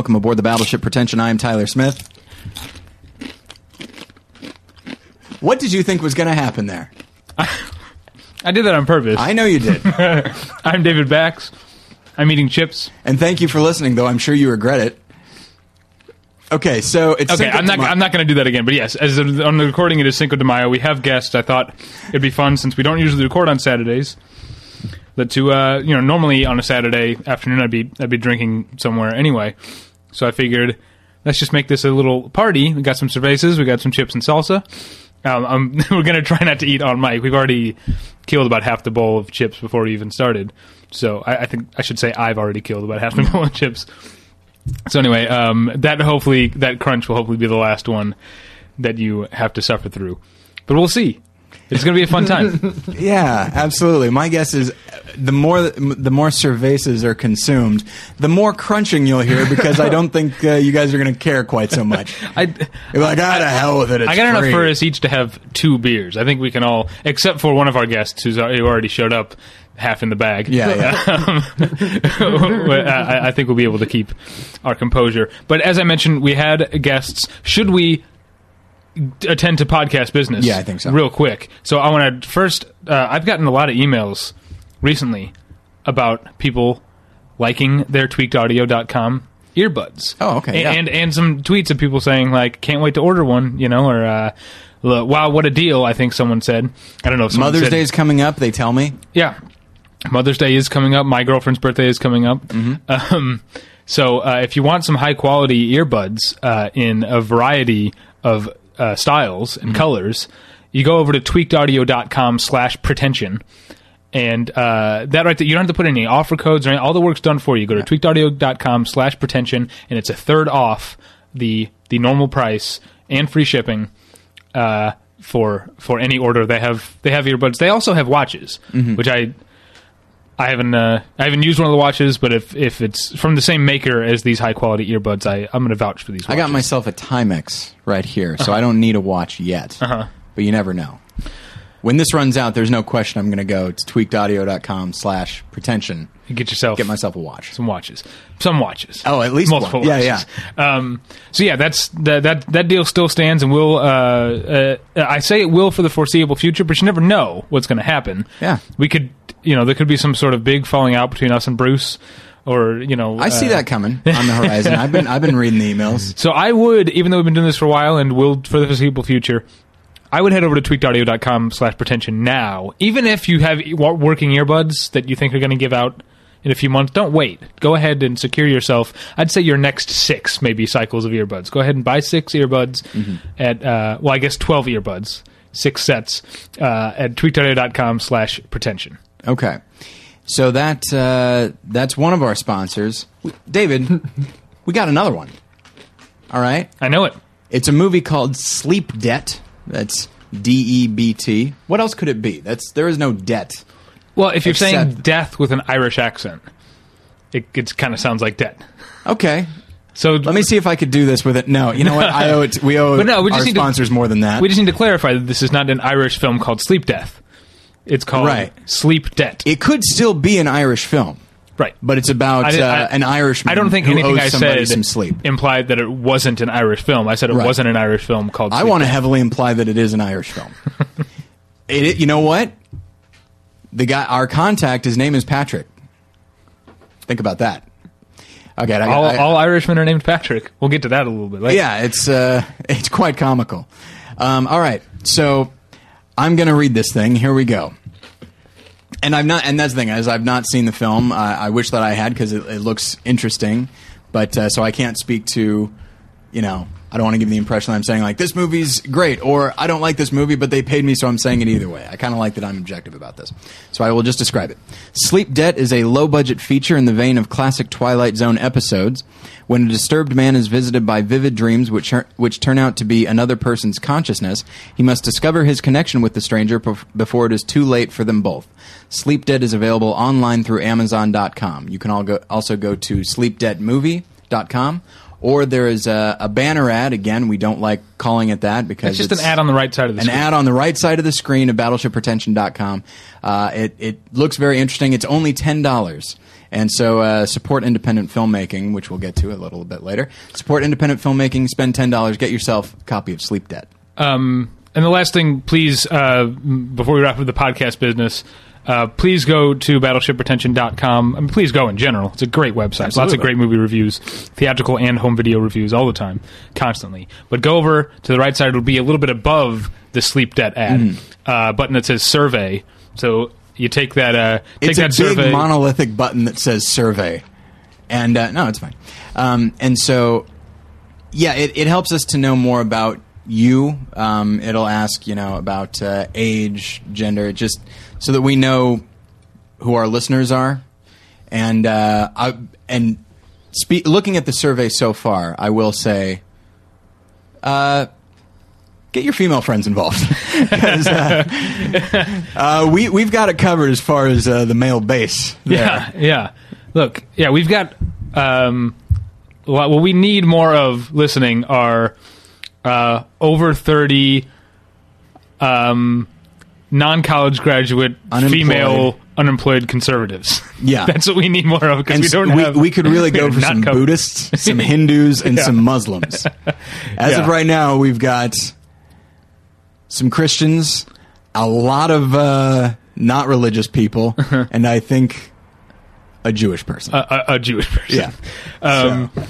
welcome aboard the Battleship Pretension. I am Tyler Smith. What did you think was going to happen there? I did that on purpose. I know you did. I'm David Bax. I'm eating chips. and thank you for listening, though I'm sure you regret it. Okay, so it's Okay, Cinco I'm not. I'm not going to do that again. But yes, as of- on the recording, it is Cinco de Mayo. We have guests. I thought it'd be fun since we don't usually record on Saturdays. That to uh, you know, normally on a Saturday afternoon, I'd be I'd be drinking somewhere anyway. So I figured let's just make this a little party. We got some cervezas, we got some chips and salsa. Um, I'm, we're going to try not to eat on mic. We've already killed about half the bowl of chips before we even started. So I, I think I should say I've already killed about half the bowl of chips. So anyway, um, that hopefully that crunch will hopefully be the last one that you have to suffer through. But we'll see. It's going to be a fun time. Yeah, absolutely. My guess is the more the more cervezas are consumed, the more crunching you'll hear because I don't think uh, you guys are going to care quite so much. I, You're like, ah, to hell with it. It's I got enough for us each to have two beers. I think we can all, except for one of our guests who's who already showed up, half in the bag. Yeah, yeah. I, I think we'll be able to keep our composure. But as I mentioned, we had guests. Should we attend to podcast business? Yeah, I think so. Real quick. So I want to first. Uh, I've gotten a lot of emails recently about people liking their tweakedaudio.com earbuds. Oh, okay, A- yeah. And and some tweets of people saying like, "Can't wait to order one," you know, or. Uh, Wow, what a deal! I think someone said. I don't know. If someone Mother's said- Day is coming up. They tell me. yeah. Mother's Day is coming up. My girlfriend's birthday is coming up. Mm-hmm. Um, so uh, if you want some high quality earbuds uh, in a variety of uh, styles Mm-hmm. and colors, you go over to tweakedaudio.com slash pretension. And uh, that right there, you don't have to put any offer codes or any, all the work's done for you. Go to tweakedaudio.com slash pretension, and it's a third off the the normal price and free shipping uh, for for any order. They have they have earbuds. They also have watches, Mm-hmm. which I I haven't uh, I haven't used one of the watches, but if if it's from the same maker as these high quality earbuds, I I'm going to vouch for these. I got myself a Timex right here, so I don't need a watch yet. Uh-huh. But you never know. When this runs out, there's no question I'm going to go to tweakedaudio.com slash pretension. get yourself Get myself a watch. some watches, some watches. Oh, at least multiple one. Yeah, watches. Yeah, Um, so yeah, that's that that that deal still stands, and will. Uh, uh, I say it will for the foreseeable future, but you never know what's going to happen. Yeah. we could, you know, there could be some sort of big falling out between us and Bruce, or you know, I see uh, that coming on the horizon. I've been I've been reading the emails. So I would, even though we've been doing this for a while and will for the foreseeable future, I would head over to tweakedaudio.com slash pretension now. Even if you have working earbuds that you think are going to give out in a few months, don't wait. Go ahead and secure yourself. I'd say your next six, maybe, cycles of earbuds. Go ahead and buy six earbuds at, uh, well, I guess 12 earbuds, six sets, uh, at tweakedaudio.com slash pretension. Okay. So that uh, that's one of our sponsors. David, we got another one. All right. I know it. It's a movie called Sleep Debt. That's D E B T. What else could it be? That's there is no debt. Well, if you're saying death with an Irish accent, it, it kind of sounds like debt. Okay. So Let me see if I could do this with it. No, you know what? I owe it. We owe But no, we just our need to- sponsors more than that. We just need to clarify that this is not an Irish film called Sleep Death. It's called Right. Sleep Debt. it could still be an Irish film, right. but it's about I, uh, I- an Irishman. I don't think anything I said some sleep. implied that it wasn't an Irish film. I said it Right. wasn't an Irish film called. I want to heavily imply that it is an Irish film. it, it- you know what? The guy, our contact, his name is Patrick. Think about that. Okay, I, all, I- all Irishmen are named Patrick. We'll get to that a little bit later. yeah, it's uh, it's quite comical. Um, all right, so I'm going to read this thing. Here we go. And I've not, and that's the thing is I've not seen the film. I, I wish that I had because it, it looks interesting, but uh, so I can't speak to, you know, I don't want to give the impression that I'm saying like this movie's great or I don't like this movie, but they paid me, so I'm saying it either way. I kind of like that I'm objective about this, so I will just describe it. Sleep Debt is a low budget feature in the vein of classic Twilight Zone episodes. When a disturbed man is visited by vivid dreams which which turn out to be another person's consciousness, he must discover his connection with the stranger bef- before it is too late for them both. Sleep Debt is available online through Amazon.com. You can all go, also go to sleepdebtmovie.com. Or there is a, a banner ad. Again, we don't like calling it that because It's just an ad on the right side of the an screen. ad on the right side of the screen of battleshippretension.com. Uh, it, it looks very interesting. It's only $10. And so uh, support independent filmmaking, which we'll get to a little bit later. Support independent filmmaking. Spend ten dollars. Get yourself a copy of Sleep Debt. Um, and the last thing, please, uh, before we wrap up the podcast business, uh, please go to battleshippretension.com. I mean, please go in general. It's a great website. Lots of great movie reviews, theatrical and home video reviews all the time, constantly. But go over to the right side. It'll be a little bit above the sleep debt ad Mm-hmm. uh, button that says survey. So you take that, uh, take It's a that big monolithic button that says survey. And uh, no, it's fine. Um, and so, yeah, it, it helps us to know more about you. Um, it'll ask, you know, about uh, age, gender, It just so that we know who our listeners are. And uh, I, and spe- looking at the survey so far, I will say, uh, get your female friends involved. uh, uh, we we've got it covered as far as uh, the male base. there. Yeah, yeah. Look, yeah, we've got. Um, what what we need more of listening are uh, over thirty, um, non-college graduate Unemployed. female unemployed conservatives. Yeah. that's what we need more of because we don't we, have. we could really go for some covered. Buddhists, some Hindus, and Yeah. some Muslims. As of right now, we've got some Christians, a lot of uh, not religious people, and I think a Jewish person. a, a, a Jewish person. yeah. Um, so,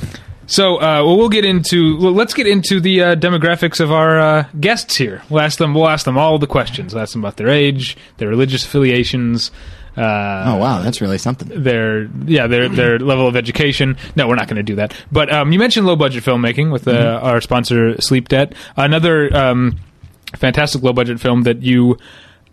uh, well, we'll get into. Well, let's get into the uh, demographics of our uh, guests here. We'll ask them. We'll ask them all the questions. We'll ask them about their age, their religious affiliations. Uh, oh wow, that's really something. their yeah their their level of education. No, we're not going to do that. But um, you mentioned low budget filmmaking with uh, Mm-hmm. our sponsor Sleep Debt. Another um, fantastic low budget film that you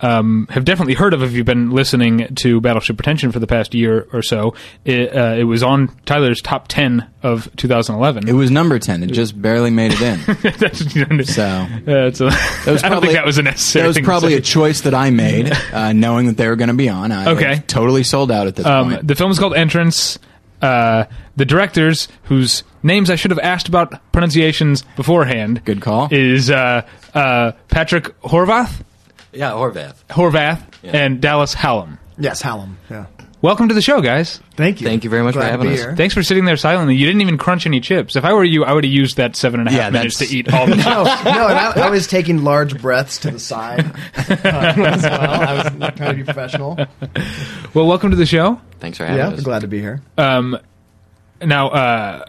um, have definitely heard of if you've been listening to Battleship Pretension for the past year or so. It, uh, it was on Tyler's top ten of 2011. It was number ten. It just barely made it in. That's, So uh, it's a- was I don't think that was a necessary. that was probably a choice that I made, uh, knowing that they were going to be on. I Okay. totally sold out at this Um, point. the film is called Entrance. Uh, the directors, whose names I should have asked about pronunciations beforehand, Good call. is uh, uh, Patrick Horvath, Yeah, Horvath. Horvath, Yeah. and Dallas Hallam. Yes, Hallam. Yeah. Welcome to the show, guys. Thank you. Thank you very much for Glad to having be us. here. Thanks for sitting there silently. You didn't even crunch any chips. If I were you, I would have used that seven and a half Yeah, minutes to that's- eat all the chips. no, no, and I, I was taking large breaths to the side uh, as well. I was trying to be professional. Well, welcome to the show. Thanks for having Yeah, us. we're glad to be here. Um, now, uh,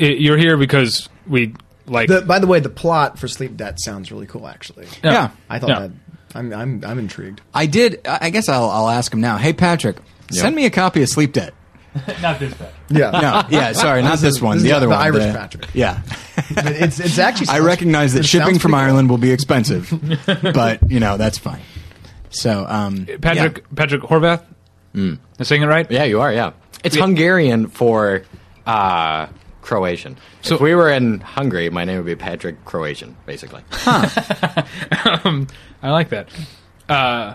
i- you're here because we like. The, by the way, the plot for Sleep Debt sounds really cool. Actually, yeah. I thought Yeah. that. I'm, I'm, I'm intrigued. I did. I I guess I'll, I'll ask him now. Hey, Patrick, send me a copy of Sleep Debt. not this bad. Yeah, No, yeah, sorry, not this one. this The other the one, Irish the- Patrick. Yeah, it's it's actually. I recognize that shipping from pretty cool. Ireland will be expensive, but you know that's fine. So, um, Patrick Patrick Horvath. Am I saying it right? Yeah, you are. Yeah, it's Yeah. Hungarian for uh, Croatian. So- if we were in Hungary, my name would be Patrick Croatian, basically. um, I like that. Uh,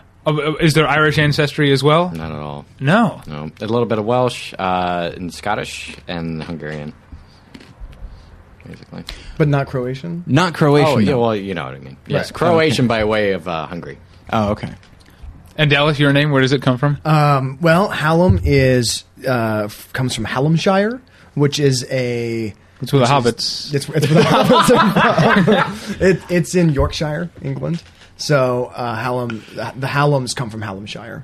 is there Irish ancestry as well? Not at all. No. No, a little bit of Welsh uh, and Scottish and Hungarian, basically. but not Croatian. not Croatian. Oh, yeah. Well, you know what I mean. Yes, Right. Croatian by way of uh, Hungary. oh, okay. And Dallas, your name? Where does it come from? Um, well, Hallam is uh, f- comes from Hallamshire, which is a. It's where the hobbits. is- It's, it's where the hobbits are it, it's in Yorkshire, England. So uh, Hallam, the Hallams come from Hallamshire.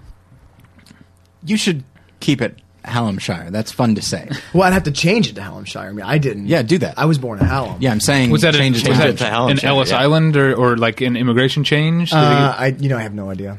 You should keep it Hallamshire. That's fun to say. Well, I'd have to change it to Hallamshire. I mean, I didn't. Yeah, do that. I was born in Hallam. Yeah, I'm saying was that a, change was it to that to Hallamshire. an Hallamshire, Ellis yeah. Island or, or like an immigration change? Did Uh, I, you know, I have no idea.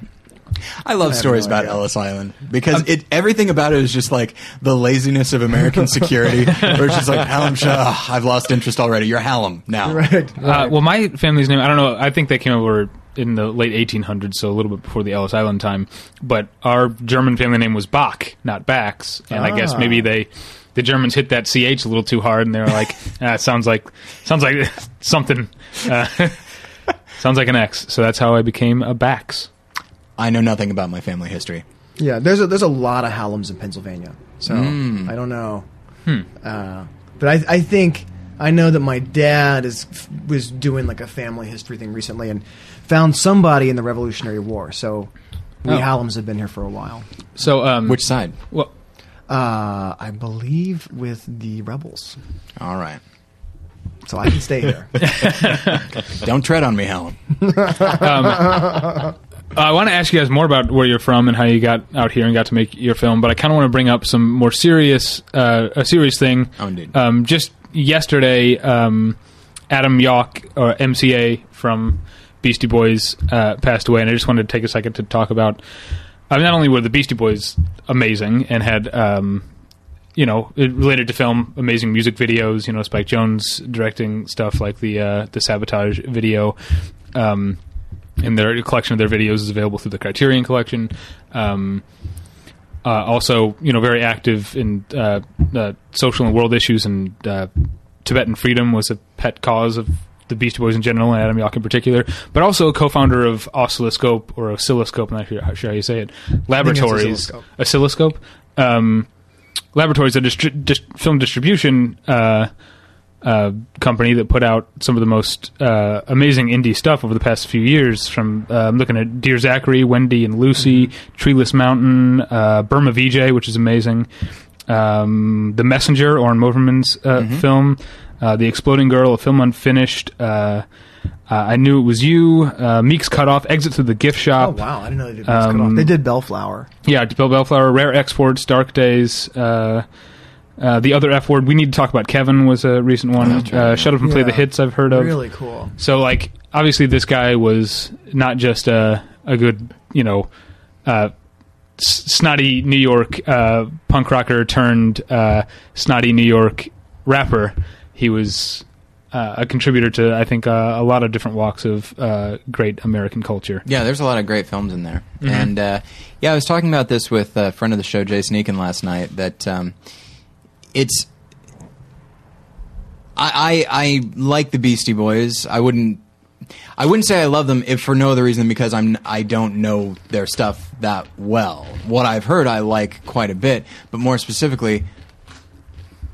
I love have stories no about. Ellis Island because it everything about it is just like the laziness of American security. where it's just like Hallamshire. "Ugh, I've lost interest already. You're Hallam now. Right. Uh, well, my family's name, I don't know, I think they came over in the late 1800s, so a little bit before the Ellis Island time. But our German family name was Bach, not Bax. And I guess Ah. maybe they. The Germans hit that ch a little too hard, and they were like, ah, "Sounds like sounds like something, uh, sounds like an X." So that's how I became a Bax. I know nothing about my family history. Yeah, there's a there's a lot of Hallams in Pennsylvania, so Hmm. I don't know. Uh, but I I think I know that my dad is was doing like a family history thing recently and found somebody in the Revolutionary War. So we Oh. Hallams have been here for a while. So, um, Which side? well, Uh, I believe with the Rebels, All right. so I can stay here. Don't tread on me, Helen. Uh, I want to ask you guys more about where you're from and how you got out here and got to make your film, but I kind of want to bring up some more serious, uh, a serious thing. Oh, indeed. Um, just yesterday, um, Adam Yauch, or MCA from Beastie Boys, uh, passed away, and I just wanted to take a second to talk about. I mean, not only were the Beastie Boys amazing and had, um, you know, it related to film, amazing music videos. You know, Spike Jonze directing stuff like the uh, the Sabotage video. Um, and their collection of their videos is available through the Criterion Collection. Um, uh, also, you know, very active in uh, uh, social and world issues, and uh, Tibetan freedom was a pet cause of the Beastie Boys in general, and Adam Yauch in particular. But also a co-founder of Oscilloscope or Oscilloscope, I'm not sure how, sure how you say it. Laboratories, Oscilloscope. Oscilloscope. Um, laboratories, a distri- dis- film distribution uh, company that put out some of the most uh, amazing indie stuff over the past few years. From uh, I'm looking at Dear Zachary, Wendy and Lucy, Treeless Mountain, uh, Burma VJ, which is amazing. Um, the Messenger, Oren Moverman's uh, film, uh, The Exploding Girl, a film unfinished. I knew it was you. Uh, Meek's Cut Off, Exit through the Gift shop. oh wow, I didn't know they did. Mix Cut Um, Off. They did Bellflower. Yeah, Bellflower, Rare Exports, Dark Days. Uh, the other F word we need to talk about. Kevin was a recent one. Uh. Shut up and play the hits. I've heard of. Really cool. So like, obviously, this guy was not just a a good, you know, uh, snotty New York uh, punk rocker turned uh, snotty New York rapper. He was. Uh, a contributor to, I think, uh, a lot of different walks of uh, great American culture. Yeah, there's a lot of great films in there. And uh, yeah, I was talking about this with a friend of the show, Jason Eakin, last night. That um, it's. I, I I like the Beastie Boys. I wouldn't. I wouldn't say I love them if for no other reason than because I'm I don't know their stuff that well. What I've heard I like quite a bit, but more specifically,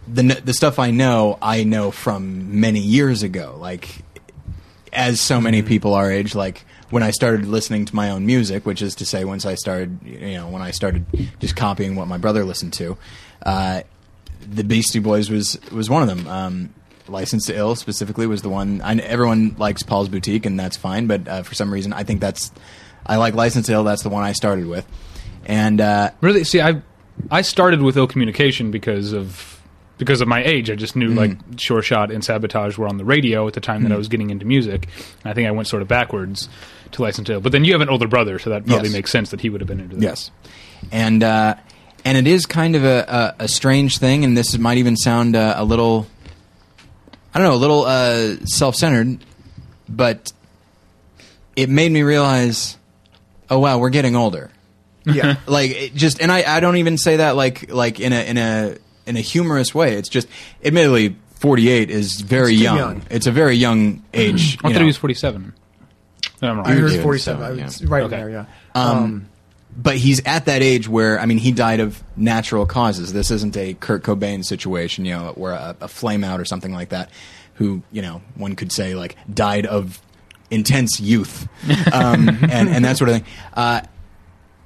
the the stuff I know I know from many years ago. Like as so many people our age, like when I started listening to my own music, which is to say, once I started, you know, when I started just copying what my brother listened to, uh, the Beastie Boys was was one of them. Um, License to Ill specifically was the one. I, everyone likes Paul's Boutique, and that's fine. But uh, for some reason, I think that's I like License to Ill. That's the one I started with, and uh, Really, see, I I started with ill communication because of because of my age. I just knew Mm. like Sure Shot and Sabotage were on the radio at the time that I was getting into music. And I think I went sort of backwards to License to Ill. But then you have an older brother, so that probably Yes. makes sense that he would have been into that. Yes, and uh, and it is kind of a, a, a strange thing, and this might even sound uh, a little, I don't know, a little uh, self-centered, but it made me realize, oh wow, we're getting older. Yeah. Like it just, and I, I don't even say that like like in a in a in a humorous way. It's just, admittedly, forty eight is very It's young. young. It's a very young age. I you thought know. he was forty-seven. I'm wrong. I heard Dude, 47. so, I yeah. was right Okay. there, yeah. Um, but he's at that age where I mean he died of natural causes. This isn't a Kurt Cobain situation, you know, where a, a flame out or something like that, who you know one could say like died of intense youth, um, and and that sort of thing. Uh,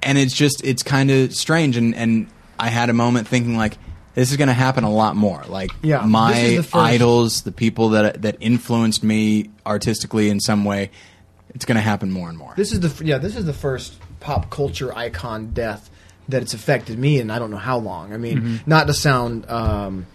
and it's just it's kind of strange, and and I had a moment thinking like. This is going to happen a lot more. Like Yeah, my the idols, the people that that influenced me artistically in some way, it's going to happen more and more. This is the yeah. This is the first pop culture icon death that it's affected me, and I don't know how long. I mean, Mm-hmm. not to sound um,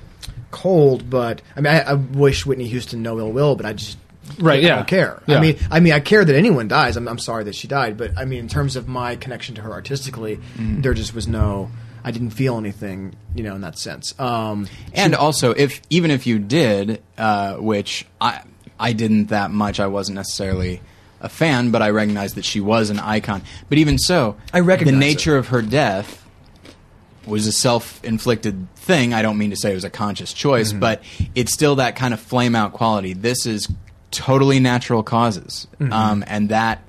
cold, but I mean, I, I wish Whitney Houston no ill will, but I just Right, I yeah. don't care. Yeah. I mean, I mean, I care that anyone dies. I'm, I'm sorry that she died, but I mean, in terms of my connection to her artistically, Mm-hmm. there just was no. I didn't feel anything, you know, in that sense. Um, And also, if even if you did, uh, which I I didn't that much, I wasn't necessarily a fan, but I recognized that she was an icon. But even so, I recognize the it. nature of her death was a self-inflicted thing. I don't mean to say it was a conscious choice, Mm-hmm. but it's still that kind of flame out quality. This is totally natural causes, Mm-hmm. um, and that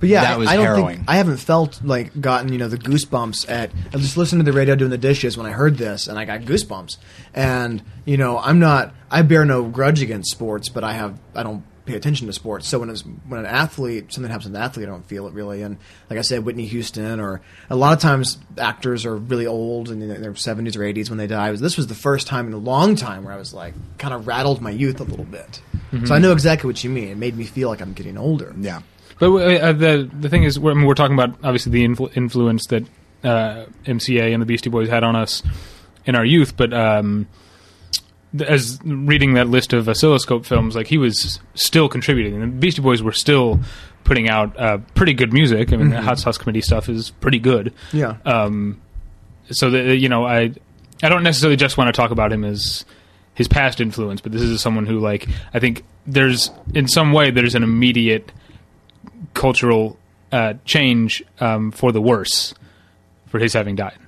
But yeah, That I- was I, don't harrowing. think I haven't felt like gotten you know the goosebumps at. I just listened to the radio doing the dishes when I heard this, and I got goosebumps. And you know, I'm not. I bear no grudge against sports, but I have. I don't pay attention to sports. So when it's, when an athlete something happens to an athlete, I don't feel it really. And like I said, Whitney Houston or a lot of times actors are really old and in their seventies or eighties when they die. This was the first time in a long time where I was like kind of rattled my youth a little bit. So I know exactly what you mean. It made me feel like I'm getting older. Yeah. But uh, the the thing is, we're, I mean, we're talking about obviously the influ- influence that uh, MCA and the Beastie Boys had on us in our youth. But um, th- as reading that list of oscilloscope films, like he was still contributing, and the Beastie Boys were still putting out uh, pretty good music. I mean, the Hot Sauce Committee stuff is pretty good. Yeah. Um, so that you know, I I don't necessarily just want to talk about him as his past influence, but this is someone who, like, I think there's in some way there's an immediate cultural uh, change um, for the worse for his having died.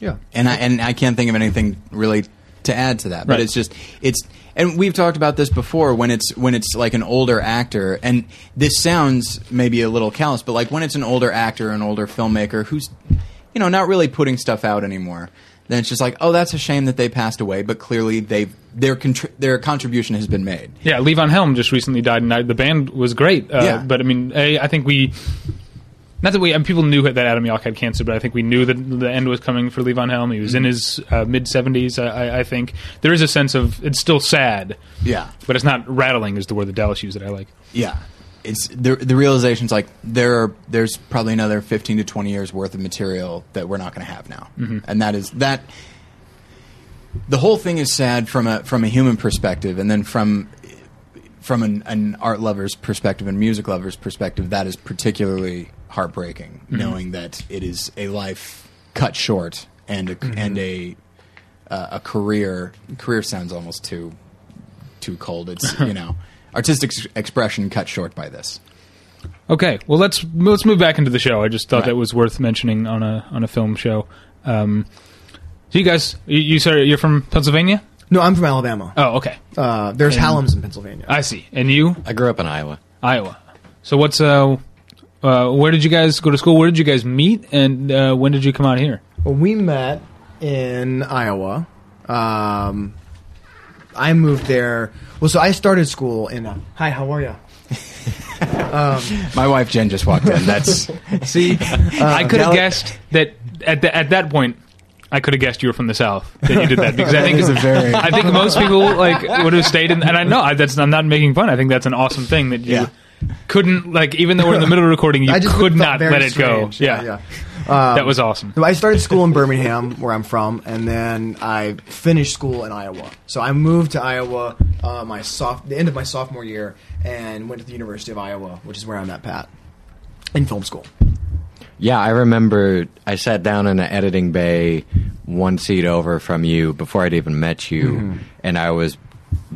Yeah. and I and I can't think of anything really to add to that. But Right. it's just it's and we've talked about this before when it's when it's like an older actor and this sounds maybe a little callous, but like when it's an older actor, an older filmmaker who's you know not really putting stuff out anymore. Then it's just like, oh, that's a shame that they passed away, but clearly they their contri- their contribution has been made. Yeah, Levon Helm just recently died, and I, the band was great. Uh, Yeah. but I mean, a, I think we. Not that we, mean, people knew that Adam Yauch had cancer, but I think we knew that the end was coming for Levon Helm. He was in his uh, mid seventies. I, I, think there is a sense of it's still sad, Yeah, but it's not rattling. Is the word that Dallas used that I like. yeah. It's the the realization's like there are there's probably another fifteen to twenty years worth of material that we're not going to have now, and that is that. The whole thing is sad from a from a human perspective, and then from from an, an art lover's perspective and music lover's perspective, that is particularly heartbreaking, knowing that it is a life cut short and a and a uh, a career career sounds almost too too cold. It's you know artistic expression cut short by this. Okay, well let's let's move back into the show. I just thought Right. that was worth mentioning on a on a film show. Um, so you guys, you, you sorry, you're from Pennsylvania? No, I'm from Alabama. Oh, okay, Uh, there's Hallam's in Pennsylvania. I see. And you, I grew up in Iowa. Iowa. So what's uh, uh, where did you guys go to school? Where did you guys meet? And uh, when did you come out here? Well, we met in Iowa. Um, I moved there. Well, so I started school in. Uh, hi, how are you? My wife Jen just walked in. That's See, I could have guessed that at the, at that point. I could have guessed you were from the South that you did that because I think is a very- I think most people like would have stayed in, and I know I- that's I'm not making fun. I think that's an awesome thing that you Yeah. Couldn't like even though we're in the middle of recording, you I just could felt not let it strange. go. Yeah, yeah. Um, that was awesome. I started school in Birmingham, where I'm from, and then I finished school in Iowa. So I moved to Iowa uh, my soph- the end of my sophomore year, and went to the University of Iowa, which is where I met Pat in film school. Yeah, I remember I sat down in an editing bay one seat over from you before I'd even met you, Mm-hmm. and I was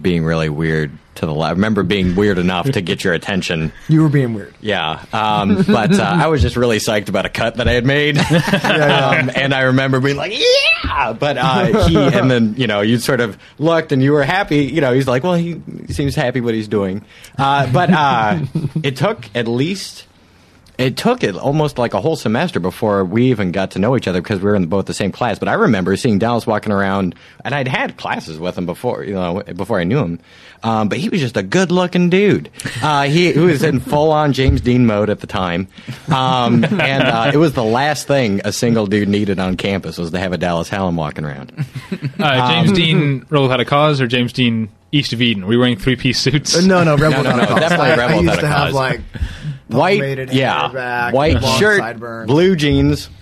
being really weird to the left. I remember being weird enough to get your attention. You were being weird. Yeah, um, but uh, I was just really psyched about a cut that I had made, um, and I remember being like, "Yeah!" But uh, he, and then you know, you sort of looked and you were happy. You know, he's like, "Well, he seems happy what he's doing," uh, but uh, it took at least. It took it almost like a whole semester before we even got to know each other because we were in both the same class. But I remember seeing Dallas walking around, and I'd had classes with him before, you know, before I knew him. Um, but he was just a good-looking dude. Uh, he, he was in full-on James Dean mode at the time, um, and uh, it was the last thing a single dude needed on campus was to have a Dallas Hallam walking around. Uh, James Dean Rebel Without a Cause or James Dean East of Eden? Were you wearing three piece suits? No, no, Rebel No, no, Without a no, Cause. definitely I, Rebel I used Without a to have like white, yeah, back, white shirt, sideburns. blue jeans,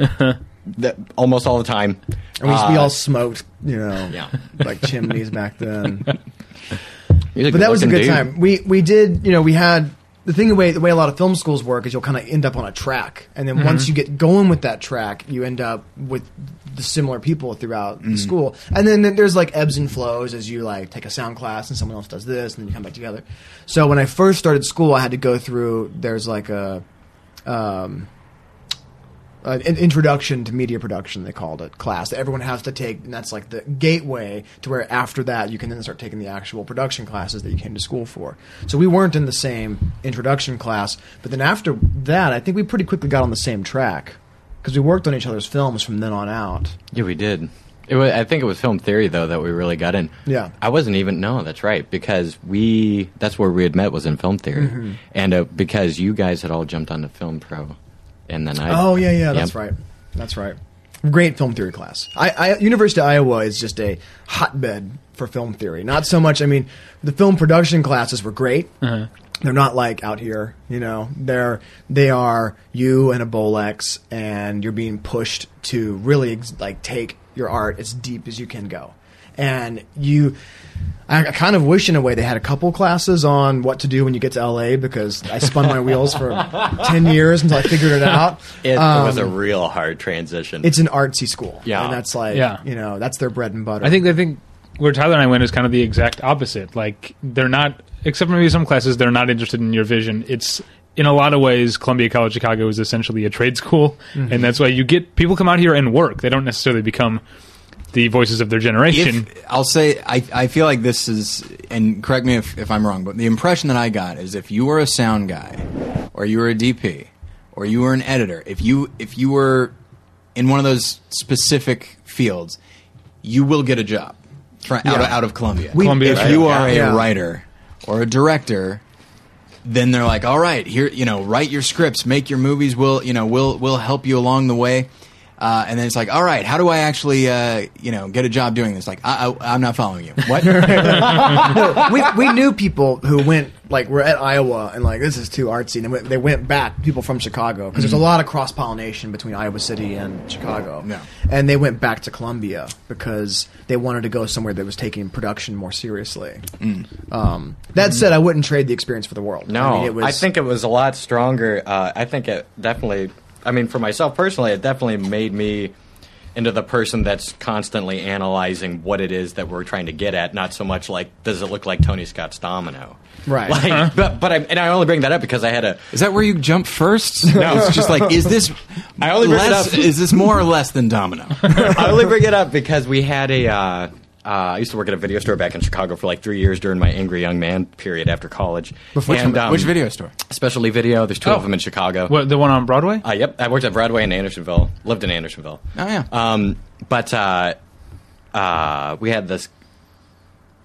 that, almost all the time. And we used to be Uh, all smoked, you know, Yeah. like chimneys back then. but that was a good-looking good dude. time. We we did, you know, we had the thing the way the way a lot of film schools work is you'll kind of end up on a track, and then once you get going with that track, you end up with the similar people throughout the school, and then there's like ebbs and flows as you like take a sound class and someone else does this, and then you come back together. So when I first started school, I had to go through. There's like a. Um, uh, an introduction to media production they called it class that everyone has to take and that's like the gateway to where after that you can then start taking the actual production classes that you came to school for so we weren't in the same introduction class but then after that i think we pretty quickly got on the same track because we worked on each other's films from then on out Yeah, we did. It was, I think it was film theory though that we really got in. Yeah. I wasn't even no, that's right because we that's where we had met was in film theory, Mm-hmm. and uh, because you guys had all jumped onto film pro, and then I Oh yeah, yeah, that's right. That's right. Great film theory class. I, I University of Iowa is just a hotbed for film theory. Not so much. I mean, the film production classes were great. Uh-huh. They're not like out here, you know. They're they are you and a Bolex, and you're being pushed to really ex- like take your art as deep as you can go. And you, I, I kind of wish in a way they had a couple classes on what to do when you get to LA because I spun my wheels for ten years until I figured it out. It was a Um, real hard transition. it's an artsy school. Yeah. And that's like, Yeah. you know, that's their bread and butter. I think I think where Tyler and I went is kind of the exact opposite. Like they're not, except for maybe some classes, they're not interested in your vision. It's in a lot of ways, Columbia College Chicago is essentially a trade school, and that's why you get people come out here and work. They don't necessarily become the voices of their generation. If, I'll say I, I feel like this is, and correct me if, if I'm wrong, but the impression that I got is if you were a sound guy, or you were a DP, or you were an editor, if you if you were in one of those specific fields, you will get a job fr- out, of, Yeah. out of Columbia. We- Columbia, if you Yeah. are a Yeah. writer or a director, then they're like, all right, here, you know, write your scripts, make your movies. We'll, you know, we'll we'll help you along the way. Uh, and then it's like, all right, how do I actually, uh, you know, get a job doing this? Like, I, I, I'm not following you. What? we, we knew people who went, like, were at Iowa and, like, this is too artsy. And they went, they went back, people from Chicago, because there's a lot of cross pollination between Iowa City and Chicago. Yeah. And they went back to Columbia because they wanted to go somewhere that was taking production more seriously. Um, that said, I wouldn't trade the experience for the world. No, I, I, mean, it was, think it was a lot stronger. Uh, I think it definitely. I mean, for myself personally, it definitely made me into the person that's constantly analyzing what it is that we're trying to get at. Not so much like, does it look like Tony Scott's Domino? Right. Like, but but I and I only bring that up because I had a. Is that where you jump first? No. it's just like, is this? I only bring it up- Is this more or less than Domino? I only bring it up because we had a. Uh, uh, I used to work at a video store back in Chicago for like three years during my angry young man period after college. Which, and, um, which video store? Specialty Video. There's two Oh. of them in Chicago. what the one on Broadway? Uh, yep, I worked at Broadway in Andersonville. Lived in Andersonville. Oh, yeah. Um, but uh, uh, we had this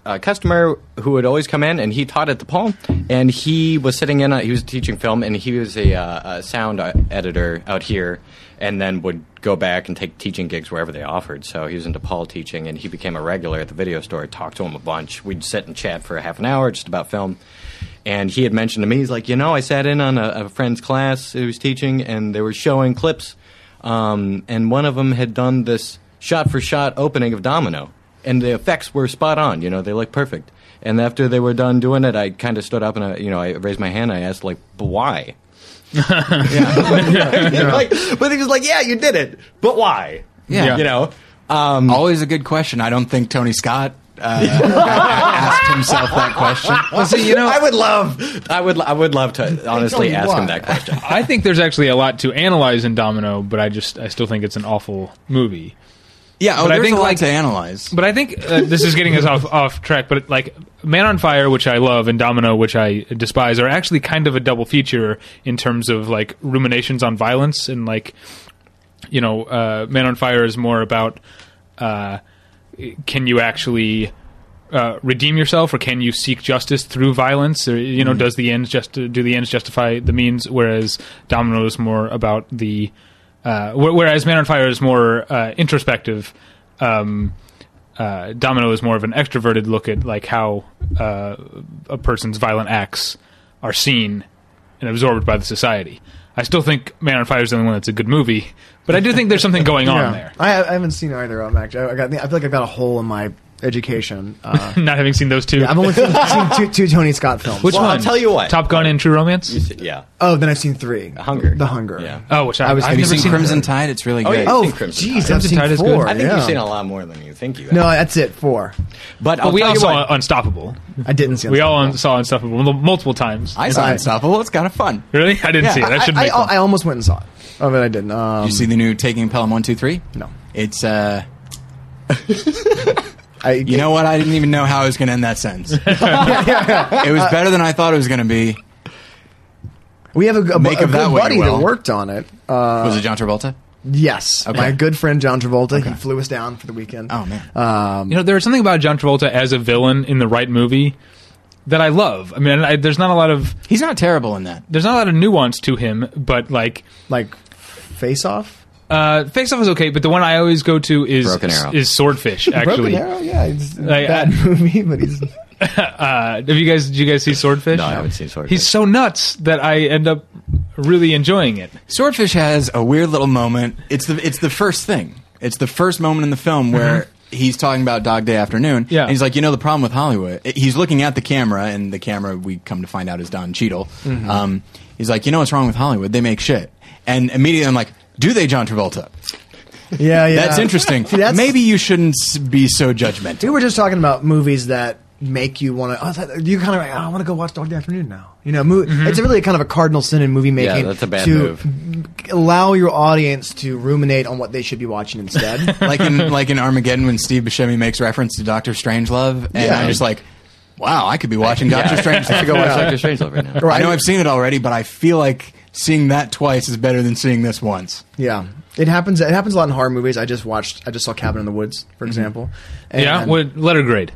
uh, customer who would always come in, and he taught at DePaul, and he was sitting in. A, he was teaching film, and he was a, uh, a sound uh, editor out here, and then would go back and take teaching gigs wherever they offered. So he was into Paul teaching, and he became a regular at the video store. I talked to him a bunch. We'd sit and chat for a half an hour just about film. And he had mentioned to me, he's like, you know, I sat in on a, a friend's class who was teaching, and they were showing clips, um, and one of them had done this shot for shot opening of Domino, and the effects were spot on. You know, they looked perfect. And after they were done doing it, I kind of stood up and I, you know, I raised my hand. And I asked, like, but why? Like, but he was like, yeah, you did it, but why? Yeah. you know. Um, Always a good question. I don't think Tony Scott uh, asked himself that question. Well, see, you know, I would love, I would, I would love to honestly ask why. him that question. I think there's actually a lot to analyze in Domino, but I just I still think it's an awful movie. Yeah, oh, But I think, a lot like- to analyze. But I think uh, this is getting us off off track. But like Man on Fire, which I love, and Domino, which I despise, are actually kind of a double feature in terms of like ruminations on violence and like you know, uh, Man on Fire is more about uh, can you actually uh, redeem yourself, or can you seek justice through violence, or you know, does the ends just do the ends justify the means? Whereas Domino is more about the uh, wh- whereas Man on Fire is more uh, introspective. Um, uh, Domino is more of an extroverted look at like how uh, a person's violent acts are seen and absorbed by the society. I still think Man on Fire is the only one that's a good movie, but I do think there's something going on there. I, I haven't seen either of them actually. I, got, I feel like I've got a hole in my education. Uh, Not having seen those two. I've only seen, seen two, two Tony Scott films. Which Well, one? I'll tell you what. Top Gun and True Romance. yeah. Oh, then I've seen three. Hunger. The Hunger. Yeah. Oh, which I, I was- I've Have you never seen seen Crimson Tide? It's really Oh, good. yeah. Oh, I've seen Crimson jeez, Tide. I've Crimson seen Tide is four. good. I think yeah. you've seen a lot more than you think you have. No, that's it. Four. but I'll But we tell all you saw what. Unstoppable. I didn't see. We all un- saw Unstoppable mul- multiple times. I saw Unstoppable. It's kind of fun. really? I didn't Yeah, see it. I should I, make I. I almost went and saw it. Oh, but I didn't. Um, you see the new Taking Pelham One Two Three? No. It's uh, I, you know what? I didn't even know how I was going to end that sentence. It was better than I thought it was going to be. we have a, a, Make a of that good what buddy you will. that worked on it. Uh, Was it John Travolta? Yes, Okay. my good friend John Travolta. He flew us down for the weekend. Oh, man. Um, You know, there's something about John Travolta as a villain in the right movie that I love. I mean, I, there's not a lot of He's not terrible in that. there's not a lot of nuance to him, but like like Face Off. Uh, Face Off is okay, but the one I always go to is Broken Arrow. is Swordfish. Actually, Broken Arrow. Yeah, it's a Like, bad I- movie, but he's uh, have you guys did you guys see Swordfish? No, I haven't seen Swordfish. He's so nuts that I end up really enjoying it. Swordfish has a weird little moment. It's the it's the first thing. It's the first moment in the film where he's talking about Dog Day Afternoon. Mm-hmm. Yeah. and he's like, you know, the problem with Hollywood. He's looking at the camera, and the camera we come to find out is Don Cheadle. Mm-hmm. Um, he's like, you know what's wrong with Hollywood? They make shit. And immediately I'm like, do they, John Travolta? yeah, yeah. That's interesting. See, that's- Maybe you shouldn't s- be so judgmental. We were just talking about movies that make you want to. Oh, that, you kind of like, oh, I want to go watch Dog Day Afternoon now. You know, mo- Mm-hmm. it's really kind of a cardinal sin in movie making. that's a bad to move. Allow your audience to ruminate on what they should be watching instead. like in like in Armageddon when Steve Buscemi makes reference to Doctor Strangelove, and Yeah. I'm just like, wow, I could be watching Doctor Yeah. Strange. I should go watch Doctor Strangelove right now. I know I've seen it already, but I feel like seeing that twice is better than seeing this once. yeah, it happens. It happens a lot in horror movies. I just watched. I just saw Cabin in the Woods, for example. And, yeah, what letter grade?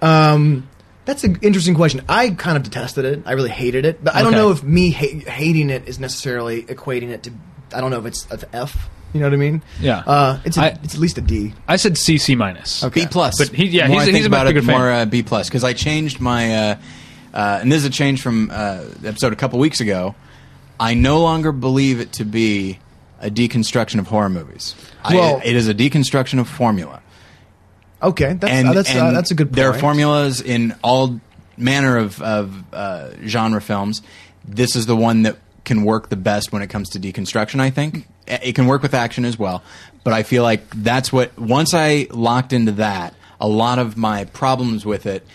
Um, that's an interesting question. I kind of detested it. I really hated it, but I don't Okay. know if me ha- hating it is necessarily equating it to. I don't know if it's an F. You know what I mean? Yeah. Uh, it's a, I- it's at least a D. I said CC minus. Okay. B plus. But he- yeah, The more he's- I think he's a much about it, bigger the fan. more uh, B plus because I changed my. Uh, uh, and this is a change from uh, the episode a couple weeks ago. I no longer believe it to be a deconstruction of horror movies. I- Well- it is a deconstruction of formula. Okay, that's and, uh, that's uh, that's a good. Point. There are formulas in all manner of, of uh, genre films. This is the one that can work the best when it comes to deconstruction. I think it can work with action as well, but I feel like that's what. Once I locked into that, a lot of my problems with it,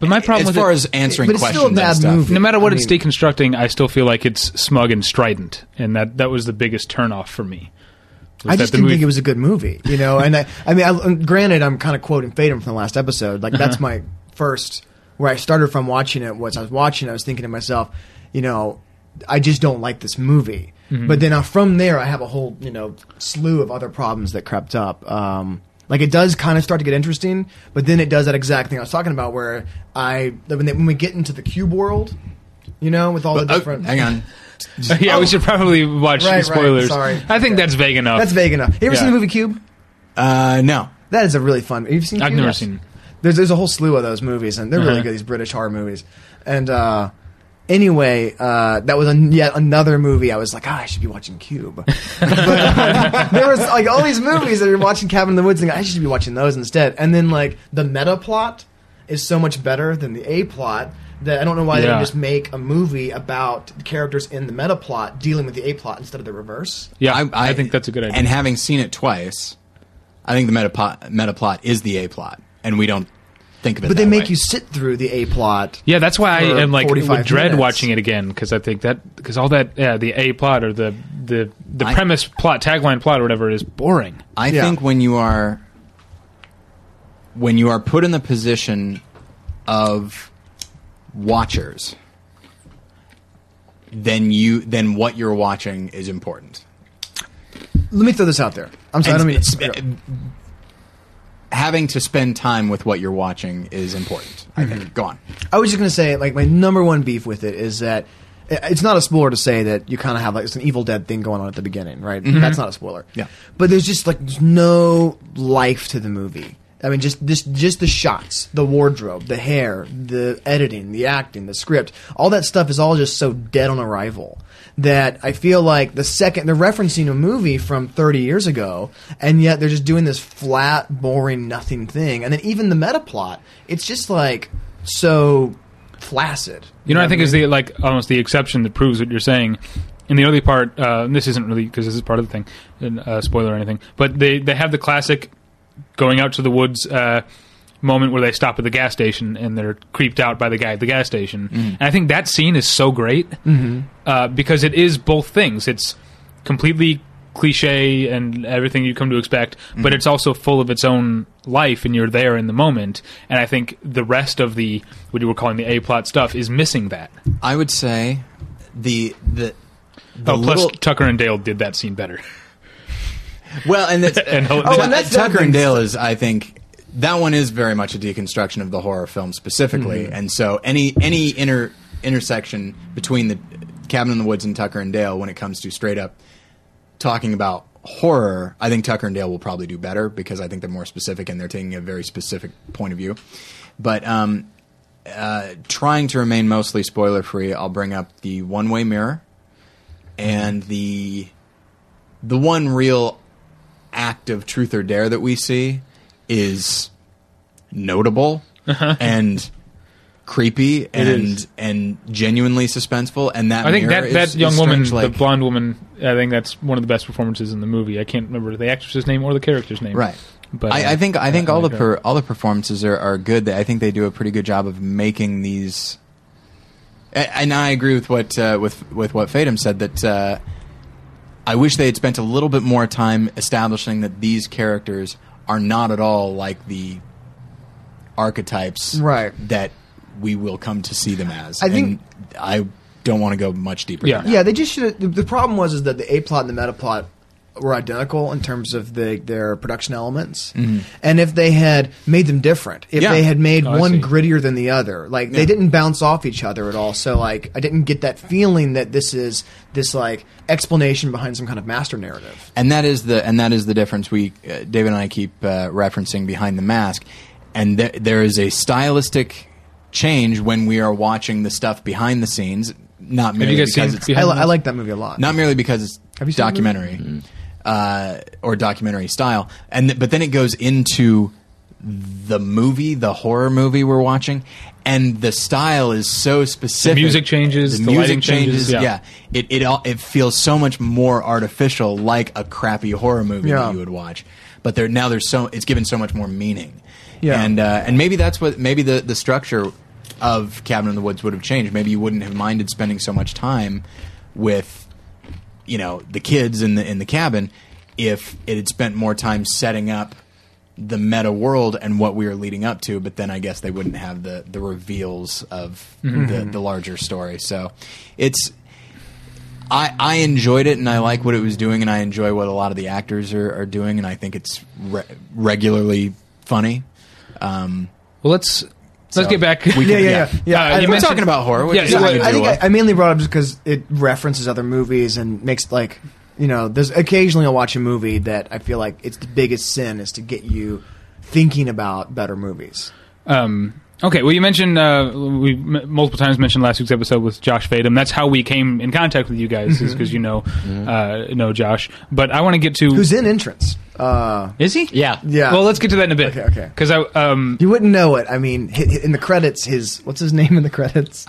But my problem as with far it, as answering But it's questions still a bad and stuff, movie. no matter what I it's mean- deconstructing, I still feel like it's smug and strident, and that that was the biggest turnoff for me. was I that just the didn't movie- think it was a good movie, you know. And I, I mean, I, granted, I'm kind of quoting Fatum from the last episode. Like that's my first where I started from watching it. Was I was watching, I was thinking to myself, you know, I just don't like this movie. But then uh, from there, I have a whole you know slew of other problems that crept up. Um, like it does kind of start to get interesting, but then it does that exact thing I was talking about, where I when, they, when we get into the cube world, you know, with all the Oh, different. hang on. yeah, Oh. we should probably watch Right, right, spoilers. sorry. I think that's vague enough. That's vague enough. You ever Yeah. seen the movie Cube? Uh, no. That is a really fun. You've seen? I've Cube? never Yes. seen. There's there's a whole slew of those movies, and they're really Uh-huh. good. These British horror movies. And uh, anyway, uh, that was an, yet another movie. I was like, ah, I should be watching Cube. but uh, there was like all these movies that you're watching Cabin in the Woods, and I should be watching those instead. And then like the meta plot is so much better than the A plot. That I don't know why they Yeah. didn't just make a movie about the characters in the meta plot dealing with the A plot instead of the reverse. Yeah, I, think that's a good idea. And having seen it twice, I think the meta plot, meta plot is the A plot, and we don't think of it. But they that make way. you sit through the A plot. yeah, that's why I am like 45 with dread minutes. watching it again because I think that because all that yeah the A plot or the the the I- premise plot tagline plot or whatever is boring. I Yeah. think when you are when you are put in the position of watchers, then you then what you're watching is important. Let me throw this out there. I'm sorry. I don't mean. Having to spend time with what you're watching is important. I Mm-hmm. think. Go on. I was just gonna say, like, my number one beef with it is that it's not a spoiler to say that you kind of have like it's an Evil Dead thing going on at the beginning, right? That's not a spoiler. Yeah. But there's just like there's no life to the movie. I mean, just just just the shots, the wardrobe, the hair, the editing, the acting, the script, all that stuff is all just so dead on arrival that I feel like the second they're referencing a movie from 30 years ago, and yet they're just doing this flat, boring, nothing thing. And then even the meta plot, it's just like so flaccid. You know, I think is the like almost the exception that proves what you're saying. In the early part, uh, this isn't really because this is part of the thing, uh, spoiler or anything. But they they have the classic going out to the woods uh, moment where they stop at the gas station and they're creeped out by the guy at the gas station. Mm-hmm. And I think that scene is so great mm-hmm. uh, because it is both things. It's completely cliche and everything you come to expect, but mm-hmm. it's also full of its own life, and you're there in the moment. And I think the rest of the what you were calling the A plot stuff is missing that. I would say the the the oh, plus little Tucker and Dale did that scene better. Well, and that's, And Tu- oh, and that's Tucker and Dale is, I think, that one is very much a deconstruction of the horror film specifically, Mm-hmm. and so any any inter intersection between the Cabin in the Woods and Tucker and Dale when it comes to straight up talking about horror, I think Tucker and Dale will probably do better because I think they're more specific and they're taking a very specific point of view. But um, uh, trying to remain mostly spoiler free, I'll bring up the One Way Mirror and the the one real act of truth or dare that we see is notable and creepy and and genuinely suspenseful. And that I think that that, is- that is young woman, like- the blonde woman, I think that's one of the best performances in the movie. I can't remember the actress's name or the character's name. Right. But uh, I, I think I think all the per, all the performances are, are good. I think they do a pretty good job of making these. And I agree with what uh, with with what Fadem said that uh, I wish they had spent a little bit more time establishing that these characters are not at all like the archetypes Right. that we will come to see them as. I think- And I don't want to go much deeper. Yeah. than that. Yeah, they just should. The, the problem was is that the A plot and the meta plot were identical in terms of the, their production elements, and if they had made them different, if Mm-hmm. Yeah. they had made Oh, I one see. grittier than the other, like Yeah. they didn't bounce off each other at all. So like I didn't get that feeling that this is this like explanation behind some kind of master narrative. and that is the and that is the difference. We uh, David and I keep uh, referencing behind the mask, and th- there is a stylistic change when we are watching the stuff behind the scenes. Not merely because it's I, li- I like that movie a lot. not merely because it's Have you seen the movie? documentary uh, or documentary style, and th- but then it goes into the movie, the horror movie we're watching, and the style is so specific. music changes, The, the music lighting changes, changes. yeah. it it all, it feels so much more artificial, like a crappy horror movie Yeah. that you would watch. But there now there's so it's given so much more meaning. Yeah. and uh, and maybe that's what maybe the the structure of Cabin in the Woods would have changed. Maybe you wouldn't have minded spending so much time with you know the kids in the in the cabin if it had spent more time setting up the meta world and what we were leading up to but then i guess they wouldn't have the the reveals of the the larger story so it's I, I enjoyed it and I like what it was doing and I enjoy what a lot of the actors are, are doing and I think it's re- regularly funny. Um, Well, let's let's get back. we can- yeah, yeah, yeah. yeah. Uh, I- you we're mentioned- talking about horror. which Yeah, is yeah, what well, you I do think well. I, I mainly brought it up because it references other movies and makes like you know. There's occasionally I'll watch a movie that I feel like it's the biggest sin is to get you thinking about better movies. Um, okay, well, you mentioned uh, we m- multiple times mentioned last week's episode with Josh Fadem. That's how we came in contact with you guys, is because you know uh, know Josh. But I want to get to Who's in Entrance? Uh, is he? Yeah. yeah. Well, let's get to that in a bit. Okay, okay. Because I um, you wouldn't know it. I mean, hi- hi- in the credits, his what's his name in the credits?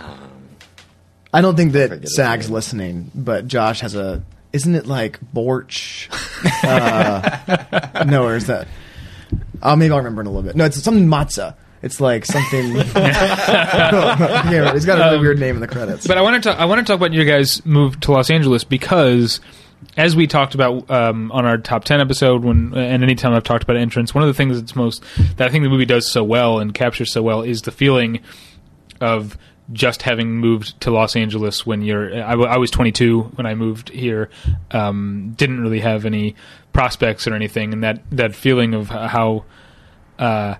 I don't think that his Sag's listening, but Josh has a. Isn't it like Borch? uh, no, or is that? Oh, maybe I'll remember in a little bit. No, it's something matzah. It's like something. yeah, he's got a really weird name in the credits. But I want to talk, I want to talk about your guys' move to Los Angeles because, as we talked about um, on our top ten episode, when and anytime I've talked about entrance, one of the things that's most that I think the movie does so well and captures so well is the feeling of just having moved to Los Angeles when you're. I, w- I was 22 when I moved here. Um, didn't really have any prospects or anything, and that that feeling of how. Uh,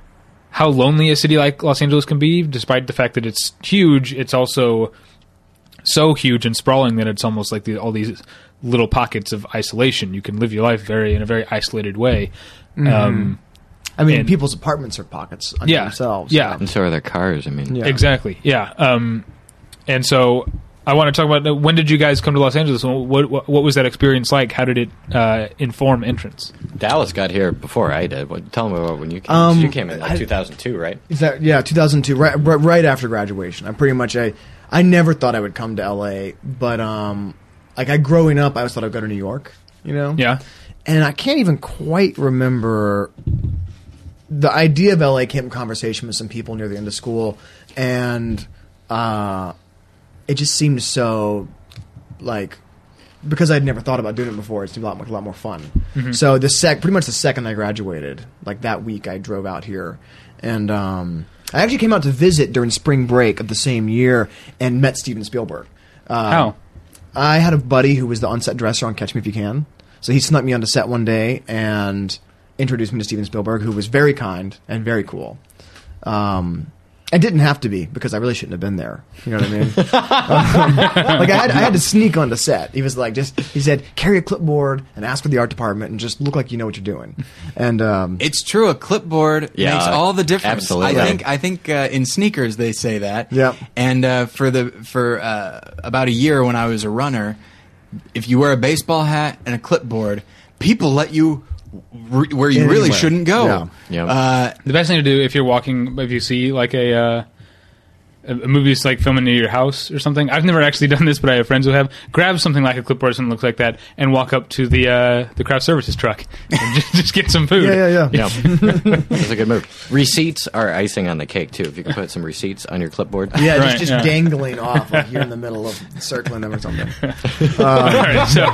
how lonely a city like Los Angeles can be, despite the fact that it's huge, it's also so huge and sprawling that it's almost like the, all these little pockets of isolation. You can live your life very in a very isolated way. Um, I mean, and- people's apartments are pockets unto Yeah, themselves. yeah. And so are their cars. I mean, Yeah. Exactly. Yeah. Um, and so I want to talk about when did you guys come to Los Angeles? What what, what was that experience like? How did it uh, inform entrance? Dallas got here before I did. What, tell me about when you came. Um, you came in like I- 2002, right? Is that yeah, 2002, right, right, right after graduation. I pretty much I I never thought I would come to LA, but um, like I growing up, I always thought I'd go to New York. You know, Yeah. and I can't even quite remember. The idea of LA came in conversation with some people near the end of school, and uh, it just seemed so like because I'd never thought about doing it before. It seemed a lot, a lot more fun. So the sec, pretty much the second I graduated, like that week, I drove out here, and um, I actually came out to visit during spring break of the same year and met Steven Spielberg. Uh, How? I had a buddy who was the on-set dresser on Catch Me If You Can. So he snuck me onto set one day and introduced me to Steven Spielberg, who was very kind and very cool. Um, I didn't have to be because I really shouldn't have been there. You know what I mean? Um, like I had, I had to sneak onto set. He was like, just he said, carry a clipboard and ask for the art department and just look like you know what you're doing. And um, It's true. A clipboard Yeah, makes all the difference. absolutely. I think. I think uh, in sneakers they say that. Yep. And uh, for the for uh, about a year when I was a runner, if you wear a baseball hat and a clipboard, people let you re- where you really Anywhere. shouldn't go. Yeah. Yeah. Uh, The best thing to do if you're walking, if you see like a uh, a a movie is like filming near your house or something. I've never actually done this, but I have friends who have. Grab something like a clipboard, or something looks like that, and walk up to the uh, the craft services truck and just, just get some food. yeah, yeah, yeah. Yeah, that's a good move. Receipts are icing on the cake too. If you can put some receipts on your clipboard. Yeah, Right, just, just yeah. dangling off like you're in the middle of circling them or something. All right, so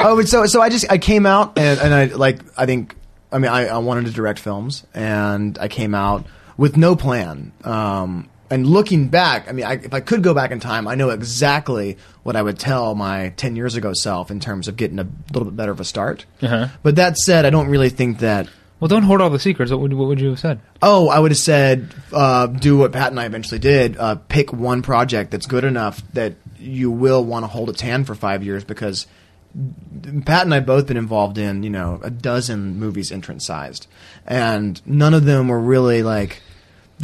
oh, so so I just I came out and, and I like I think I mean I, I wanted to direct films and I came out with no plan. Um, and looking back, I mean, I, if I could go back in time, I know exactly what I would tell my ten years ago self in terms of getting a little bit better of a start. Uh-huh. But that said, I don't really think that. well, don't hoard all the secrets. What would what would you have said? Oh, I would have said uh, do what Pat and I eventually did. Uh, pick one project that's good enough that you will want to hold its hand for five years because Pat and I both been involved in you know a dozen movies entrance sized, and none of them were really like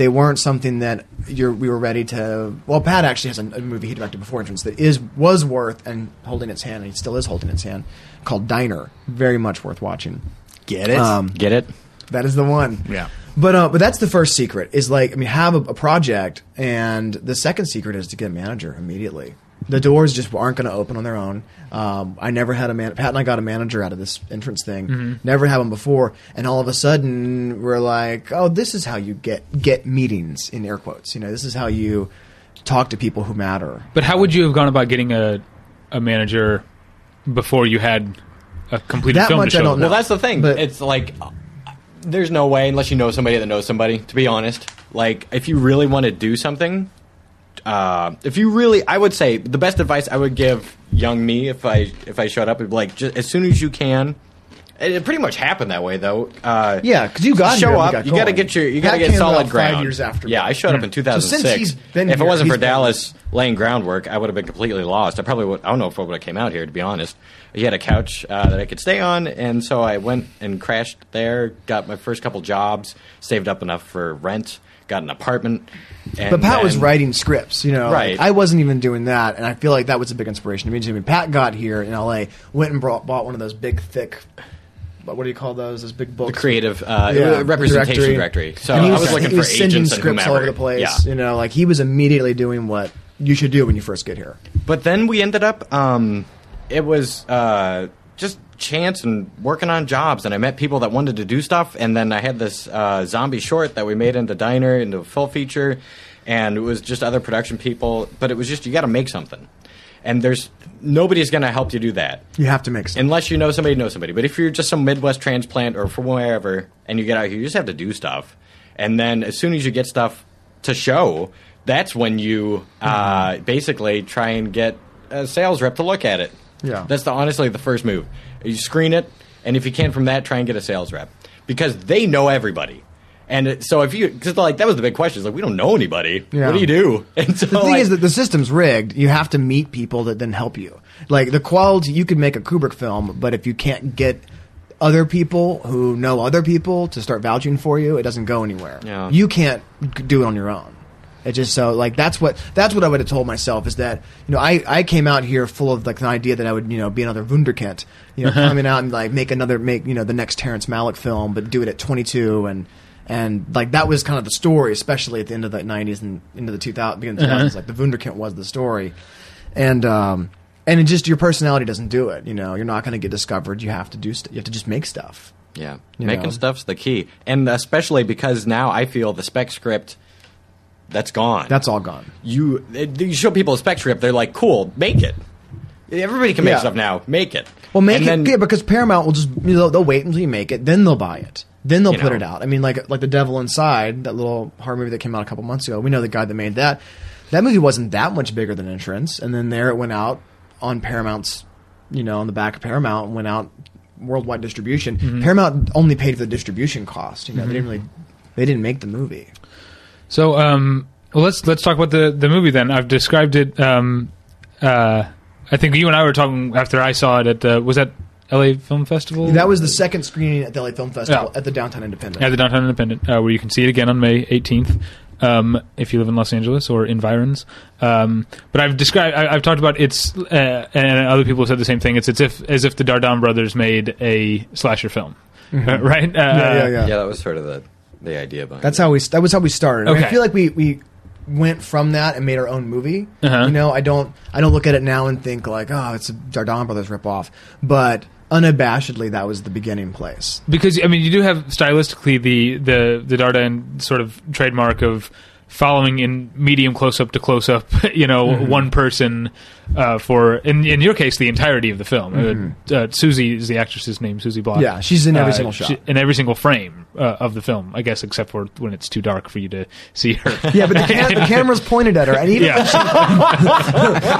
they weren't something that you're we were ready to. Well, Pat actually has a, a movie he directed before entrance that is was worth and holding its hand, and he still is holding its hand, called Diner. Very much worth watching. get it? Um, Get it? that is the one. Yeah. But uh, but that's the first secret is like I mean have a, a project and the second secret is to get a manager immediately. The doors just aren't going to open on their own. Um, I never had a man. Pat and I got a manager out of this entrance thing. Never had one before, and all of a sudden we're like, oh, this is how you get get meetings in air quotes. You know, this is how you talk to people who matter. But how would you have gone about getting a a manager before you had a completed That film much to I show? don't know. Well, that's the thing. But- it's like there's no way unless you know somebody that knows somebody. To be honest, like if you really want to do something, uh, if you really, I would say the best advice I would give young me if I if I showed up, would be like just as soon as you can. It it pretty much happened that way though. Uh, Yeah, 'cause you got to show here up. got you got to get your you got to get solid about five ground. years after. Yeah, I showed up in 2006. he's been if it wasn't for been- Dallas laying groundwork, I would have been completely lost. I probably would. I don't know if I would have came out here to be honest. He had a couch uh, that I could stay on, and so I went and crashed there. Got my first couple jobs, saved up enough for rent, got an apartment. And But Pat was writing scripts, you know. Right. like, I wasn't even doing that, and I feel like that was a big inspiration to me. I mean, Pat got here in L.A., went and brought, bought one of those big, thick. What do you call those? Those big books. the creative uh, Yeah, representation directory. So And he I was looking he for was sending agents scripts all over the place. Yeah. You know, like he was immediately doing what you should do when you first get here. But then we ended up, um, it was uh, just chance and working on jobs. And I met people that wanted to do stuff. And then I had this uh, zombie short that we made into Diner, into a full feature. And it was just other production people. But it was just, you got to make something. And there's nobody's going to help you do that. You have to make some. Unless you know somebody who knows somebody. But if you're just some Midwest transplant or from wherever and you get out here, you just have to do stuff. And then as soon as you get stuff to show, that's when you uh, basically try and get a sales rep to look at it. Yeah. That's the honestly the first move. You screen it, and if you can from that, try and get a sales rep because they know everybody. And so if you, because like that was the big question, is like we don't know anybody. Yeah. What do you do? And so the thing like, is that the system's rigged. You have to meet people that then help you. Like the quality, you could make a Kubrick film, but if you can't get other people who know other people to start vouching for you, it doesn't go anywhere. Yeah. You can't do it on your own. It just so like that's what that's what I would have told myself is that you know I, I came out here full of like an idea that I would you know be another Wunderkind. You know coming out and like make another make you know the next Terrence Malick film but do it at 22 and and like that was kind of the story especially at the end of the 90s and into the 2000 beginning of the 2000s like the Wunderkind was the story. And um and it just your personality doesn't do it you know you're not going to get discovered you have to do st- you have to just make stuff. Yeah, You making know? stuff's the key, and especially because now I feel the spec script that's gone. that's all gone you. You show people a spec script, they're like, "Cool, make it." Everybody can make Yeah. stuff now. Make it. Well, make And it then- yeah, because Paramount will just you know, they'll wait until you make it, then they'll buy it, then they'll You put know. it out. I mean, like like the Devil Inside, that little horror movie that came out a couple months ago. We know the guy that made that. That movie wasn't that much bigger than Entrance, and then there it went out on Paramount's, you know, on the back of Paramount, and went out worldwide distribution. Mm-hmm. Paramount only paid for the distribution cost. You know, they didn't mm-hmm. really, they didn't make the movie. So, um, well, let's let's talk about the the movie then. I've described it. Um, uh, I think you and I were talking after I saw it at uh, was that L.A. Film Festival. That was the second screening at the LA Film Festival Yeah. at the Downtown Independent. at the Downtown Independent, uh, where you can see it again on May 18th. Um, if you live in Los Angeles or environs, um, but I've described, I, I've talked about it's, uh, and other people have said the same thing. It's as if as if the Dardenne brothers made a slasher film, uh, right? Uh, Mm-hmm. yeah, yeah, yeah. Yeah, that was sort of the the idea behind That's it. how we. That was how we started. I, mean, I Okay. feel like we we went from that and made our own movie. Uh-huh. You know, I don't I don't look at it now and think like, oh, it's a Dardenne Brothers ripoff. But unabashedly, that was the beginning place. because I mean, you do have stylistically the the the Dardenne sort of trademark of following in medium close up to close up. You know, one person uh, for in in your case the entirety of the film. Uh, uh, Suziey is the actress's name, Suziey Block. Yeah, she's in every Uh, single she- shot. in every single frame uh, of the film, I guess, except for when it's too dark for you to see her. Yeah, but the, cam- the camera's pointed at her, and even Yeah.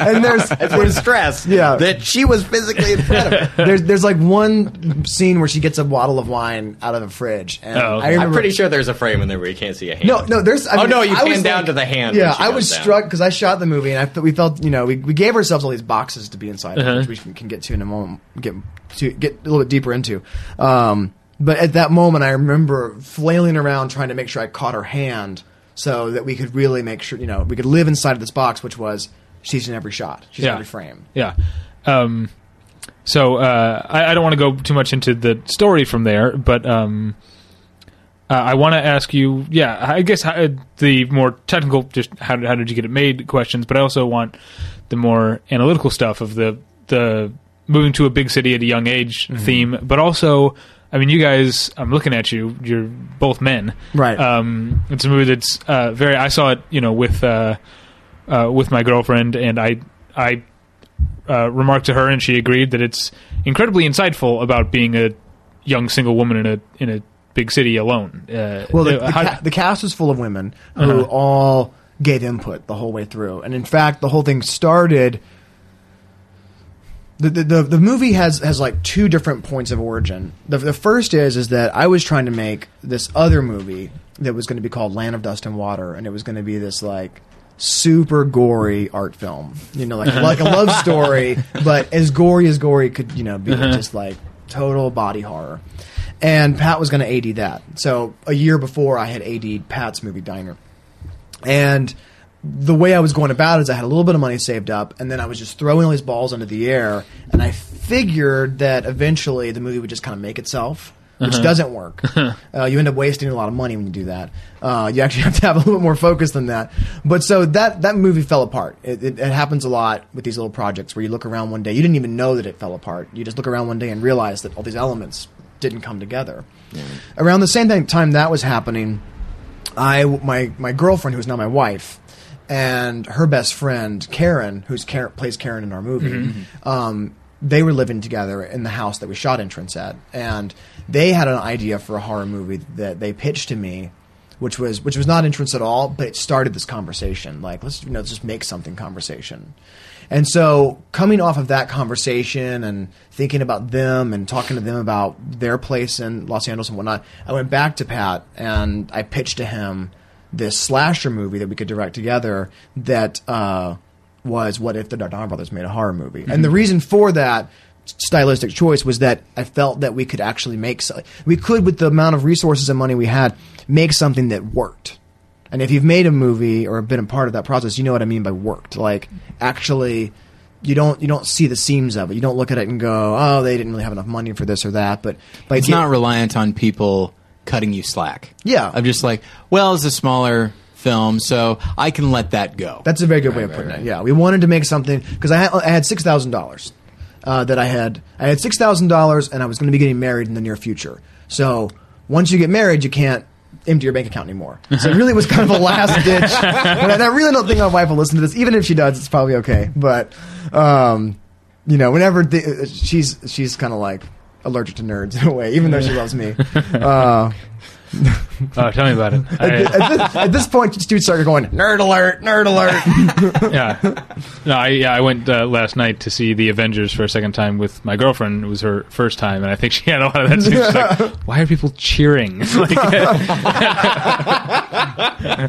and there's I want stress Yeah. that she was physically in front of it. there's there's like one scene where she gets a bottle of wine out of the fridge, and Oh, okay. I remember I'm pretty sure there's a frame in there where you can't see a hand. No, no, there's. I Oh, no, you Pan down like- to the hand Yeah, I was down. struck because I shot the movie and I we felt you know we, we gave ourselves all these boxes to be inside, of, Uh-huh. which we can- get to in a moment, get to get a little bit deeper into. Um, but at that moment, I remember flailing around trying to make sure I caught her hand so that we could really make sure you know we could live inside of this box, which was she's in every shot, she's in every frame. Yeah. Um, so uh, I, I don't want to go too much into the story from there, but um, uh, I want to ask you, yeah, I guess how, the more technical, just how did, how did you get it made questions, but I also want the more analytical stuff of the the moving to a big city at a young age Mm-hmm. theme, but also. I mean, you guys. I'm looking at you. You're both men, Right. Um, it's a movie that's uh, very. I saw it, you know, with uh, uh, with my girlfriend, and I I uh, remarked to her, and she agreed that it's incredibly insightful about being a young single woman in a in a big city alone. Uh, Well, the, uh, the, how- ca- the cast was full of women who Uh-huh. all gave input the whole way through, and in fact, the whole thing started. The, the, the, the movie has, has like two different points of origin. The, the first is is that I was trying to make this other movie that was going to be called Land of Dust and Water, and it was going to be this like super gory art film, you know, like like a love story, but as gory as gory could, you know, be just like total body horror. And Pat was going to AD that. So a year before, I had AD'd Pat's movie Diner, and the way I was going about it is I had a little bit of money saved up, and then I was just throwing all these balls into the air, and I figured that eventually the movie would just kind of make itself, which doesn't work. uh, you end up wasting a lot of money when you do that. Uh, you actually have to have a little bit more focus than that. But so that that movie fell apart. It, it, it happens a lot with these little projects where you look around one day, you didn't even know that it fell apart. You just look around one day and realize that all these elements didn't come together. Around the same time- that was happening. I my my girlfriend, who's now my wife, and her best friend Karen, who's Karen, plays Karen in our movie. Um, they were living together in the house that we shot entrance at, and they had an idea for a horror movie that they pitched to me, which was which was not entrance at all, but it started this conversation. Like let's you know let's just make something conversation. And so, coming off of that conversation and thinking about them and talking to them about their place in Los Angeles and whatnot, I went back to Pat and I pitched to him this slasher movie that we could direct together that uh, was what if the Dardenne brothers made a horror movie. And the reason for that stylistic choice was that I felt that we could actually make we could with the amount of resources and money we had make something that worked. And if you've made a movie or been a part of that process, you know what I mean by worked. Like actually you don't you don't see the seams of it. You don't look at it and go, "Oh, they didn't really have enough money for this or that." But by It's get- not reliant on people cutting you slack. Yeah. I'm just like, well, it's a smaller film, so I can let that go. That's a very good way of Right, putting right, it. Yeah, we wanted to make something because I had, I had six thousand dollars uh, that I had. I had six thousand dollars, and I was going to be getting married in the near future. So once you get married, you can't empty your bank account anymore. So it really was kind of a last ditch. and I really don't think my wife will listen to this. Even if she does, it's probably okay. But um, you know, whenever the, she's she's kind of like allergic to nerds in a way, even though she loves me. Uh, Oh, tell me about it. I- at, this, at this point, dudes started going nerd alert, nerd alert. yeah, no, I yeah, I went uh, last night to see the Avengers for a second time with my girlfriend. It was her first time, and I think she had a lot of that. Scene. She's like, "Why are people cheering?" Like,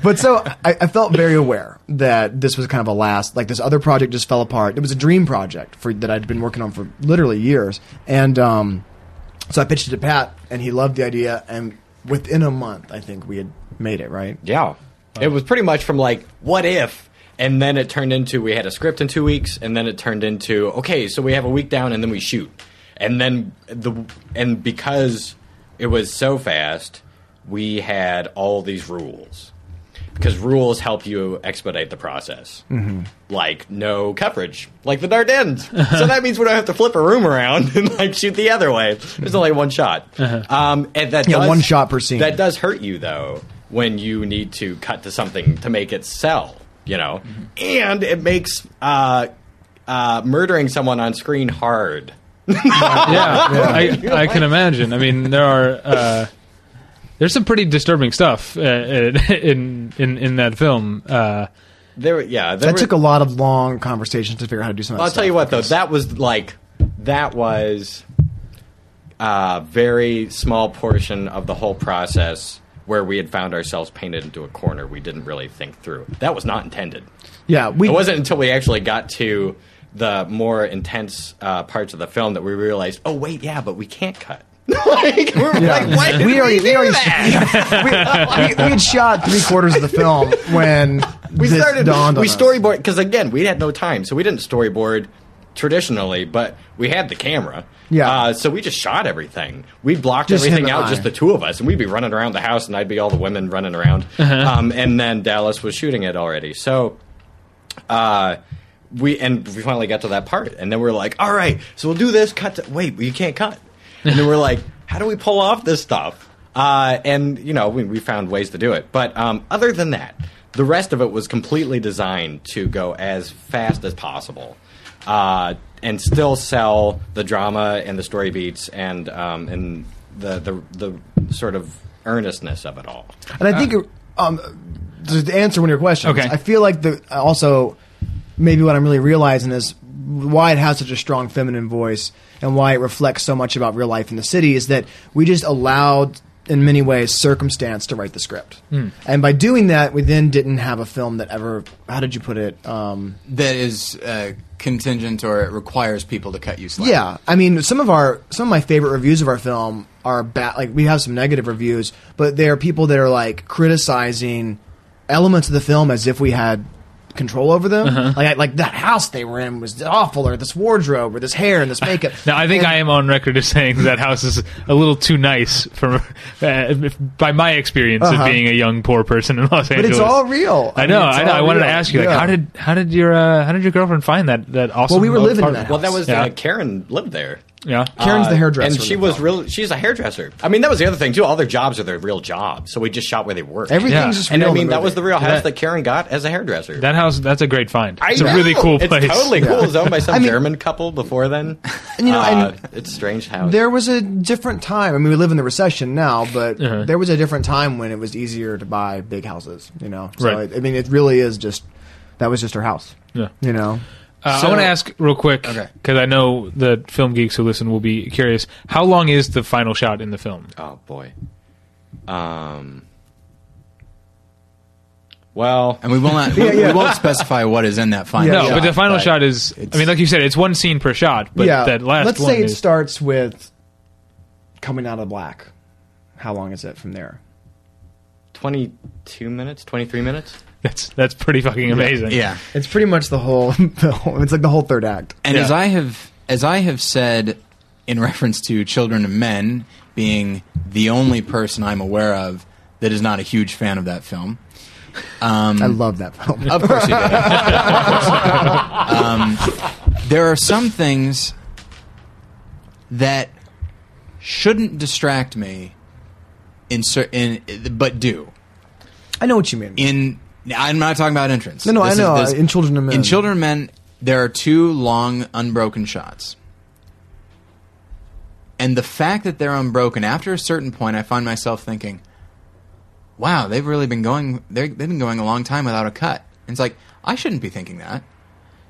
but so I, I felt very aware that this was kind of a last, like this other project just fell apart. It was a dream project for that I'd been working on for literally years, and um, so I pitched it to Pat, and he loved the idea, and within a month, I think we had made it. Right? Yeah. Uh, it was pretty much from like, what if? And then it turned into we had a script in two weeks, and then it turned into okay, so we have a week down, and then we shoot, and then the and because it was so fast, we had all these rules because rules help you expedite the process. Mm-hmm. Like no coverage, like the Dardennes. so that means we don't have to flip a room around and like shoot the other way. There's only one shot, um, and that Yeah, does- one shot per scene. That does hurt you though when you need to cut to something to make it sell. You know, and it makes uh, uh, murdering someone on screen hard. yeah, I, I can imagine. I mean, there are uh, there's some pretty disturbing stuff uh, in in in that film. Uh, There, yeah, there That were- took a lot of long conversations to figure out how to do something. I'll tell you what though, that was like that was a very small portion of the whole process where we had found ourselves painted into a corner we didn't really think through. That was not intended. yeah, we It wasn't until we actually got to the more intense uh, parts of the film that we realized, oh wait, yeah, but we can't cut. like, we're like, why did we already do we already that? we, had shot three quarters of the film when we this started dawned on we storyboard because again we had no time so we didn't storyboard traditionally but we had the camera Yeah. uh, so we just shot everything we blocked Just everything out I. just the two of us and we'd be running around the house and i'd be all the women running around Uh-huh. um, and then dallas was shooting it already so uh, we and we finally got to that part and then we are like all right so we'll do this cut to, wait you can't cut and then we're like how do we pull off this stuff? Uh, and you know we, we found ways to do it. But um, other than that the rest of it was completely designed to go as fast as possible uh, and still sell the drama and the story beats and um, and the, the the sort of earnestness of it all. And I think, um, to answer one of your questions, Okay. I feel like the also maybe what I'm really realizing is why it has such a strong feminine voice and why it reflects so much about real life in the city is that we just allowed in many ways circumstance to write the script and by doing that we then didn't have a film that ever how did you put it um, that is uh, contingent or it requires people to cut you slack. Yeah, I mean, some of our some of my favorite reviews of our film are bad. Like we have some negative reviews, but there are people that are like criticizing elements of the film as if we had control over them. Uh-huh. Like like that house they were in was awful, or this wardrobe, or this hair and this makeup. now, I think And- I am on record as saying that, that house is a little too nice for, uh, if- by my experience Uh-huh. of being a young poor person in Los Angeles. But it's all real. I know. mean, it's I know. I wanted to ask you, like, Yeah. how did how did your uh, how did your girlfriend find that that awesome? Well, we were living in apartment? that well that was Yeah. uh, karen lived there Yeah. Karen's the Uh, hairdresser and in she the was film. real. She's a hairdresser. I mean, that was the other thing too. All their jobs are their real jobs, so we just shot where they work. Everything's Yeah. just and real. I in mean, the that was the real house That- that Karen got as a hairdresser. That house, that's a great find. I It's a know. really cool place. It's totally cool. It was owned by some I mean- German couple before then. And, you know, Uh, and- it's a strange house. There was a different time. I mean, we live in the recession now, but Uh-huh. there was a different time when it was easier to buy big houses. You know, so Right. I, I mean, it really is just that was just her house. Yeah. You know, Uh, So- I want to ask real quick Okay. because I know the film geeks who listen will be curious. How long is the final shot in the film? oh boy. Um. Well, And we will not. Yeah, we, yeah. we won't specify what is in that final. Yeah, no, shot, but the final but shot is. I mean, like you said, it's one scene per shot. But yeah. that last let's one say it is, starts with coming out of black. How long is it from there? twenty-two minutes, twenty-three minutes. that's that's pretty fucking amazing. Yeah. It's pretty much the whole. The whole it's like the whole third act. And Yeah. as I have as I have said in reference to Children of Men being the only person I'm aware of that is not a huge fan of that film. Um, I love that film. Of course you did. um, there are some things that shouldn't distract me in, cer- in but do. I know what you mean. In I'm not talking about entrance. No, no, I This is- know, this- in Children of Men. In Children of Men, there are two long unbroken shots. And the fact that they're unbroken, after a certain point, I find myself thinking, wow, they've really been going. they're- They've been going a long time without a cut. And it's like I shouldn't be thinking that.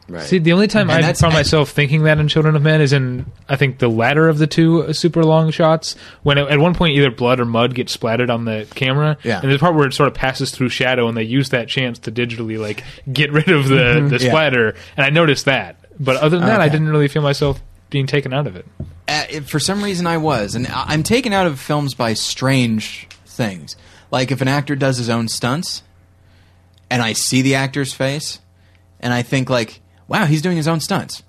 Right. See, the only time And I found myself thinking that in Children of Men is in, I think, the latter of the two super long shots. When at one point either blood or mud gets splattered on the camera, Yeah. and there's a part where it sort of passes through shadow, and they use that chance to digitally like get rid of the the Yeah. splatter. And I noticed that, but other than that, I didn't really feel myself being taken out of it. Uh, it- for some reason, I was, and I'm taken out of films by strange things. Like if an actor does his own stunts, and I see the actor's face, and I think like, wow, he's doing his own stunts.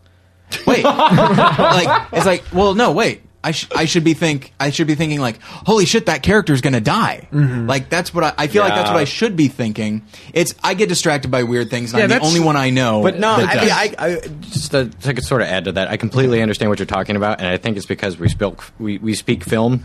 Wait, like it's like, well, no, wait. I, sh- I should be think I should be thinking like, holy shit, that character's gonna die. Mm-hmm. Like that's what I, I feel like that's what I should be thinking. It's I get distracted by weird things. And Yeah, I'm the only one I know. But no, I. I, I just to, to sort of add to that, I completely understand what you're talking about, and I think it's because we speak we, we speak film,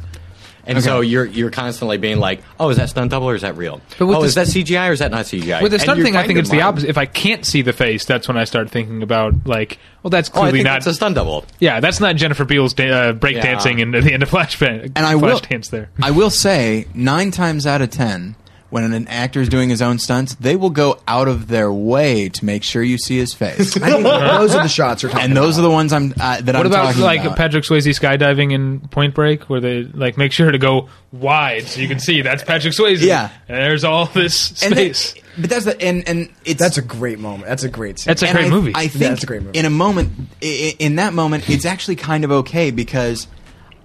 and so you're you're constantly being like, oh, is that stunt double or is that real? But with oh, the is that CGI or is that not CGI? With the And stunt thing, I think of it's the opposite. If I can't see the face, that's when I start thinking about like, well, that's Oh, I clearly think not. that's a stunt double. yeah, that's not Jennifer Beals da- uh, breakdancing Yeah. in the end of Flashbang. and I will Flashdance there. I will say nine times out of ten, when an actor is doing his own stunts, they will go out of their way to make sure you see his face. I think those are the shots you're talking and those are the ones I'm uh, that What I'm about talking like about. Patrick Swayze skydiving in Point Break, where they like make sure to go wide so you can see that's Patrick Swayze. Yeah. and there's all this and they- space. but that's the and and it's That's a great moment. That's a great scene. That's a and great I, movie. I think Yeah, it's a great movie. in a moment, i- i- in that moment, it's actually kind of okay because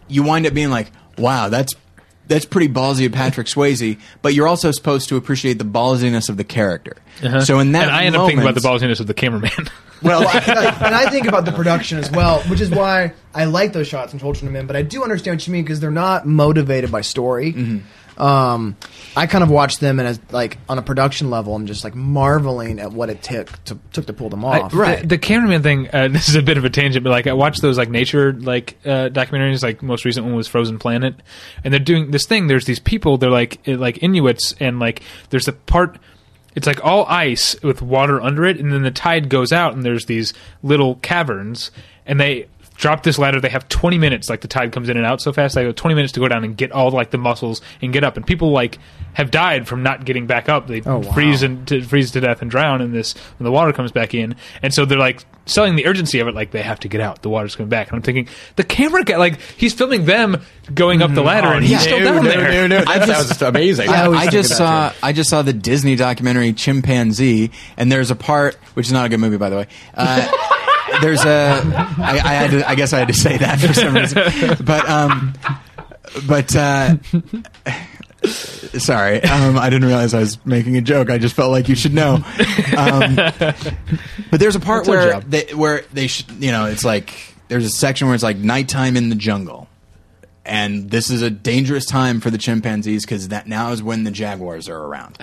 you wind up being like, "Wow, that's that's pretty ballsy of Patrick Swayze," but you're also supposed to appreciate the ballsiness of the character. So in that, Uh-huh. and I end up thinking about the ballsiness of the cameraman. Well, and I think about the production as well, which is why I like those shots in Children of Men. But I do understand what you mean because they're not motivated by story. Um, I kind of watch them and as like on a production level, I'm just like marveling at what it took to took to pull them I- off. the, the cameraman thing. Uh, this is a bit of a tangent, but like I watched those like nature like uh, documentaries. Like most recent one was Frozen Planet, and they're doing this thing. There's these people. They're like uh, like Inuits, and like there's a part. It's like all ice with water under it, and then the tide goes out, and there's these little caverns, and they drop this ladder. They have 20 minutes. Like the tide comes in and out so fast, they have 20 minutes to go down and get all like the mussels and get up. And people like have died from not getting back up. They Oh, wow. freeze and to freeze to death and drown in this when the water comes back in. And so they're like selling the urgency of it, like they have to get out. The water's coming back. And I'm thinking the camera guy, like he's filming them going up the ladder, and he's still down there. That sounds amazing. I I just of that, saw I just saw the Disney documentary Chimpanzee, and there's a part which is not a good movie, by the way. Uh, there's a I, I had to, I guess I had to say that for some reason, but um, but uh, sorry, um, I didn't realize I was making a joke. I just felt like you should know. Um, but there's a part That's our where job. they where they should, you know it's like there's a section where it's like nighttime in the jungle and this is a dangerous time for the chimpanzees because that now is when the jaguars are around,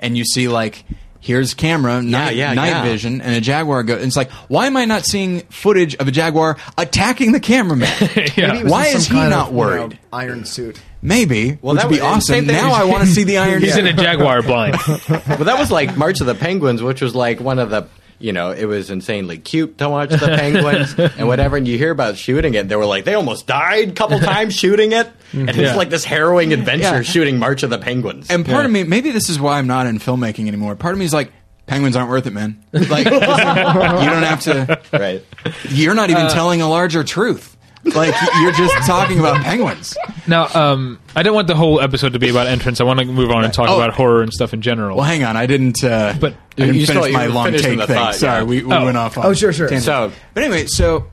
and you see like. Here's camera, night, yeah, night yeah. vision, and a jaguar go. And it's like, why am I not seeing footage of a jaguar attacking the cameraman? Yeah. Maybe it was Why is he not of, you know, worried? iron suit. Maybe, Well, which that would be was- awesome. thing Now I want to see the iron. He's in a jaguar blind. Well, that was like March of the Penguins, which was like one of the, you know, it was insanely cute to watch the penguins and whatever. And you hear about shooting it, they were like, they almost died a couple times shooting it. And it's like this harrowing adventure Yeah. shooting March of the Penguins. And part of me, maybe this is why I'm not in filmmaking anymore. Part of me is like, penguins aren't worth it, man. Like, you don't have to. right. You're not Uh, even telling a larger truth. Like you're just talking about penguins. now, um, I don't want the whole episode to be about entrance. I want to move on and talk Oh. about horror and stuff in general. Well, hang on, I didn't. Uh, But- I didn't You finish still- my were long finishing take the thing. thought, Sorry, yeah. we, we Oh. went off. On Oh, sure, sure. tangent. So, But anyway, so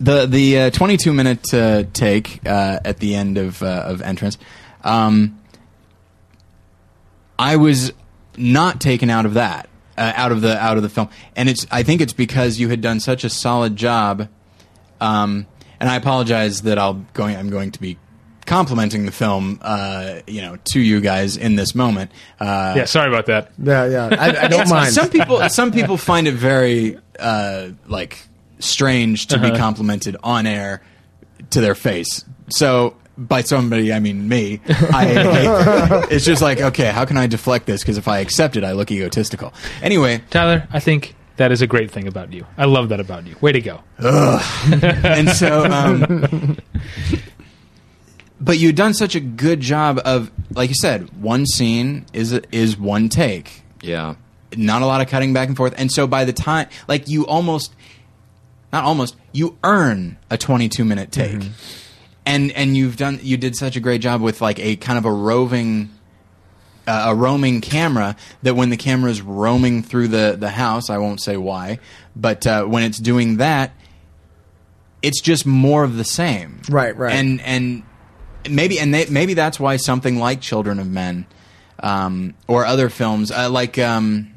the the uh, 22 minute uh, take uh, at the end of uh, of entrance, um, I was not taken out of that uh, out of the out of the film, and it's I think it's because you had done such a solid job. Um, and I apologize that I'll going I'm going to be complimenting the film, uh, you know, to you guys in this moment. Uh, yeah, sorry about that. Yeah, yeah. I, I don't mind. Some people, some people find it very uh, like strange to be complimented on air to their face. So by somebody, I mean me. I hate, it's just like, okay, how can I deflect this? Because if I accept it, I look egotistical. Anyway, Tyler, I think that is a great thing about you. I love that about you. Way to go. and so um, but you've done such a good job of, like you said, one scene is is one take. Yeah. Not a lot of cutting back and forth, and so by the time, like you almost, not almost, you earn a twenty-two minute take, and and you've done you did such a great job with like a kind of a roving uh, a roaming camera that when the camera is roaming through the, the house, I won't say why, but uh, when it's doing that, it's just more of the same. Right, right. And and maybe and they, maybe that's why something like Children of Men um, or other films uh, like um,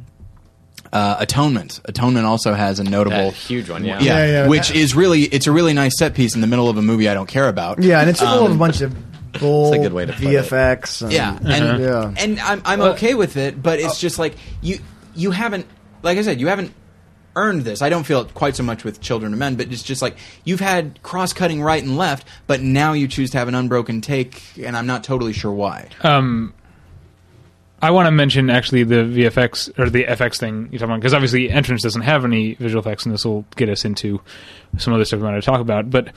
uh, Atonement. Atonement also has a notable That huge one, yeah. yeah, Yeah, yeah. which is really it's a really nice set piece in the middle of a movie I don't care about. Yeah, and it's full Um, of a bunch of bull a good way to put it. VFX. And, yeah, and Yeah. and I'm I'm okay with it, but it's just like you you haven't like I said you haven't earned this. I don't feel it quite so much with Children of Men, but it's just like you've had cross cutting right and left, but now you choose to have an unbroken take, and I'm not totally sure why. Um, I want to mention actually the VFX or the FX thing you're talking about because obviously Entrance doesn't have any visual effects, and this will get us into some other stuff we want to talk about. But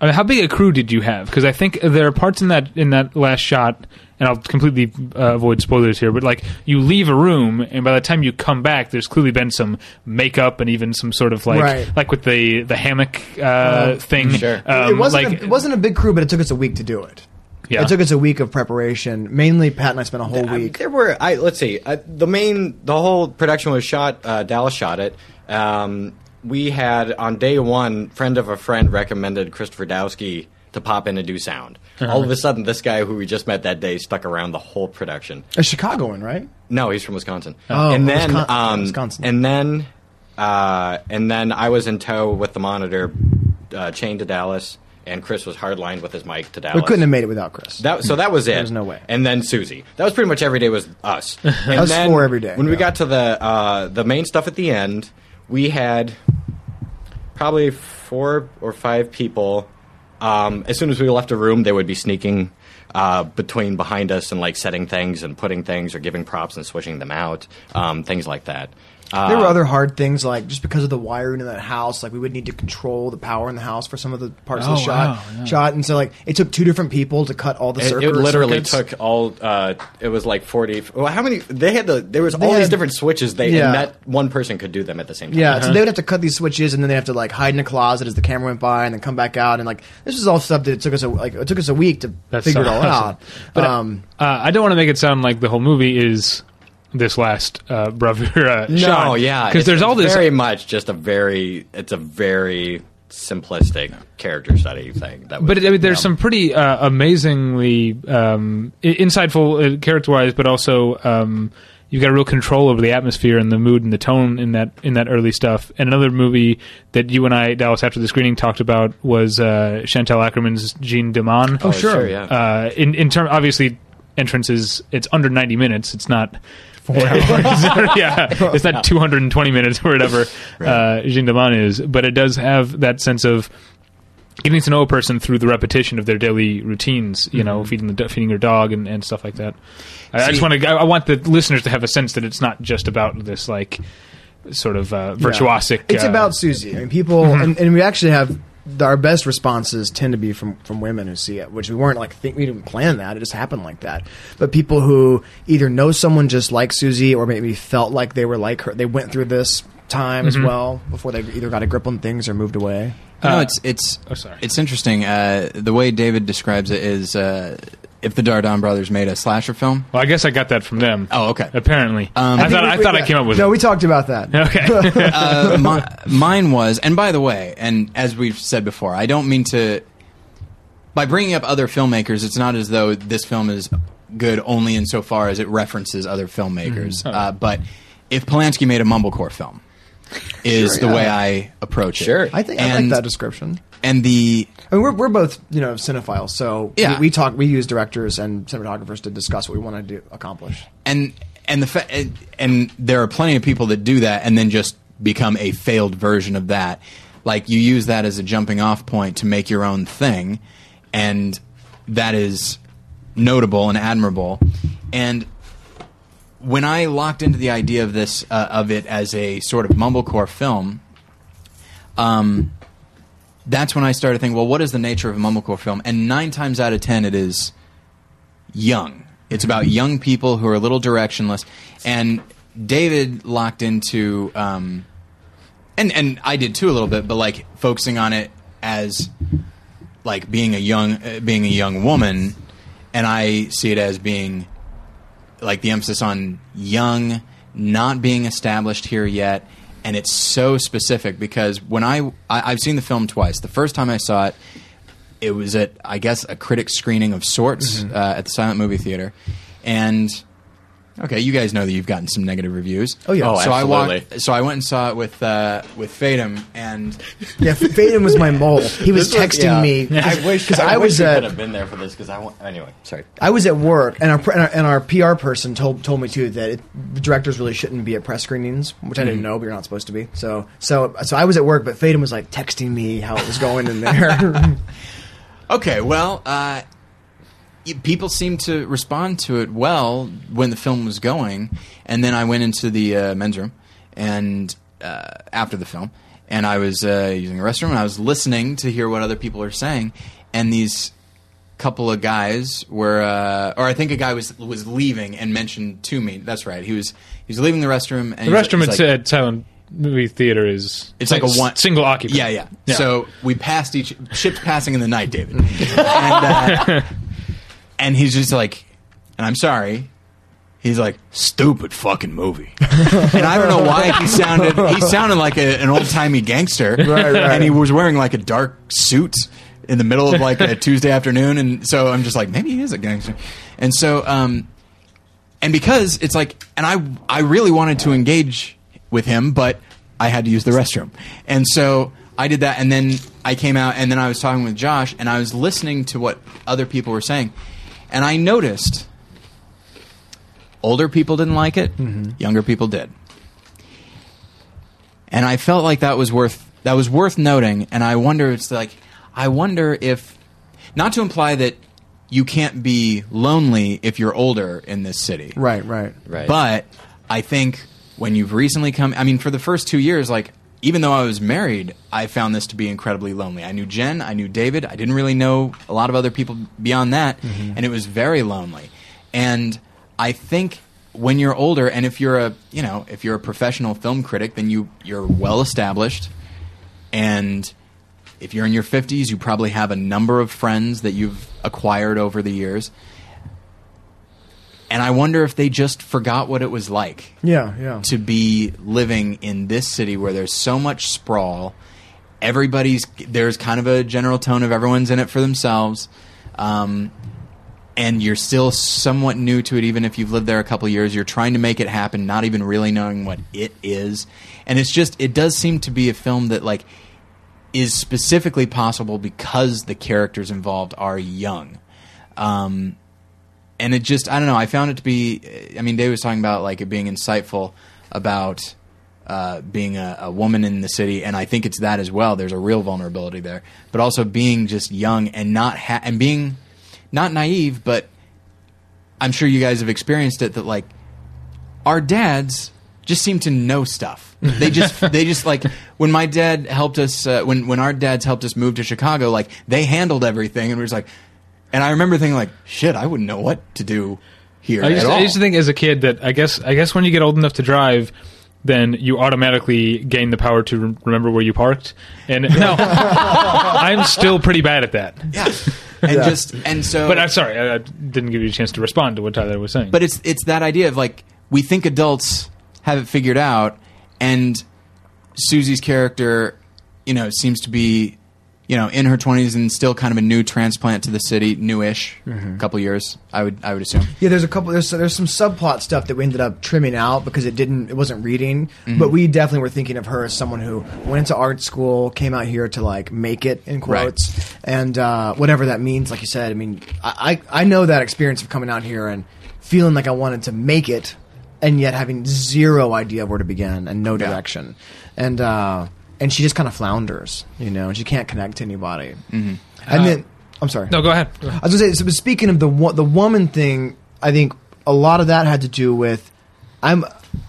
uh, how big a crew did you have? Because I think there are parts in that in that last shot, and I'll completely uh, avoid spoilers here. But like you leave a room, and by the time you come back, there's clearly been some makeup and even some sort of like Right. like with the the hammock uh, Oh, thing. sure. Um, it wasn't like, a, it wasn't a big crew, but it took us a week to do it. Yeah. It took us a week of preparation. Mainly, Pat and I spent a whole I- week. there were I let's see uh, the main the whole production was shot uh, Dallas shot it. Um, we had on day one, friend of a friend recommended Christopher Dowski to pop in and do sound. Uh-huh. All of a sudden, this guy who we just met that day stuck around the whole production. A Chicagoan, right? No, he's from Wisconsin. Oh, and then, Wisconsin- um, Wisconsin. and then, uh, and then I was in tow with the monitor, uh, chained to Dallas, and Chris was hardlined with his mic to Dallas. We couldn't have made it without Chris. That, so that was it. There's no way. And then Susie. That was pretty much every day was us. And Us then four every day, When we got to the uh, the main stuff at the end, we had probably four or five people. Um, as soon as we left a room, they would be sneaking uh, between behind us and like setting things and putting things or giving props and switching them out, um, things like that. Uh, There were other hard things like just because of the wiring in that house, like we would need to control the power in the house for some of the parts of the Oh, shot. wow, yeah. Shot, and so like it took two different people to cut all the It, circuits. it literally circuits. took all. Uh, it was like forty. Well, how many? They had the. There was They all these had- different switches. They Yeah. and that one person could do them at the same time. Yeah, so they would have to cut these switches, and then they have to like hide in a closet as the camera went by, and then come back out, and like this was all stuff that it took us a, like it took us a week to That's figure it so all awesome. out. But um, uh, I don't want to make it sound like the whole movie is this last uh, bravura No, shot. yeah, because there's all this. very much just a very. It's a very simplistic character study thing. That was, but I mean, there's yeah. some pretty uh, amazingly um, insightful uh, character-wise, but also um, you've got a real control over the atmosphere and the mood and the tone in that in that early stuff. And another movie that you and I, Dallas, after the screening, talked about was uh, Chantal Akerman's Jeanne Dielman. Oh, sure. sure, yeah. uh, in in term obviously entrances it's under 90 minutes it's not four hours. Yeah. It's not 220 minutes or whatever uh, Jeanne Dielman is but it does have that sense of getting to know a person through the repetition of their daily routines you know feeding the feeding your dog and, and stuff like that. I, I just want to I, I want the listeners to have a sense that it's not just about this like sort of uh, virtuosic It's uh, about Susie. I mean, people, and, and we actually have our best responses tend to be from from women who see it, which we weren't like think we didn't plan that. It just happened like that. But people who either know someone just like Susie, or maybe felt like they were like her, they went through this time as well before they either got a grip on things or moved away. You know, Uh, it's it's oh, sorry. it's interesting. Uh, the way David describes it is uh, if the Dardenne brothers made a slasher film. well I guess I got that from them Oh, okay. apparently Um, I, I thought think I thought we- I came up with No, it we talked about that. okay uh, mi- mine was, and by the way, and as we've said before, I don't mean to. By bringing up other filmmakers, it's not as though this film is good only insofar as it references other filmmakers. Mm-hmm. Uh, but if Polanski made a mumblecore film, is Sure, the yeah. way I approach it. Sure. I think I like And- that description. And the I mean, we're, we're both you know cinephiles, so Yeah. we, we talk. We use directors and cinematographers to discuss what we want to do accomplish. and and the fa- and, and there are plenty of people that do that and then just become a failed version of that like you use that as a jumping off point to make your own thing and that is notable and admirable and when i locked into the idea of this uh, of it as a sort of mumblecore film um that's when I started thinking, well, what is the nature of a mumblecore film? And nine times out of ten, it is young. It's about young people who are a little directionless. And David locked into, um, and and I did too a little bit, but like focusing on it as like being a young uh, being a young woman, and I see it as being like the emphasis on young, not being established here yet, and it's so specific because when I, I I've seen the film twice. The first time I saw it, it was at I guess a critic screening of sorts uh, at the Silent Movie Theater, and okay, you guys know that you've gotten some negative reviews. Oh, yeah. Oh, so I absolutely. walked. So I went and saw it with uh, with Fadem, and Yeah, Fadem was my mole. He was This was- texting yeah. me I wish because I, I, wish was we at could have been there for this because I want. Anyway, sorry. I was at work, and our pr- and our, and our PR person told told me too that it, the directors really shouldn't be at press screenings, which I didn't know, but you're not supposed to be. So so so I was at work, but Fadem was like texting me how it was going in there. Okay, well, uh, y- people seemed to respond to it well when the film was going, and then I went into the uh, men's room and uh, after the film, and I was uh, using the restroom and I was listening to hear what other people are saying, and these couple of guys were, uh, or I think a guy was was leaving and mentioned to me. That's right, he was he was leaving the restroom. And The restroom at, like- Silent Movie Theater is It's like a one- single occupant. Yeah, yeah, Yeah. So we passed each ships passing in the night, David, and uh, and he's just like, and I'm sorry. He's like stupid fucking movie, and I don't know why he sounded. He sounded like a, an old timey gangster, Right, right. and he was wearing like a dark suit in the middle of like a Tuesday afternoon, and so I'm just like maybe he is a gangster, and so um, and because it's like, and I I really wanted to engage with him, but I had to use the restroom, and so I did that, and then I came out, and then I was talking with Josh, and I was listening to what other people were saying, and I noticed older people didn't like it, mm-hmm. younger people did, and I felt like that was worth that was worth noting, and I wonder it's like I wonder if not to imply that you can't be lonely if you're older in this city. right, right. Right. But I think when you've recently come, I mean, for the first two years, like, even though I was married, I found this to be incredibly lonely. I knew Jen, I knew David, I didn't really know a lot of other people beyond that, mm-hmm. and it was very lonely. And I think when you're older, and if you're a, you know, if you're a professional film critic, then you you're well established, and if you're in your 50s, you probably have a number of friends that you've acquired over the years. And I wonder if they just forgot what it was like Yeah, yeah. to be living in this city where there's so much sprawl. Everybody's there's kind of a general tone of everyone's in it for themselves, um, and you're still somewhat new to it. Even if you've lived there a couple years, you're trying to make it happen, not even really knowing what it is. And it's just it does seem to be a film that like is specifically possible because the characters involved are young. Um, and it just I don't know. I found it to be. I mean, Dave was talking about like it being insightful about uh, being a, a woman in the city, and I think it's that as well. There's a real vulnerability there, but also being just young and not ha- and being not naive, but I'm sure you guys have experienced it that like our dads just seem to know stuff. They just they just like when my dad helped us uh, when when our dads helped us move to Chicago, like they handled everything, and we was like, and I remember thinking like, shit, I wouldn't know what to do here I used, at all. I used to think as a kid that I guess I guess when you get old enough to drive, then you automatically gain the power to re- remember where you parked. And no, I'm still pretty bad at that. yeah, and Yeah. just and so, But I'm sorry, I, I didn't give you a chance to respond to what Tyler was saying. but it's it's that idea of like we think adults have it figured out, and Suziey's character, you know, seems to be, you know, in her twenties and still kind of a new transplant to the city, newish, a couple years, I would I would assume. Yeah, there's a couple. There's there's some subplot stuff that we ended up trimming out because it didn't. It wasn't reading. Mm-hmm. But we definitely were thinking of her as someone who went into art school, came out here to like make it in Right. quotes, and uh, whatever that means. Like you said, I mean, I I I know that experience of coming out here and feeling like I wanted to make it, and yet having zero idea of where to begin and no Yeah. direction, and uh, and she just kind of flounders, you know, and she can't connect to anybody. Mm-hmm. And then I'm sorry. no, go ahead. Go ahead. I was gonna say, so speaking of the wo- the woman thing, I think a lot of that had to do with I'm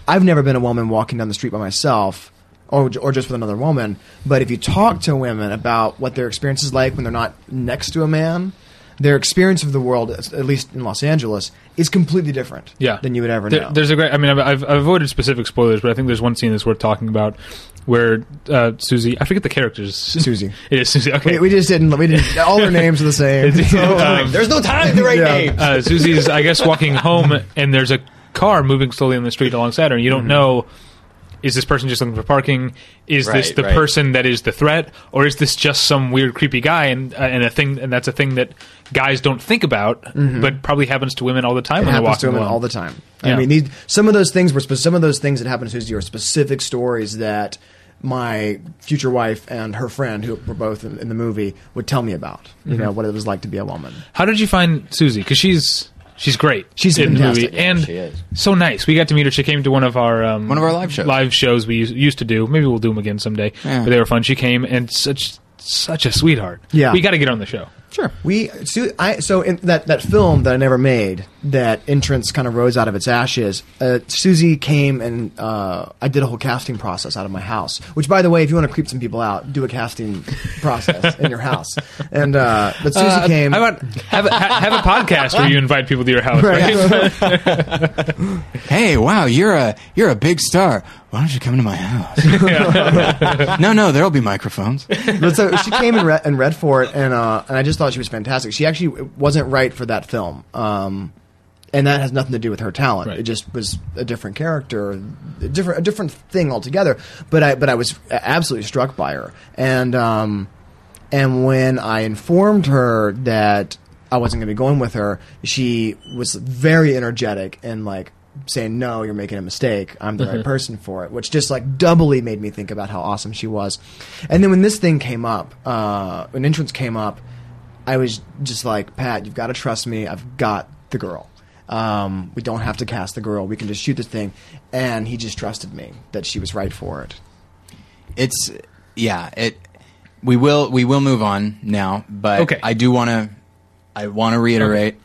I've never been a woman walking down the street by myself, or or just with another woman. But if you talk to women about what their experience is like when they're not next to a man, their experience of the world, at least in Los Angeles, is completely different. yeah. than you would ever There- know. There's a great. I mean, I've, I've, I've avoided specific spoilers, but I think there's one scene that's worth talking about where uh, Suziey. I forget the characters. Suziey. it is Suziey. Okay. we, we just didn't. We didn't. All their names are the same. Um, There's no time to write Yeah. names. uh, Suziey's, I guess, walking home, and there's a car moving slowly on the street alongside her, and you don't know. Is this person just looking for parking? Is this Right, the right. person that is the threat, or is this just some weird, creepy guy? And uh, and a thing, and that's a thing that guys don't think about, but probably happens to women all the time It when they're happens walking to women along. all the time. Yeah. I mean, these, some of those things were spe- some of those things that happened to Suziey are specific stories that my future wife and her friend, who were both in, in the movie, would tell me about. You Mm-hmm. know what it was like to be a woman. How did you find Suziey? Because she's she's great. She's in the fantastic. movie, and she is. so nice. We got to meet her. She came to one of our um, One of our live shows. Live shows we used, used to do. Maybe we'll do them again someday. Yeah. But they were fun. She came and such such a sweetheart. Yeah. we got to get her on the show. Sure. We Su- I, so in that that film that I never made, that entrance kind of rose out of its ashes. Uh, Suziey came and uh, I did a whole casting process out of my house. Which, by the way, if you want to creep some people out, do a casting process in your house. And uh, but Suziey Uh, came. How about have, a- have a podcast where you invite people to your house? Right? Hey, wow, you're a you're a big star. Why don't you come to my house? no, no, there'll be microphones. but so she came and read, and read for it, and uh, and I just thought she was fantastic. She actually wasn't right for that film, um, and that has nothing to do with her talent. Right. It just was a different character, a different a different thing altogether. But I but I was absolutely struck by her, and um, and when I informed her that I wasn't going to be going with her, she was very energetic and like saying, "No, you're making a mistake. I'm the right person for it," which just like doubly made me think about how awesome she was. And then when this thing came up, uh, when entrance came up, I was just like, "Pat, you've got to trust me. I've got the girl." Um, we don't have to cast the girl. We can just shoot this thing. And he just trusted me that she was right for it. It's yeah. It we will we will move on now, but Okay. I do want to I want to reiterate.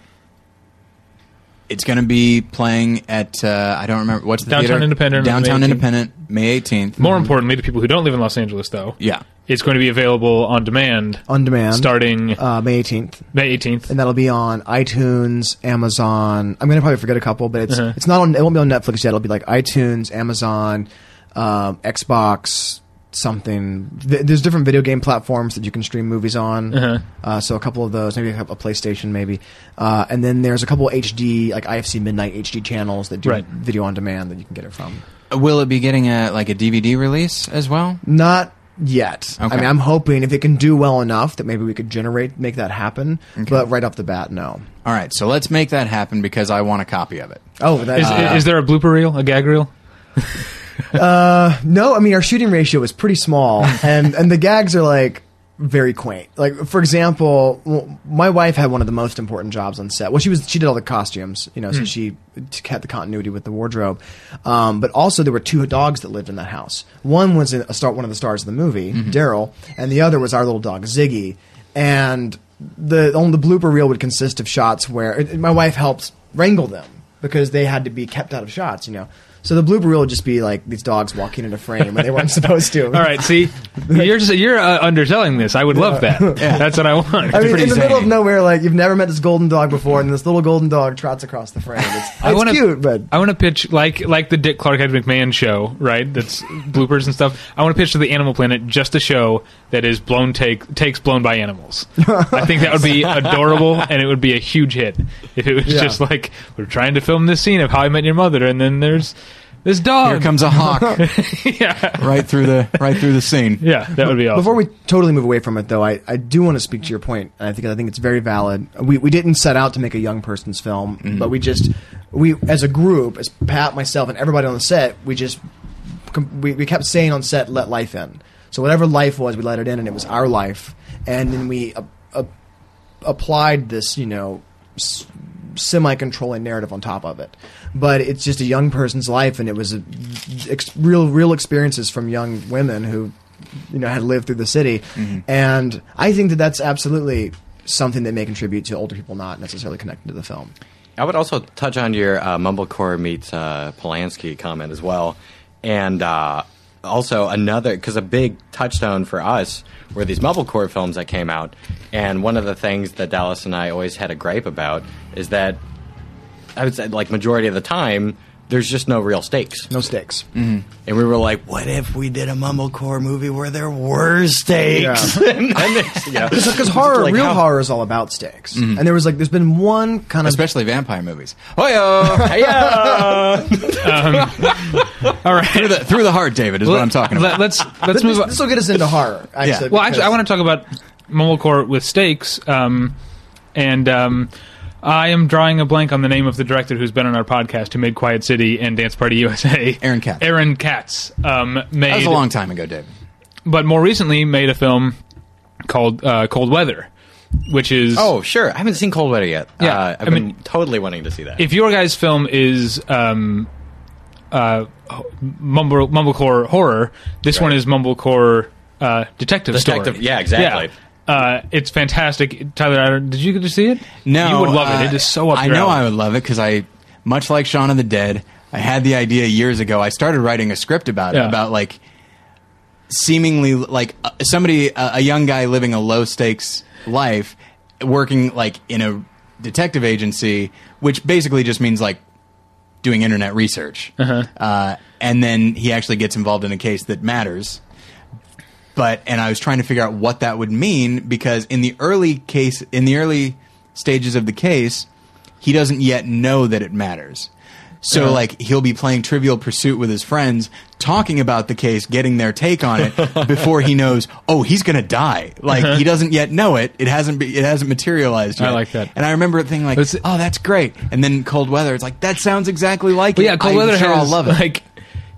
It's going to be playing at uh, I don't remember what's the Downtown theater? Independent on May Downtown 18th. Independent, May 18th. More importantly, to people who don't live in Los Angeles, though, yeah. it's going to be available on demand On demand. starting uh, May 18th. May 18th. and that'll be on iTunes, Amazon. I'm gonna probably forget a couple, but it's Uh-huh. it's not on. It won't be on Netflix yet. It'll be like iTunes, Amazon, um, Xbox, something. Th- There's different video game platforms that you can stream movies on. Uh-huh. Uh, so a couple of those, maybe a, couple- a PlayStation, maybe. Uh, and then there's a couple HD, like IFC Midnight HD channels that do Right. video on demand that you can get it from. Will it be getting a like a DVD release as well? Not yet. I mean, I'm hoping if it can do well enough that maybe we could generate, make that happen. But right off the bat, no. All right, so let's make that happen because I want a copy of it. Oh, that Is, Uh, is there a blooper reel, a gag reel? Uh, no, I mean our shooting ratio is pretty small, and and the gags are like very quaint. Like for example, well, my wife had one of the most important jobs on set. Well, she was she did all the costumes, you know, so hmm. she t- had the continuity with the wardrobe. Um, but also there were two dogs that lived in that house. One was a star, one of the stars of the movie, mm-hmm. Daryl, and the other was our little dog Ziggy. And the on the blooper reel would consist of shots where it, my wife helped wrangle them because they had to be kept out of shots, you know. So the blooper reel would just be like these dogs walking in a frame when they weren't supposed to. All right, see, you're just you're uh, underselling this. I would love that. That's what I want. I mean, in the middle of nowhere, like you've never met this golden dog before, and this little golden dog trots across the frame. It's, I it's wanna, cute, but I want to pitch like like the Dick Clark Ed McMahon show, right? That's bloopers and stuff. I want to pitch to the Animal Planet just a show that is blown take takes blown by animals. I think that would be adorable, and it would be a huge hit if it was Yeah. just like we're trying to film this scene of How I Met Your Mother, and then there's this dog. Here comes a hawk yeah, right through the right through the scene. yeah, that would be awesome. Before we totally move away from it, though, I, I do want to speak to your point, and I think I think it's very valid. We we didn't set out to make a young person's film, mm-hmm. but we just we as a group, as Pat, myself, and everybody on the set, we just we, we kept saying on set, "Let life in." So whatever life was, we let it in, and it was our life, and then we uh, uh, applied this, you know. S- semi-controlling narrative on top of it but it's just a young person's life and it was a, ex- real real experiences from young women who you know had lived through the city and i think that that's absolutely something that may contribute to older people not necessarily connecting to the film I would also touch on your uh, Mumblecore meets uh, Polanski comment as well. And uh, also another because a big touchstone for us were these mumblecore films that came out, and one of the things that Dallas and I always had a gripe about is that I would say like majority of the time there's just no real stakes. No stakes. And we were like, what if we did a mumblecore movie where there were stakes? and then it's, you know, Because horror, like real how- horror, is all about stakes. And there was like, there's been one kind of especially vampire movies. Hoyo! All right. through the through the heart, David, is what I'm talking about. Let, us let's move on. This will get us into horror. Actually, Well, actually, I want to talk about Mumblecore with stakes, um, and um, I am drawing a blank on the name of the director who's been on our podcast who made Quiet City and Dance Party USA. Aaron Katz. Aaron Katz um, made, that was a long time ago, David. but more recently made a film called uh, Cold Weather, which is Oh, sure. I haven't seen Cold Weather yet. Yeah, uh, I've I been mean- totally wanting to see that. if your guys' film is um, uh, mumble, mumblecore horror, this Right. one is mumblecore uh, detective, Detective- story. yeah, exactly. Yeah. Uh, it's fantastic. Tyler, I don't- did you get to see it? No, you would love uh, it. It is so up I know alley. I would love it because I, much like Shaun of the Dead, I had the idea years ago. I started writing a script about it, about like seemingly like uh, somebody, a, a young guy living a low stakes life, working like in a detective agency, which basically just means like doing internet research. Uh-huh. Uh, and then he actually gets involved in a case that matters. But and I was trying to figure out what that would mean because in the early case, in the early stages of the case, he doesn't yet know that it matters. So like he'll be playing Trivial Pursuit with his friends, talking about the case, getting their take on it before he knows. Oh, he's gonna die. Like uh-huh. he doesn't yet know it. It hasn't. Be, it hasn't materialized yet. I like that. And I remember thinking like, oh, that's great. And then Cold Weather, it's like that sounds exactly like it. yeah, Cold I'm Weather sure has I'll love it. like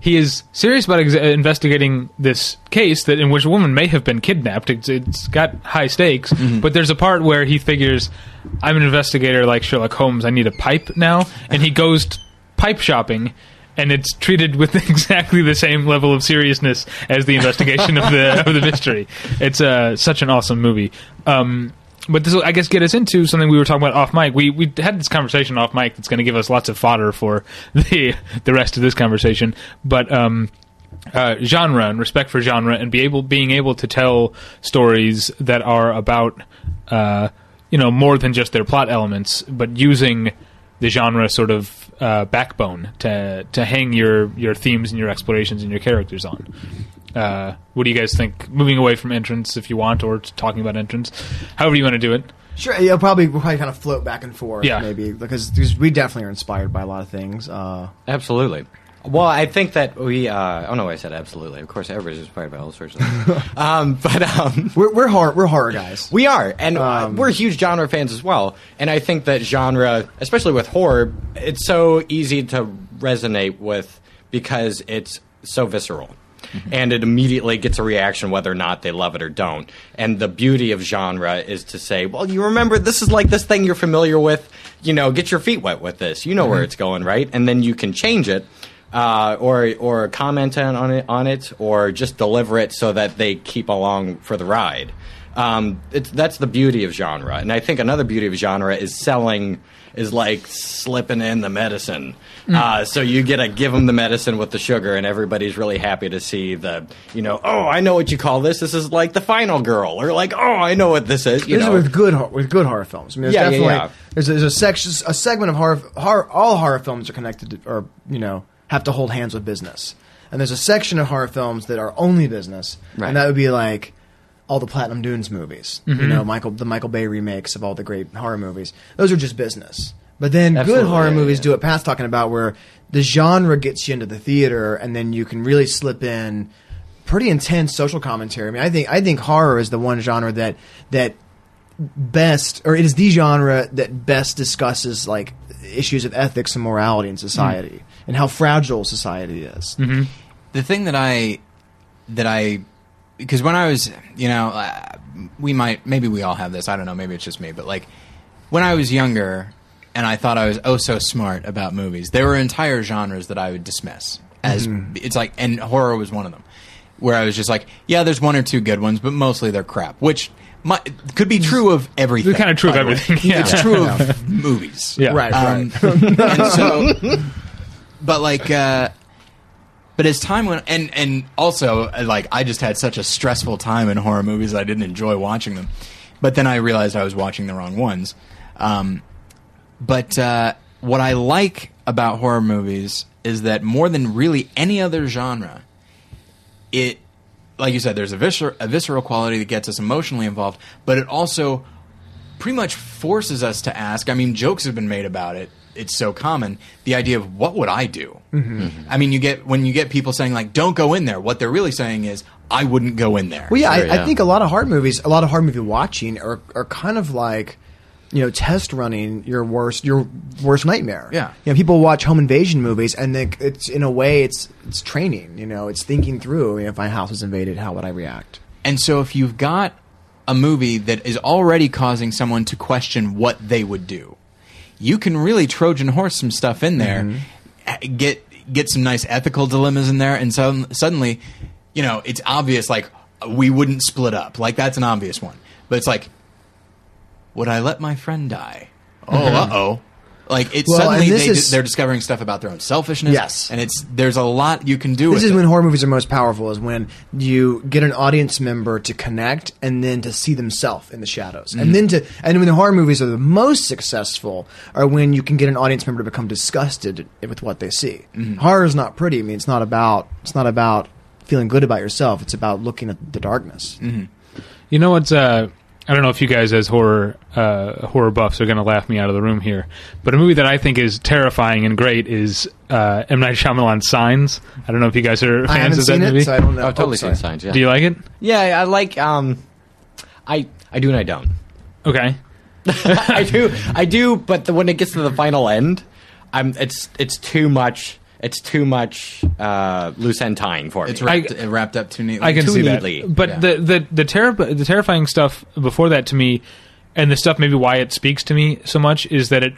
he is serious about ex- investigating this case that in which a woman may have been kidnapped. It's, it's got high stakes, Mm-hmm. but there's a part where he figures, "I'm an investigator like Sherlock Holmes. I need a pipe now," and he goes t- pipe shopping. And it's treated with exactly the same level of seriousness as the investigation of the of the mystery. It's uh, such an awesome movie. Um, but this will, I guess, get us into something we were talking about off mic. We we had this conversation off mic that's going to give us lots of fodder for the the rest of this conversation. But um, uh, genre and respect for genre, and be able being able to tell stories that are about uh, you know more than just their plot elements, but using the genre sort of uh, backbone to to hang your your themes and your explorations and your characters on. Uh, what do you guys think? Moving away from entrance, if you want, or talking about entrance, however you want to do it. Sure, yeah, probably we'll probably kind of float back and forth, Yeah. maybe because, because we definitely are inspired by a lot of things. Uh, Absolutely. Well, I think that we. Uh, oh no, I said absolutely. Of course, everybody's inspired by all sorts of things. um, but um, we're we're horror we're horror guys. we are, and uh, Um, we're huge genre fans as well. And I think that genre, especially with horror, it's so easy to resonate with because it's so visceral. And it immediately gets a reaction whether or not they love it or don't. And the beauty of genre is to say, well, you remember this is like this thing you're familiar with. You know, get your feet wet with this. You know where it's going, right? And then you can change it uh, or or comment on, on it on it, or just deliver it so that they keep along for the ride. Um, it's, that's the beauty of genre, and I think another beauty of genre is selling is like slipping in the medicine. Uh, so you get to give them the medicine with the sugar, and everybody's really happy to see the you know oh I know what you call this. This is like the final girl, or like oh I know what this is. You This know is with good with good horror films. I mean, there's Yeah, yeah, definitely yeah. there's, there's a section a segment of horror, horror all horror films are connected to, or you know have to hold hands with business, and there's a section of horror films that are only business, Right. and that would be like all the Platinum Dunes movies. Mm-hmm. You know, Michael the Michael Bay remakes of all the great horror movies. Those are just business. But then Absolutely, good horror yeah, movies yeah. do what Pat's talking about, where the genre gets you into the theater, and then you can really slip in pretty intense social commentary. I mean, I think I think horror is the one genre that that best, or it is the genre that best discusses like issues of ethics and morality in society and how fragile society is. the thing that I that I because when I was you know uh, we might maybe we all have this I don't know maybe it's just me but like when I was younger and I thought I was oh so smart about movies there were entire genres that I would dismiss as it's like and horror was one of them where I was just like yeah there's one or two good ones but mostly they're crap which mi- could be true of everything They're kinda true of everything, yeah. it's true of movies Yeah. Right, um, right. and so, but like, uh, But as time went, and and also uh, like I just had such a stressful time in horror movies, I didn't enjoy watching them. But then I realized I was watching the wrong ones. Um, but uh, what I like about horror movies is that more than really any other genre, it, like you said, there's a, viscer- a visceral quality that gets us emotionally involved, but it also pretty much forces us to ask. I mean, jokes have been made about it. It's so common. The idea of what would I do? Mm-hmm. Mm-hmm. I mean, you get when you get people saying like, "Don't go in there." What they're really saying is, "I wouldn't go in there." Well, yeah, Sure, I, I think a lot of horror movies, a lot of horror movie watching are are kind of like, you know, test running your worst your worst nightmare. Yeah. you know, people watch home invasion movies and think it's in a way it's it's training. You know, it's thinking through. You know, if my house was invaded, how would I react? And so if you've got a movie that is already causing someone to question what they would do, you can really Trojan horse some stuff in there, uh, get get some nice ethical dilemmas in there, and so suddenly, you know, it's obvious like we wouldn't split up. Like that's an obvious one. But it's like, would I let my friend die? Oh, uh oh. Like it's Well, suddenly they, is- they're discovering stuff about their own selfishness. Yes. and it's there's a lot you can do. This with is it. when horror movies are most powerful. Is when you get an audience member to connect and then to see themselves in the shadows, Mm-hmm. and then to and when the horror movies are the most successful are when you can get an audience member to become disgusted with what they see. Mm-hmm. Horror is not pretty. I mean, it's not about it's not about feeling good about yourself. It's about looking at the darkness. Mm-hmm. You know what's uh I don't know if you guys as horror uh, horror buffs are going to laugh me out of the room here, but a movie that I think is terrifying and great is uh, M Night Shyamalan's Signs. I don't know if you guys are I fans haven't of that seen movie. it, so I don't know. Oh, totally Oh, seen signs. Yeah. Do you like it? yeah, I like. Um, I I do and I don't. Okay. I do, I do, but the, when it gets to the final end, I'm it's it's too much. It's too much uh, loose end tying for me. It's wrapped, it wrapped up too neatly. I can Too see neatly. that. But Yeah. the the the, terri- the terrifying stuff before that to me, and the stuff maybe why it speaks to me so much is that it,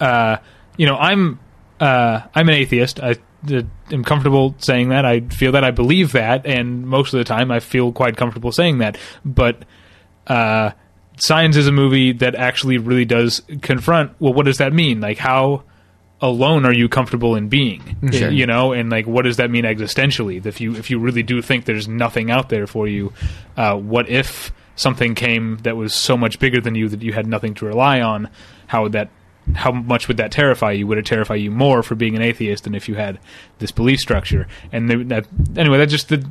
uh, you know, I'm uh, I'm an atheist. I uh, am comfortable saying that. I feel that. I believe that, and most of the time, I feel quite comfortable saying that. But uh, Signs is a movie that actually really does confront. Well, what does that mean? Like how alone are you comfortable in being? Mm-hmm. Sure. You know, and like what does that mean existentially? If you if you really do think there's nothing out there for you, uh, what if something came that was so much bigger than you that you had nothing to rely on? How would that? How much would that terrify you? Would it terrify you more for being an atheist than if you had this belief structure? And the, that, anyway, that's just the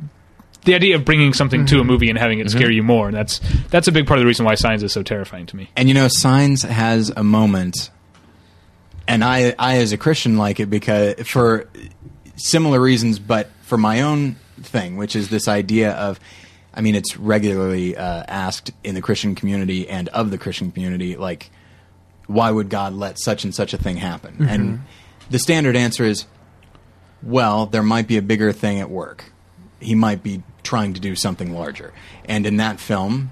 the idea of bringing something to a mm-hmm. movie and having it mm-hmm. scare you more. And that's that's a big part of the reason why Signs is so terrifying to me. And you know, Signs has a moment, and I, I as a Christian like it because for similar reasons, but for my own thing, which is this idea of, I mean, it's regularly uh, asked in the Christian community and of the Christian community, like, why would God let such and such a thing happen? And the standard answer is, well, there might be a bigger thing at work. He might be trying to do something larger. And in that film,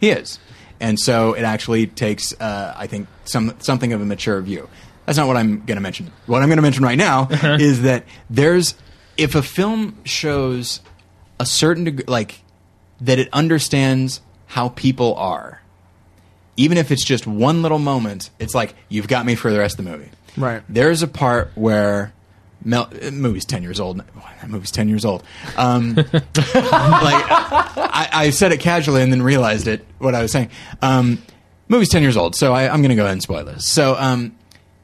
he is. And so it actually takes, uh, I think, some something of a mature view. That's not what I'm going to mention. What I'm going to mention right now is that there's, if a film shows a certain degree, like, that it understands how people are, even if it's just one little moment, it's like, you've got me for the rest of the movie. Right. There's a part where Mel, uh, movie's ten years old. That movie's ten years old. Um, like I, I said it casually and then realized it. What I was saying. Um, movie's ten years old, so I, I'm going to go ahead and spoil this. So um,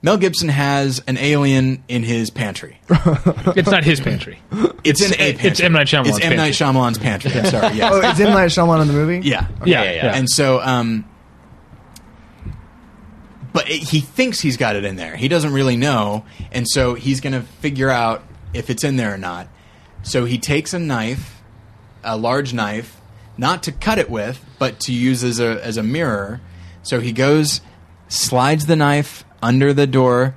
Mel Gibson has an alien in his pantry. It's not his pantry. It's in a It's. M. Night Shyamalan's It's M Night Shyamalan's pantry. I'm sorry. Yes. Oh, it's M Night Shyamalan in the movie. Yeah. Yeah, yeah, yeah. And so, um, but it, he thinks he's got it in there. He doesn't really know, and so he's going to figure out if it's in there or not. So he takes a knife, a large knife, not to cut it with, but to use as a as a mirror. So he goes, slides the knife under the door,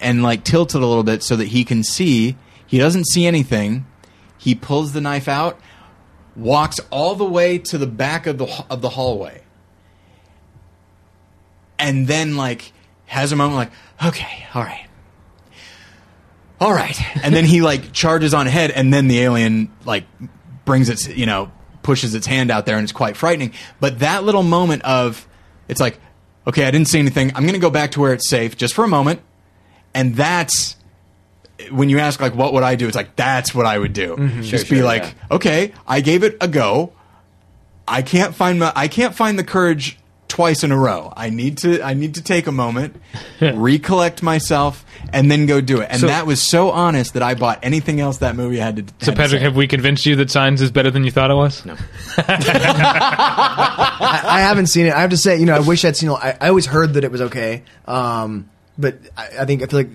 and like tilts it a little bit so that he can see. He doesn't see anything. He pulls the knife out, walks all the way to the back of the of the hallway, and then like has a moment like, okay, all right, all right, and then he like charges on ahead, and then the alien like brings its you know pushes its hand out there, and it's quite frightening. But that little moment of it's like, okay, I didn't see anything. I'm going to go back to where it's safe just for a moment, and that's when you ask like what would I do, it's like that's what I would do. Mm-hmm. Just Sure, be sure, like, yeah. okay, I gave it a go. I can't find my I can't find the courage twice in a row. I need to I need to take a moment, recollect myself, and then go do it. And So- that was so honest that I bought anything else that movie had to. So, Patrick, have we convinced you that Signs is better than you thought it was? No. I, I haven't seen it. I have to say, you know, I wish I'd seen it. I, I always heard that it was okay, um, but I, I think I feel like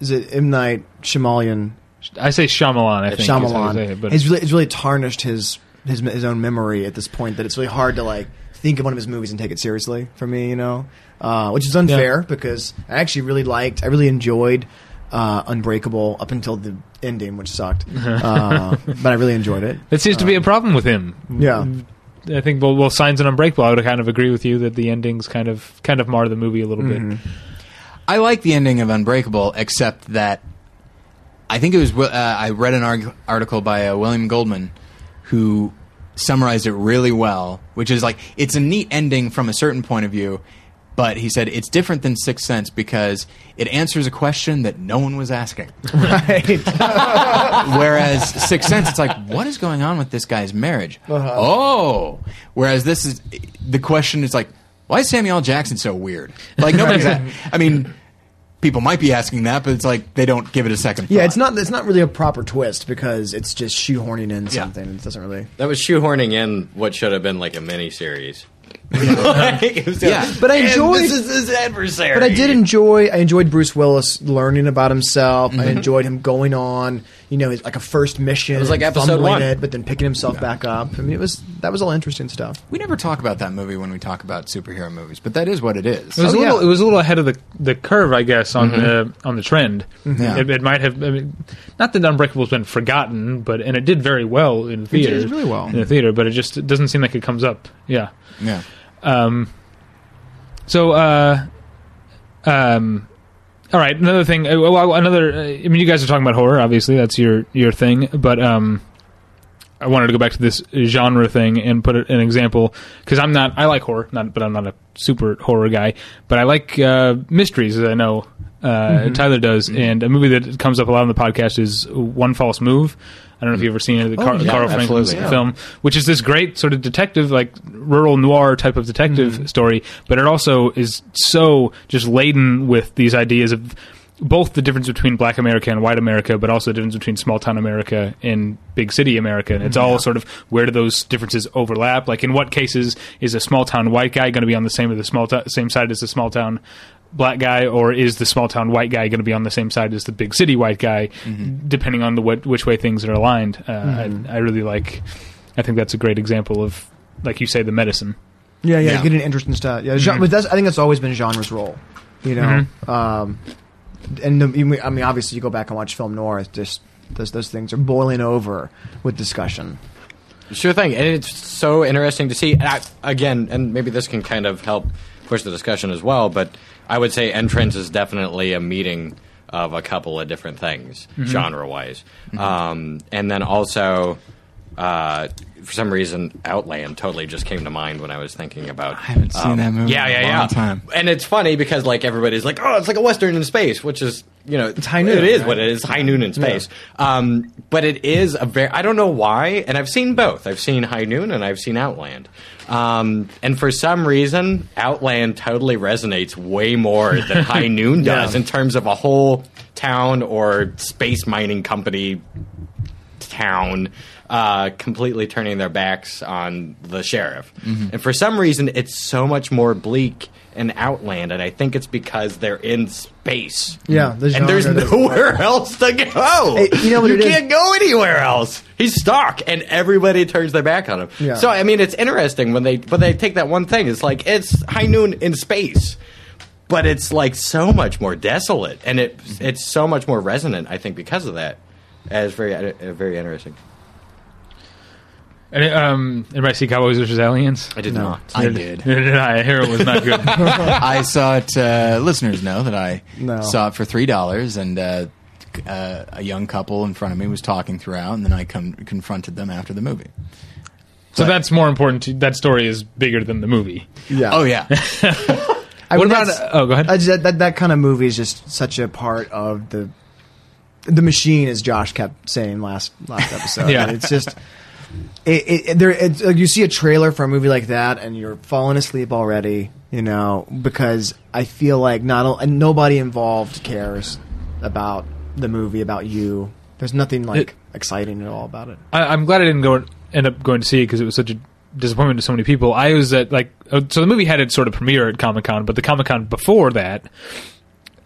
is it M Night Shyamalan? I say Shyamalan. I think is say Shyamalan. it, but It's really it's really tarnished his his his own memory at this point that it's really hard to like think of one of his movies and take it seriously for me. You know, uh, which is unfair because I actually really liked, I really enjoyed. Uh, Unbreakable up until the ending, which sucked, uh, but I really enjoyed it. that seems to be a problem with him. Yeah, I think well, well, Signs and Unbreakable. I would kind of agree with you that the endings kind of kind of mar the movie a little bit. I like the ending of Unbreakable, except that I think it was. Uh, I read an arg- article by uh, William Goldman who summarized it really well, which is like it's a neat ending from a certain point of view, but he said it's different than Sixth Sense because it answers a question that no one was asking. right. Whereas Sixth Sense, it's like, what is going on with this guy's marriage? Uh-huh. Oh, whereas this is the question is like, why is Samuel Jackson so weird? Like nobody's. a- I mean, people might be asking that, but it's like they don't give it a second. Yeah, thought. it's not it's not really a proper twist because it's just shoehorning in Yeah. something. It doesn't really. That was shoehorning in what should have been like a mini series. yeah, But I enjoyed- this is his adversary. But I did enjoy I enjoyed Bruce Willis learning about himself. I mm-hmm. enjoyed him going on, you know, it's like a first mission. It was like episode fumbling one. it, but then picking himself back up. I mean, it was that was all interesting stuff. We never talk about that movie when we talk about superhero movies, but that is what it is. It was Oh, a little. yeah. It was a little ahead of the the curve, I guess, on the on the trend. Yeah. It, it might have. I mean, not that Unbreakable's been forgotten, but and it did very well in did really well. in the theater, but it just it doesn't seem like it comes up. Yeah. yeah. Um. So, uh, um, all right. Another thing. Uh, well, another. Uh, I mean, you guys are talking about horror. Obviously, that's your your thing. But um, I wanted to go back to this genre thing and put an example because I'm not. I like horror, not, but I'm not a super horror guy. But I like uh, mysteries, as I know uh, Tyler does. And a movie that comes up a lot on the podcast is One False Move. I don't know if you've ever seen it, the Car- yeah, Carl Franklin's yeah. film, which is this great sort of detective, like rural noir type of detective Mm-hmm. story. But it also is so just laden with these ideas of both the difference between black America and white America, but also the difference between small town America and big city America. And it's all sort of where do those differences overlap? Like in what cases is a small town white guy going to be on the same of the small to- same side as the small town black guy, or is the small town white guy going to be on the same side as the big city white guy, depending on the what, which way things are aligned? Uh, I, I really like. I think that's a great example of, like you say, the medicine. Yeah, yeah, Yeah. getting interesting stuff. Yeah, gen- but that's, I think that's always been genre's role. You know, um, and the, I mean, obviously, you go back and watch film noir. It's just those those things are boiling over with discussion. Sure thing, and it's so interesting to see. And I, again, and maybe this can kind of help push the discussion as well. But I would say Entrance is definitely a meeting of a couple of different things, genre-wise, um, and then also. Uh, for some reason, Outland totally just came to mind when I was thinking about. I haven't seen that movie Yeah, in a yeah, long yeah. time. And it's funny because like everybody's like, "Oh, it's like a western in space," which is you know, it's high noon, It is right? what it is, high noon in space. Um, but it is a very. I don't know why, and I've seen both. I've seen High Noon and I've seen Outland. Um, and for some reason, Outland totally resonates way more than High Noon does Yeah. in terms of a whole town or space mining company town uh, completely turning their backs on the sheriff. And for some reason, it's so much more bleak in Outland, and I think it's because they're in space. Yeah, the and there's nowhere else to go. Hey, you know what you it is? can't go anywhere else. He's stuck, and everybody turns their back on him. Yeah. So I mean, it's interesting when they when they take that one thing. It's like it's high noon in space. But it's like so much more desolate, and it it's so much more resonant. I think because of that, and it's very uh, very interesting. And, um, anybody see Cowboys versus Aliens? I did No. not. I did. Neither did I. I hear it was not good. I saw it. Uh, listeners know that I No. saw it for three dollars, and uh, uh, a young couple in front of me was talking throughout, and then I com- confronted them after the movie. so that's more important. To, that story is bigger than the movie. Yeah. Oh yeah, I what mean, about? that's- oh, go ahead. I just, that, that that kind of movie is just such a part of the the machine, as Josh kept saying last last episode. Yeah. it's just. It, it, there, it's, like, you see a trailer for a movie like that, and you're falling asleep already. You know, because I feel like not and nobody involved cares about the movie, about you. There's nothing like It- exciting at all about it. I, I'm glad I didn't go end up going to see it because it was such a disappointment to so many people. I was at like uh, so the movie had its sort of premiere at Comic Con, but the Comic Con before that,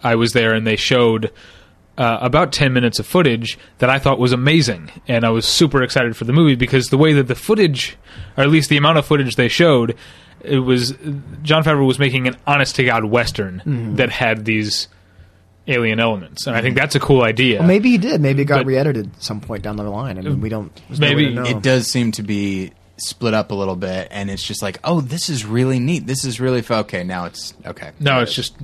I was there and they showed. Uh, about 10 minutes of footage that I thought was amazing. And I was super excited for the movie because the way that the footage, or at least the amount of footage they showed, it was Jon Favreau was making an honest to God Western that had these alien elements. And I think that's a cool idea. Well, maybe he did. Maybe it got But- re-edited at some point down the line. I mean, we don't. there's no Maybe know. It does seem to be split up a little bit, and it's just like, oh, this is really neat. This is really f- okay. Now it's okay. no, it's just,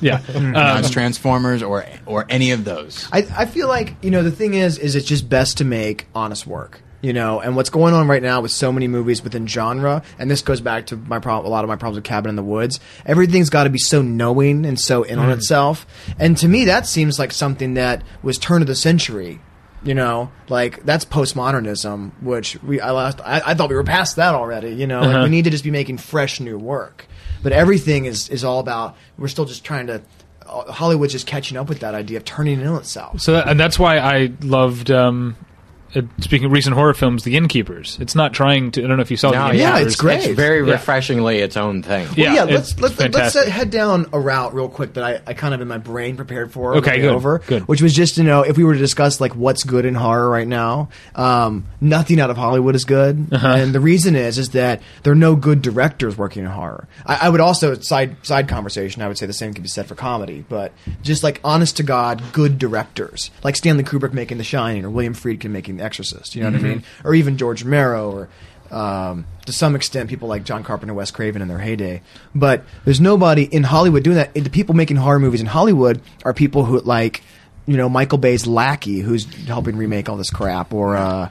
yeah. Um, it's Transformers or or any of those. I, I feel like you know the thing is is it's just best to make honest work you know and what's going on right now with so many movies within genre and this goes back to my problem a lot of my problems with cabin in the woods everything's got to be so knowing and so in on itself and to me that seems like something that was turn of the century you know like that's postmodernism which we i last i, I thought we were past that already you know like we need to just be making fresh new work but everything is is all about we're still just trying to uh, Hollywood's just catching up with that idea of turning in on itself. So that, and that's why I loved. Um, uh, speaking of recent horror films, The Innkeepers. It's not trying to. I don't know if you saw No, The yeah, it's great. It's very Yeah. refreshingly its own thing. Yeah, yeah, it's let's let's let's uh, head down a route real quick that I, I kind of in my brain prepared for. Okay, good, over, good. which was just to know if we were to discuss like what's good in horror right now. Um, nothing out of Hollywood is good, Uh-huh. and the reason is is that there are no good directors working in horror. I, I would also side side conversation. I would say the same could be said for comedy, but just like honest to god, good directors like Stanley Kubrick making The Shining or William Friedkin making The Exorcist. You know what I Mm-hmm. mean? Or even George Romero or um, to some extent, people like John Carpenter, Wes Craven in their heyday. But there's nobody in Hollywood doing that. The people making horror movies in Hollywood are people who like, you know, Michael Bay's lackey, who's helping remake all this crap, or uh,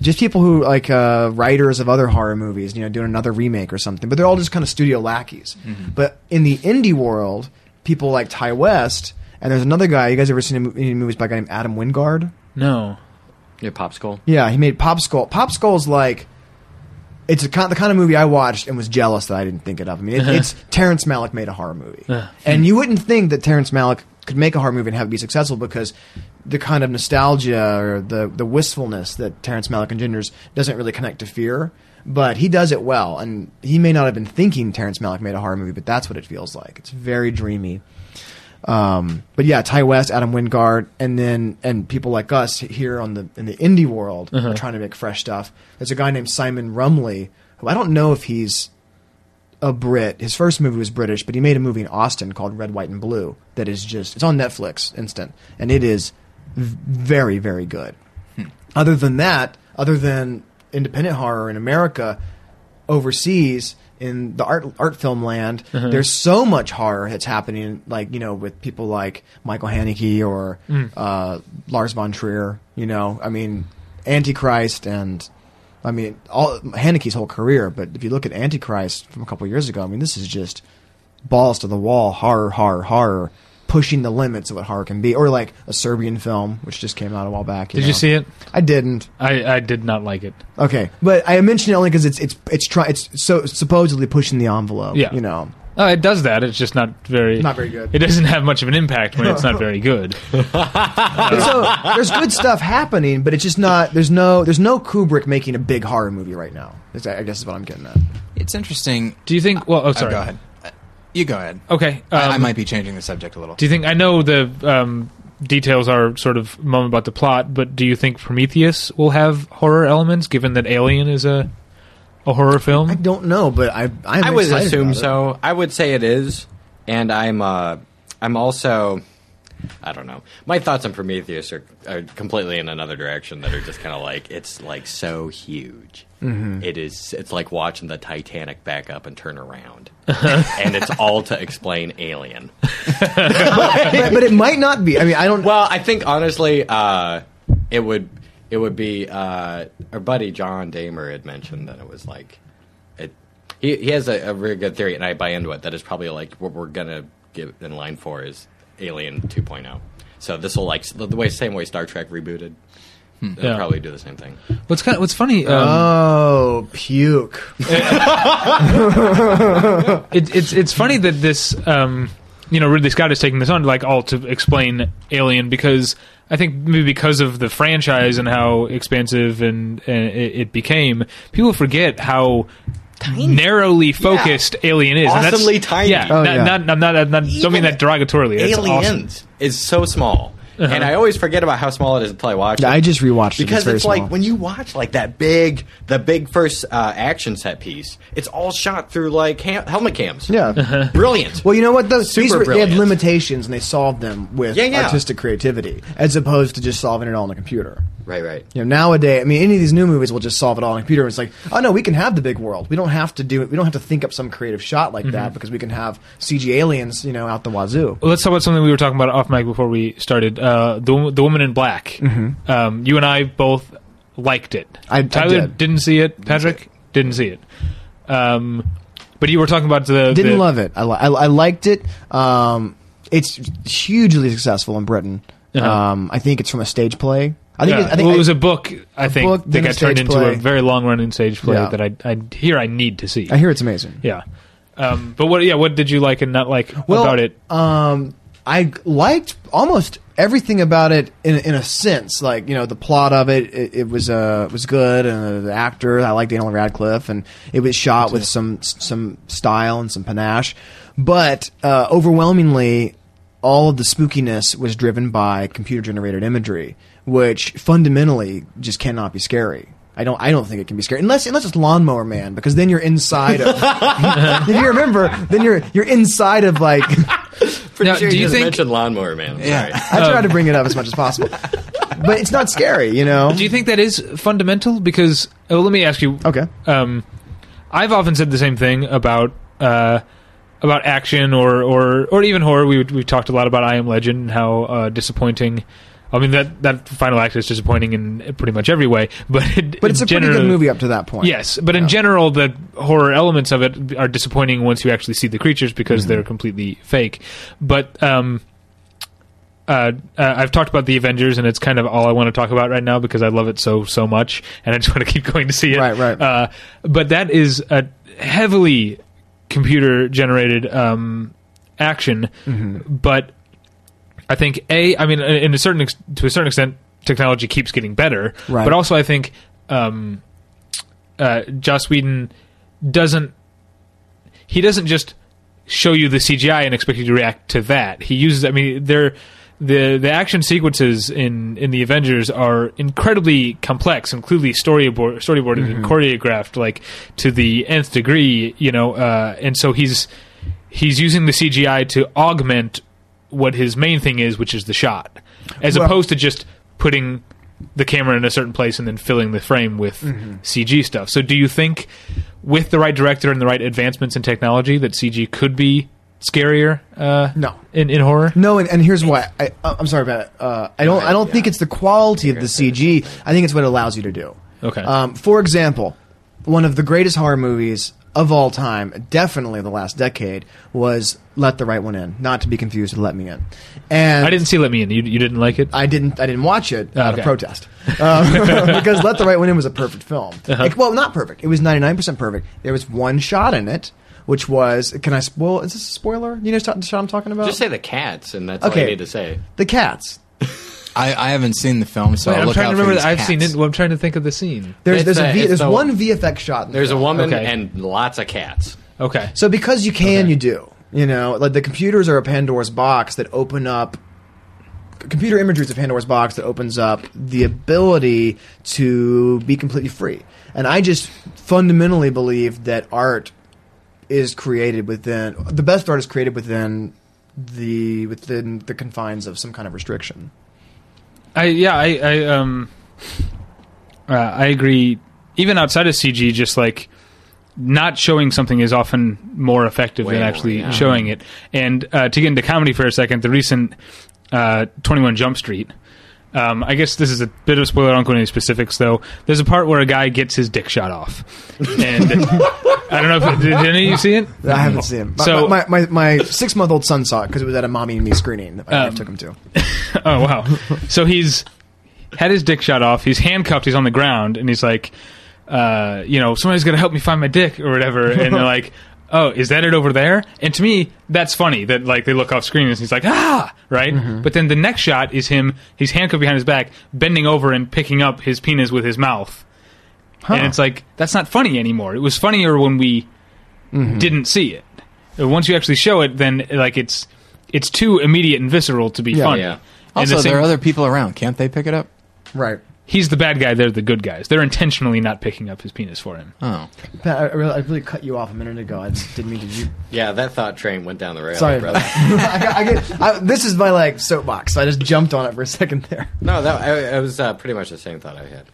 just people who like uh, writers of other horror movies, you know, doing another remake or something. But they're all just kind of studio lackeys. But in the indie world, people like Ti West, and there's another guy. You guys ever seen any movies by a guy named Adam Wingard? No. Your popsicle. Yeah, he made Pop Skull. Pop like it's a the kind of movie I watched and was jealous that I didn't think it of. I mean, it, uh-huh. it's Terrence Malick made a horror movie, uh-huh. and you wouldn't think that Terrence Malick could make a horror movie and have it be successful because the kind of nostalgia or the the wistfulness that Terrence Malick engenders doesn't really connect to fear. But he does it well, and he may not have been thinking Terrence Malick made a horror movie, but that's what it feels like. It's very dreamy. Um, but yeah, Ti West, Adam Wingard, and then and people like us here on the in the indie world are trying to make fresh stuff. There's a guy named Simon Rumley who I don't know if he's a Brit. His first movie was British, but he made a movie in Austin called Red, White, and Blue that is just it's on Netflix instant, and it is very very good. Other than that, other than independent horror in America, overseas in the art art film land, there's so much horror that's happening. Like you know, with people like Michael Haneke or uh, Lars von Trier. You know, I mean, Antichrist and I mean all Haneke's whole career. But if you look at Antichrist from a couple years ago, I mean, this is just balls to the wall horror, horror, horror. Pushing the limits of what horror can be, or like a Serbian film, which just came out a while back. Did you see it? I didn't. I, I did not like it. Okay, but I mentioned it only because it's it's it's try it's so supposedly pushing the envelope. Yeah. you know. Oh, it does that. It's just not very. Not very good. It doesn't have much of an impact when it's not very good. so there's good stuff happening, but it's just not. There's no there's no Kubrick making a big horror movie right now. I guess is what I'm getting at. It's interesting. Do you think? Well, oh, Uh, sorry. go ahead. You go ahead. Okay. I, I um, might be changing the subject a little. Do you think? I know the um, details are sort of mum about the plot, but do you think Prometheus will have horror elements, given that Alien is a a horror film? I don't know, but I I'm I would assume about it. so. I would say it is, and I'm uh, I'm also. I don't know. My thoughts on Prometheus are, are completely in another direction. That are just kind of like it's like so huge. Mm-hmm. It is. It's like watching the Titanic back up and turn around, and it's all to explain Alien. but, but it might not be. I mean, I don't. Well, I think honestly, uh, it would it would be uh, our buddy John Damer had mentioned that it was like it. He he has a, a very good theory, and I buy into it. That is probably like what we're gonna get in line for is Alien 2.0. So this will like the way same way Star Trek rebooted. They'll Yeah. probably do the same thing. What's kind of, what's funny? Um, Oh, puke! it, it's it's funny that this um, you know Ridley Scott is taking this on like all to explain Alien because I think maybe because of the franchise and how expansive and, and it, it became, people forget how. Narrowly focused Alien is, and that's- Awesomely tiny. Yeah, Oh, not, yeah. not, I'm not, I'm not, don't mean Even that derogatorily. It's Aliens awesome. is so small, and I always forget about how small it is until I watch it. I just rewatched it. because it's, very it's like small. when you watch like that big, the big first uh, action set piece. It's all shot through like ha- helmet cams. yeah. brilliant. Well, you know what? Those Super these were, they had limitations, and they solved them with Yeah, yeah. artistic creativity, as opposed to just solving it all on the computer. right, right. You know, nowadays, I mean, any of these new movies will just solve it all on a computer. It's like, oh no, we can have the big world. We don't have to do it. We don't have to think up some creative shot like that because we can have CG aliens, you know, out the wazoo. Well, let's talk about something we were talking about off mic before we started. Uh, the the woman in black. Um, you and I both liked it. I- I Tyler did. not see it. Patrick didn't see it. Um, but you were talking about the Didn't the, love it. I, li- I, I liked it. Um, it's hugely successful in Britain. Uh-huh. Um, I think it's from a stage play. I think, Yeah. it, I think well, it was a book. I think book, that got turned into play. a very long running stage play Yeah. that I I hear I need to see. I hear it's amazing. yeah. Um, but what? Yeah. What did you like and not like well, about it? Um, I liked almost everything about it in in a sense. Like you know, the plot of it, it, it was uh was good, and the actor I liked Daniel Radcliffe, and it was shot with some some style and some panache. But uh, overwhelmingly, all of the spookiness was driven by computer generated imagery, which fundamentally just cannot be scary. I don't. I don't think it can be scary unless unless it's Lawnmower Man, because then you're inside of. if you remember, then you're you're inside of like. Pretty Now, sure do you you think- mentioned Lawnmower Man. I'm Yeah. sorry. I try to bring it up as much as possible, but it's not scary, you know. Do you think that is fundamental? Because oh, let me ask you. Okay. um, I've often said the same thing about uh, about action or, or or even horror. We we've talked a lot about I Am Legend and how uh, disappointing. I mean that that final act is disappointing in pretty much every way, but it, But it's a pretty good movie up to that point. Yes, but in general, the horror elements of it are disappointing once you actually see the creatures because Mm-hmm. they're completely fake. But um, uh, uh, I've talked about the Avengers, and it's kind of all I want to talk about right now because I love it so so much, and I just want to keep going to see it. Right, right. Uh, but that is a heavily computer generated um, action, Mm-hmm. but I think a, I mean, in a certain ex- to a certain extent, technology keeps getting better, Right. but also I think um, uh, Joss Whedon doesn't he doesn't just show you the CGI and expect you to react to that. He uses, I mean, they're the the action sequences in in the Avengers are incredibly complex and clearly storyboard storyboarded and choreographed like to the nth degree, you know, uh, and so he's he's using the CGI to augment what his main thing is, which is the shot, as Well- opposed to just putting the camera in a certain place and then filling the frame with CG stuff. So, do you think, with the right director and the right advancements in technology, that CG could be scarier? Uh, No. in in horror. No, and, and here's why. I, uh, I'm sorry about it. Uh, I don't. I don't think it's the quality of the CG. I think it's what it allows you to do. Okay. Um, for example, one of the greatest horror movies of all time, definitely the last decade, was Let the Right One In. Not to be confused with Let Me In. And I didn't see Let Me In. You, you didn't like it? I didn't. I didn't watch it out Okay. of protest um, because Let the Right One In was a perfect film. Uh-huh. Like, well, not perfect. It was ninety nine percent perfect. There was one shot in it, which was. Can I spoil? Is this a spoiler? You know what shot I'm talking about? Just say the cats, and that's all Okay. you need to say. the cats. I, I haven't seen the film, so Wait, I'll I'm look trying out to remember. these That. I've seen it. Well, I'm trying to think of the scene. There's It's there's a, a- v, it's there's the- one VFX shot. In the There's a film. woman Okay. and lots of cats. Okay. So because you can, Okay. you do. You know, like the computers are a Pandora's box that open up. Computer imagery is a Pandora's box that opens up the ability to be completely free. And I just fundamentally believe that art is created within the best art is created within the within the confines of some kind of restriction. I yeah I I um uh, I agree. Even outside of CG, just like not showing something is often more effective Way than more, actually yeah. showing it. And uh, to get into comedy for a second, the recent uh, Twenty One Jump Street. Um, I guess this is a bit of a spoiler. I don't go into any specifics, though. There's a part where a guy gets his dick shot off, and I don't know if did any of you see it. I haven't seen it. My, So- my, my, my six month old son saw it because it was at a mommy and me screening that I Um, took him to. oh wow. So he's had his dick shot off. He's handcuffed. He's on the ground, and he's like, uh, you know, somebody's gonna help me find my dick or whatever. And they're like, oh, is that it over there? And to me, that's funny that like they look off screen and he's like, ah, right. But then the next shot is him. He's handcuffed behind his back, bending over and picking up his penis with his mouth. And it's like that's not funny anymore. It was funnier when we didn't see it. Uh, Once you actually show it, then like it's it's too immediate and visceral to be Yeah. funny. Yeah. Also, the same- there are other people around. Can't they pick it up? Right. He's the bad guy. They're the good guys. They're intentionally not picking up his penis for him. Oh, Pat, I, I really, I really cut you off a minute ago. I just didn't mean to. You, Yeah, that thought train went down the rail. sorry brother. I, got- I get, I, this is my like soapbox. So I just jumped on it for a second there. No, that I, it was uh, pretty much the same thought I had.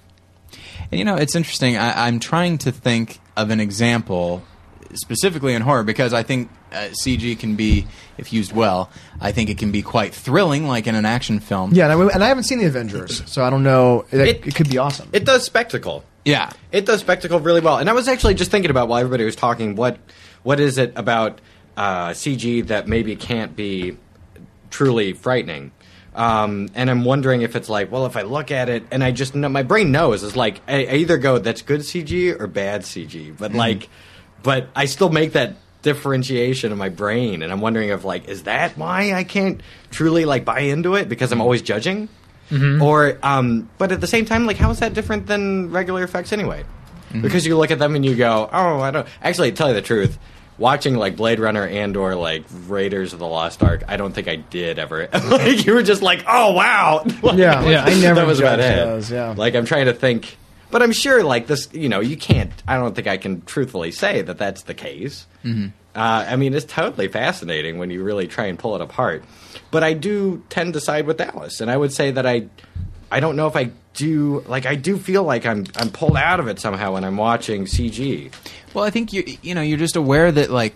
And you know, it's interesting. I, I'm trying to think of an example specifically in horror because I think uh, CG can be, if used well, I think it can be quite thrilling, like in an action film. Yeah, and I, and I haven't seen the Avengers, so I don't know. It, It- it could be awesome. It does spectacle. Yeah. It does spectacle really well. And I was actually just thinking about while everybody was talking, what what is it about uh, CG that maybe can't be truly frightening? Um, and I'm wondering if it's like, well, if I look at it and I just know my brain knows it's like I, I either go that's good CG or bad CG, but like, but I still make that differentiation in my brain, and I'm wondering if like, is that why I can't truly like buy into it because I'm always judging? Or, um, but at the same time, like, how is that different than regular effects anyway? Because you look at them and you go, oh, I don't. Actually, tell you the truth, watching like Blade Runner and or like Raiders of the Lost Ark, I don't think I did ever. like, you were just like, oh wow, Like, Yeah, Yeah. I never that was about it. those. Yeah, Like I'm trying to think, but I'm sure like this, you know, you can't. I don't think I can truthfully say that that's the case. Mm-hmm. Uh, I mean, it's totally fascinating when you really try and pull it apart. But I do tend to side with Dallas, and I would say that I, I don't know if I do like I do feel like I'm I'm pulled out of it somehow when I'm watching CG. Well, I think you you know you're just aware that like,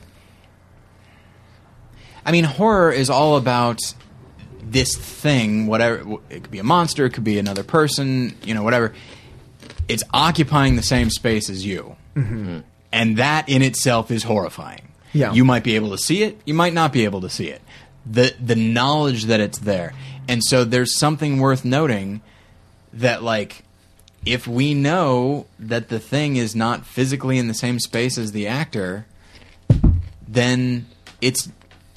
I mean, horror is all about this thing. Whatever it could be, a monster, it could be another person, you know, whatever. It's occupying the same space as you, mm-hmm. and that in itself is horrifying. Yeah. you might be able to see it, you might not be able to see it. the The knowledge that it's there, and so there's something worth noting that like if we know that the thing is not physically in the same space as the actor, then it's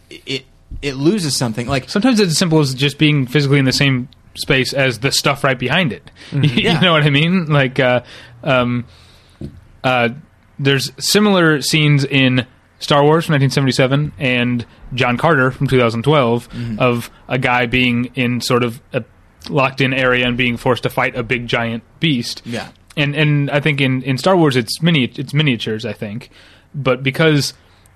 it it loses something. Like Sometimes it's as simple as just being physically in the same space as the stuff right behind it. you Yeah. know what I mean? Like, uh, um, uh, there's similar scenes in Star Wars from 1977 and John Carter from 2012 of a guy being in sort of a locked in area and being forced to fight a big giant beast. Yeah. And and I think in, in Star Wars it's mini it's miniatures I think, but because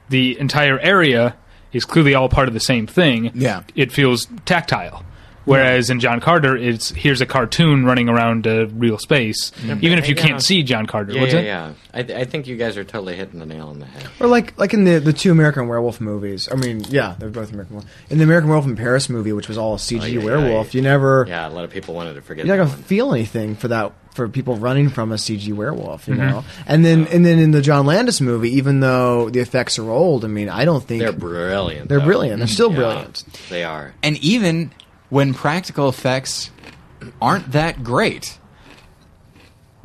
the entire area is clearly all part of the same thing. Yeah. it feels tactile. Whereas in John Carter, it's here's a cartoon running around a real space, even if you can't see John Carter. Yeah, What's yeah, yeah. I, th- I think you guys are totally hitting the nail on the head. or like like in the the two American Werewolf movies. I mean, yeah, they're both American. Werewolf. In the American Werewolf in Paris movie, which was all a CG Oh, yeah, yeah, werewolf, yeah. you never Yeah, a lot of people wanted to forget. you're not gonna one. feel anything for that for people running from a CG werewolf, you mm-hmm. know. And then and then in the John Landis movie, even though the effects are old, I mean, I don't think They're brilliant. they're though. brilliant. They're still Yeah, brilliant. They are. and even when practical effects aren't that great.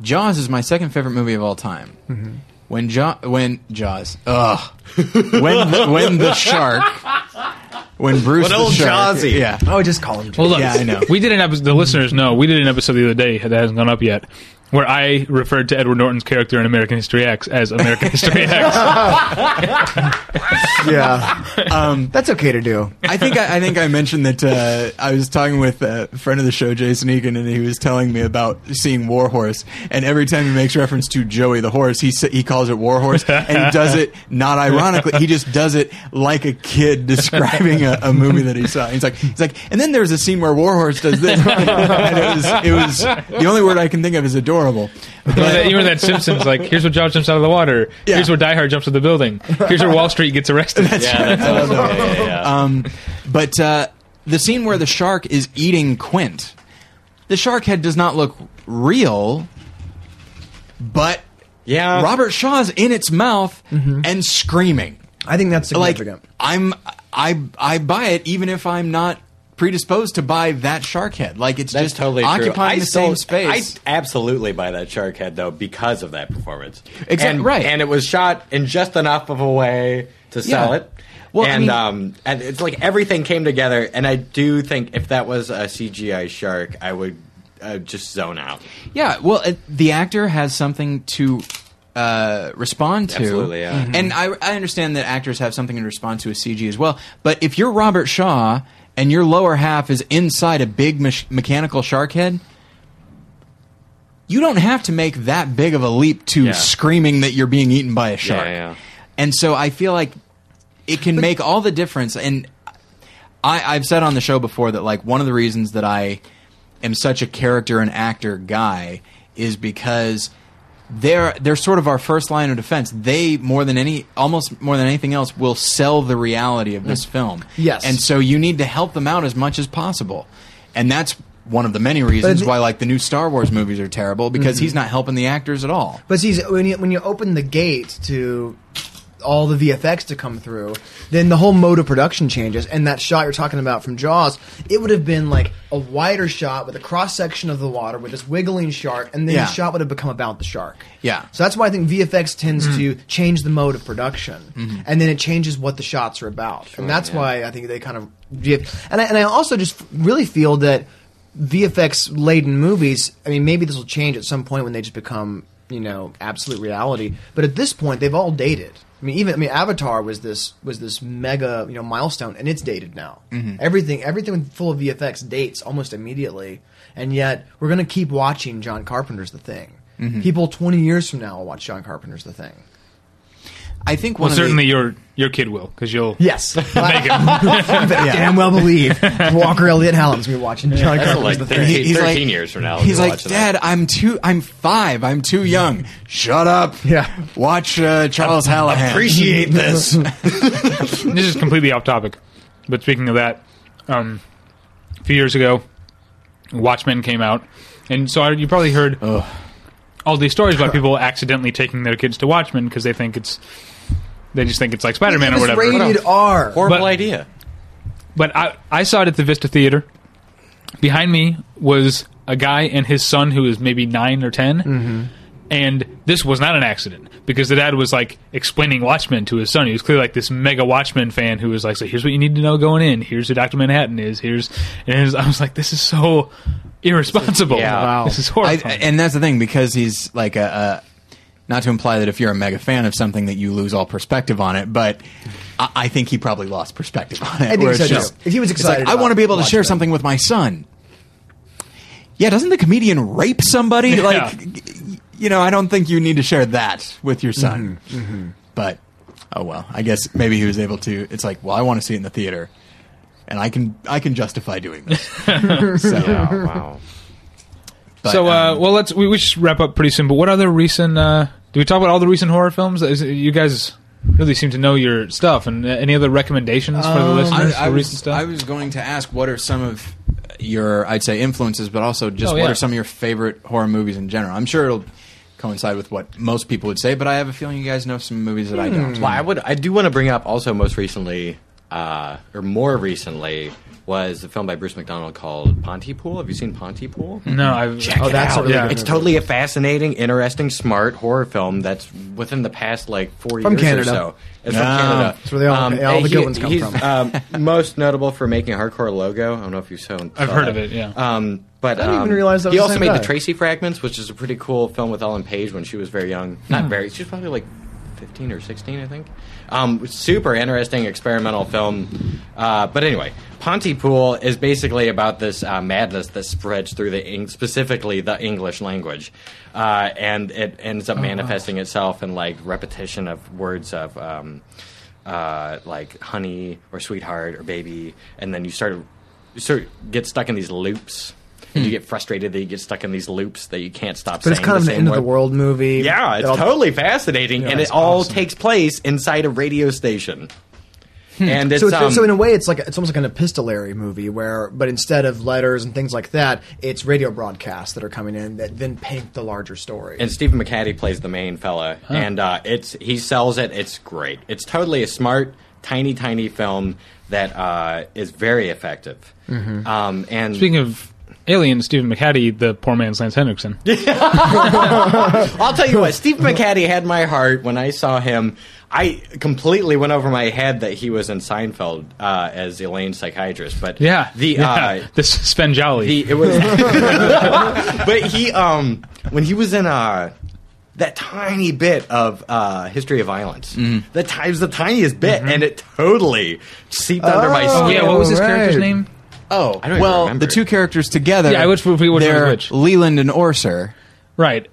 Jaws is my second favorite movie of all time. Mm-hmm. When Jaw, when Jaws, ugh, when the, when the shark, when Bruce What the old shark, Jawsy. yeah, Oh, just call him. Well, look, Yeah, I know. We did an episode. The listeners know we did an episode the other day that hasn't gone up yet, where I referred to Edward Norton's character in American History X as American History X. yeah, um, that's okay to do. I think I, I think I mentioned that uh, I was talking with a friend of the show, Jason Egan, and he was telling me about seeing War Horse. And every time he makes reference to Joey the horse, he sa- he calls it War Horse, and he does it not ironically. He just does it like a kid describing a, a movie that he saw. He's like, he's like, and then there's a scene where War Horse does this, and it was it was the only word I can think of is adorable. You remember that, you remember that Simpsons? Like, here's where Josh jumps out of the water. Yeah. Here's where Die Hard jumps to the building. Here's where Wall Street gets arrested. Yeah, that's awesome. yeah, yeah, yeah. Um, but uh, the scene where the shark is eating Quint, the shark head does not look real, but yeah. Robert Shaw's in its mouth and screaming. I think that's Like significant. I'm, I I buy it even if I'm not predisposed to buy that shark head. Like it's That's just totally occupying the still- same space. I absolutely buy that shark head though because of that performance. Exactly and, right. and it was shot in just enough of a way to sell Yeah. it. Well, I and mean- um, and it's like everything came together. And I do think if that was a CGI shark, I would uh, just zone out. Yeah, well, it, the actor has something to uh, respond to. Absolutely, yeah. Mhm. And I, I understand that actors have something to respond to a CG as well. But if you're Robert Shaw and your lower half is inside a big mech- mechanical shark head, you don't have to make that big of a leap to Yeah. screaming that you're being eaten by a shark. yeah. And so I feel like it can make all the difference. And I, I've said on the show before that like one of the reasons that I am such a character and actor guy is because they're they're sort of our first line of defense. They more than any almost more than anything else will sell the reality of this mm. film. Yes. And so you need to help them out as much as possible. And that's one of the many reasons why like the new Star Wars movies are terrible because mm-hmm. he's not helping the actors at all. But see, when you when you open the gate to all the VFX to come through, then the whole mode of production changes. And that shot you're talking about from Jaws, it would have been like a wider shot with a cross section of the water with this wiggling shark, and then Yeah. the shot would have become about the shark. Yeah. So that's why I think VFX tends mm-hmm. to change the mode of production, mm-hmm. and then it changes what the shots are about, and that's yeah. why I think they kind of. And I, and I also just really feel that VFX laden movies. I mean, maybe this will change at some point when they just become you know absolute reality. But at this point, they've all dated. I mean, even I mean, Avatar was this was this mega you know milestone, and it's dated now. Mm-hmm. Everything everything full of VFX dates almost immediately, and yet we're going to keep watching John Carpenter's The Thing. Mm-hmm. People twenty years from now will watch John Carpenter's The Thing. I think Well, one of the- certainly your your kid will because you'll Yes, make it. I damn well believe Walker Elliott Hallam's gonna be watching John That's Carpenter's like The 13, Thing. He's 13 like- years from now. He's like, watch that. Dad, I'm too. I'm five. I'm too young. Shut up. Yeah. Watch uh, Charles Hallahan. appreciate this. this is completely off topic. But speaking of that, um, a few years ago, Watchmen came out, and so I, you probably heard all these stories about people accidentally taking their kids to Watchmen because they think it's they just think it's like Spider Man or was whatever. rated R. Horrible But- idea. But I, I saw it at the Vista Theater. Behind me was a guy and his son who was maybe nine or 10 Mm-hmm. And this was not an accident because the dad was like explaining Watchmen to his son. He was clearly like this mega Watchmen fan who was like, "So here's what you need to know going in. Here's who Doctor Manhattan is. Here's." And it was- I was like, "This is so irresponsible. Yeah. Wow. This is I, and that's the thing because he's like a, a. Not to imply that if you're a mega fan of something that you lose all perspective on it, but I, I think he probably lost perspective on it. I think so, it's too. just- If he was it's like, excited I want to be able to share Watchmen. something with my son. Yeah, doesn't the comedian rape somebody? Yeah. Like, you know, I don't think you need to share that with your son. Mm-hmm. Mm-hmm. But oh well, I guess maybe he was able to. It's like, well, I want to see it in the theater, and I can I can justify doing this. so, Yeah, wow. But, so, uh, um, well, let's we, we should wrap up pretty soon. But what other recent? Uh, do we talk about all the recent horror films? Is, you guys really seem to know your stuff. And uh, any other recommendations for the Um, listeners I, I for was, recent stuff? I was going to ask what are some of your, I'd say, influences, but also just Oh, what yeah. are some of your favorite horror movies in general? I'm sure it'll coincide with what most people would say, but I have a feeling you guys know some movies that I don't. Well, I would. I do want to bring up also most recently, uh, or more recently, was a film by Bruce McDonald called Pontypool. Have you seen Pontypool? no, I've, Check Oh, it that's a out. really Yeah. It's totally a fascinating, interesting, smart horror film that's within the past like four From years Canada. or so. It's from Ah. Canada. That's where they all- all the good ones come he's, from. um, most notable for making a Hard Core Logo. I don't know if you saw. I've heard of it, yeah. Um, but I didn't even um, realize that he was the also same made guy. the Tracey Fragments, which is a pretty cool film with Ellen Page when she was very young. Not very. She was probably like fifteen or sixteen, I think. Um, super interesting experimental film. Uh, but anyway, Pontypool is basically about this uh, madness that spreads through the Eng- specifically the English language, uh, and it ends up manifesting itself in like repetition of words of. Um, uh, like honey or sweetheart or baby, and then you start you sort of get stuck in these loops. And you get frustrated that you get stuck in these loops that you can't stop. But it's saying kind of the an same end of the world movie. Yeah, it's all- totally fascinating, and it all awesome. takes place inside a radio station. And it's, So, it's, um, so in a way, it's like it's almost like an epistolary movie where, but instead of letters and things like that, it's radio broadcasts that are coming in that then paint the larger story. and Stephen McHattie plays the main fella, and uh, it's he sells it. It's great. It's totally a smart, tiny, tiny film that uh, is very effective. Um, and Speaking of Alien, Stephen McHattie, the poor man's Lance Henriksen. I'll tell you what, Steve McHattie had my heart when I saw him. I completely went over my head that he was in Seinfeld uh, as Elaine's psychiatrist, but Yeah, the yeah. uh, the Svengali. the it was, but he um when he was in uh that tiny bit of uh, history of violence, the ti- it was the tiniest bit, and it totally seeped under my Oh, skin. yeah, what was his right. character's name? Oh, I don't even well, remember. the two characters together. Yeah, which- which was they're which? Leland and Orser, Right.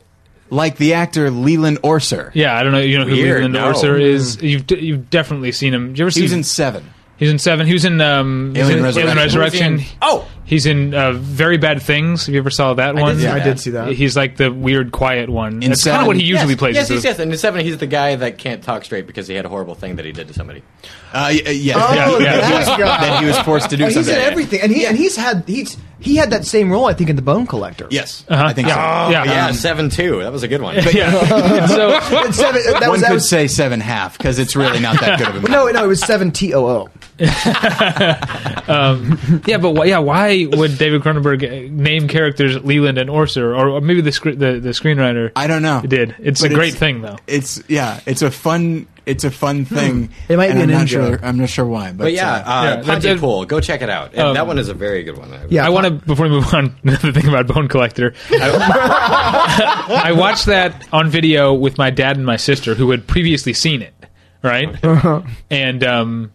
like the actor Leland Orser. Yeah, I don't know. You know who Weird, Leland no. Orser oh. is? You've d- you've definitely seen him. You ever He was in Seven. He's in Seven. He was in um, he's in Resurrection. Alien Resurrection. He in? Oh! he's in uh, Very Bad Things. Have you ever saw that one? see Yeah, I did see that. He's like the weird, quiet one. In That's kind of what he usually yes, plays. Yes, yes, yes. And in seven, he's the guy that can't talk straight because he had a horrible thing that he did to somebody. Uh, y- yeah, Oh, yeah, that yeah. that he was forced to do Oh, he's in everything, and he and he's had he's he had that same role, I think, in the Bone Collector. Yes, Uh-huh. I think Yeah. so. Yeah. Yeah, Um, seven two. That was a good one. yeah. So seven, that One was, that could was say seven half because it's really not that good of a movie. no, no, it was seven T O O. yeah, but why, yeah, why would David Cronenberg uh, name characters Leland and Orser, or, or maybe the scr- the, the screenwriter I don't know. did? It's But a great it's- thing, though. It's yeah, it's a fun, it's a fun thing. It might and be I'm an not sure. I'm not sure why, but, But yeah, uh, uh, Yeah, that- that- Go check it out. And Um, that one is a very good one. Yeah, I want to before we move on. Another thing about Bone Collector, I, I watched that on video with my dad and my sister, who had previously seen it, right? And um,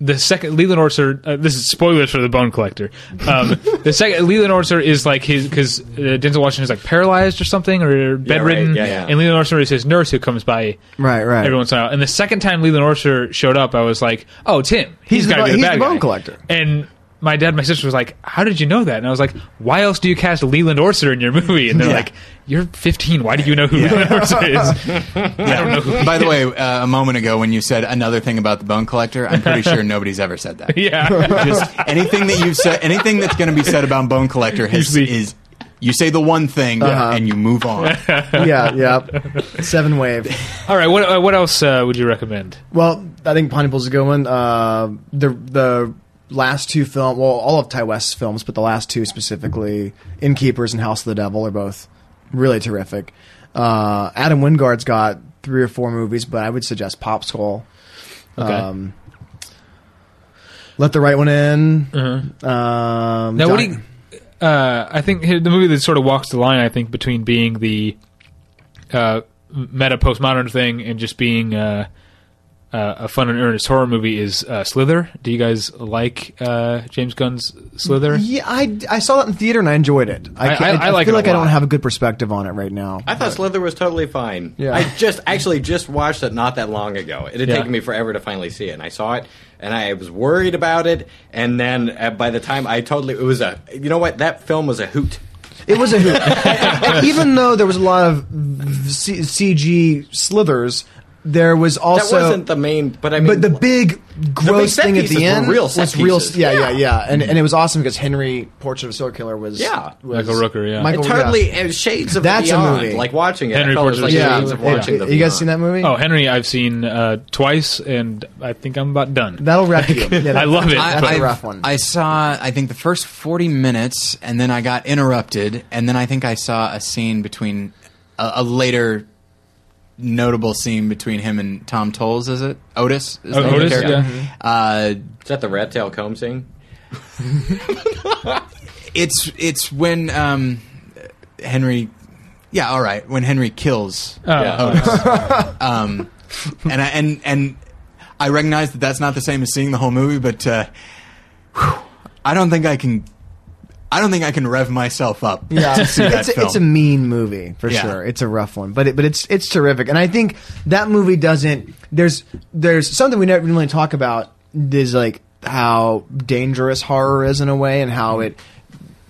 the second Leland Orser, uh, this is spoilers for the Bone Collector. Um, the second Leland Orser is like his because uh, Denzel Washington is like paralyzed or something or bedridden, Yeah, yeah. and Leland Orser is his nurse who comes by Right, right. every once in a while. And the second time Leland Orser showed up, I was like, "Oh, it's him. He's the got to be the he's bad the Bone guy." Collector. And my dad and my sister was like, "How did you know that?" And I was like, "Why else do you cast Leland Orser in your movie?" And they're Yeah. like, "You're 15. Why do you know who Leland Orser is?" I don't know. Who By the way, uh, a moment ago when you said another thing about the Bone Collector, I'm pretty sure nobody's ever said that. yeah, Just anything that you've said, anything that's going to be said about Bone Collector has, Usually- is you say the one thing Uh-huh. and you move on. yeah, yeah. Seven Wave. all right. What uh, what else uh, would you recommend? Well, I think Pontypool's a good one. Uh, the the last two film, well, all of Ti West's films, but the last two specifically, Innkeepers and House of the Devil, are both really terrific. Uh, Adam Wingard's got three or four movies, but I would suggest Pop Skull. Okay. Um, Let the Right One In. Uh-huh. Um, Now, what do you? Uh, I think the movie that sort of walks the line, I think, between being the uh, meta postmodern thing and just being uh, uh, a fun and earnest horror movie is uh, Slither. Do you guys like uh, James Gunn's Slither? Yeah, I, I saw that in theater and I enjoyed it. I, I- ca- I- I like feel it like I don't have a good perspective on it right now. I thought Slither was totally fine. Yeah. I just actually just watched it not that long ago. It had Yeah. taken me forever to finally see it, and I saw it, and I was worried about it. And then uh, by the time I totally, it was a, you know what, that film was a hoot. It was a hoot. Even though there was a lot of C- CG slithers, there was also that wasn't the main, but I mean, but the big gross set thing at the end real set was real. pieces. Yeah, yeah, Yeah. yeah, and and it was awesome because Henry Portrait of a Serial Killer was Yeah. was, Michael Rooker, yeah. Michael, it totally it was shades of That's a movie. Like watching it, Henry I felt it was Portrait like of a Yeah, shades Serial of watching you the guys Beyond. seen that movie? Oh, Henry, I've seen uh, twice, and I think I'm about done. That'll wrap you. Yeah, I love it. That's but- a rough one. I saw, I think, the first 40 minutes, and then I got interrupted, and then I think I saw a scene between a, a later notable scene between him and Tom Towles. Is it Otis? Is Oh, that the Otis, character? yeah. Uh, Is that the rat tail comb scene? it's it's when um, Henry. Yeah, all right. When Henry kills Oh, Yeah. oh, um, and I and and I recognize that that's not the same as seeing the whole movie, but uh, whew, I don't think I can. I don't think I can rev myself up yeah, to see that it's, a, film. it's a mean movie for Yeah. sure. It's a rough one, but it, but it's it's terrific, and I think that movie doesn't. There's there's something we never really talk about is like how dangerous horror is in a way, and how it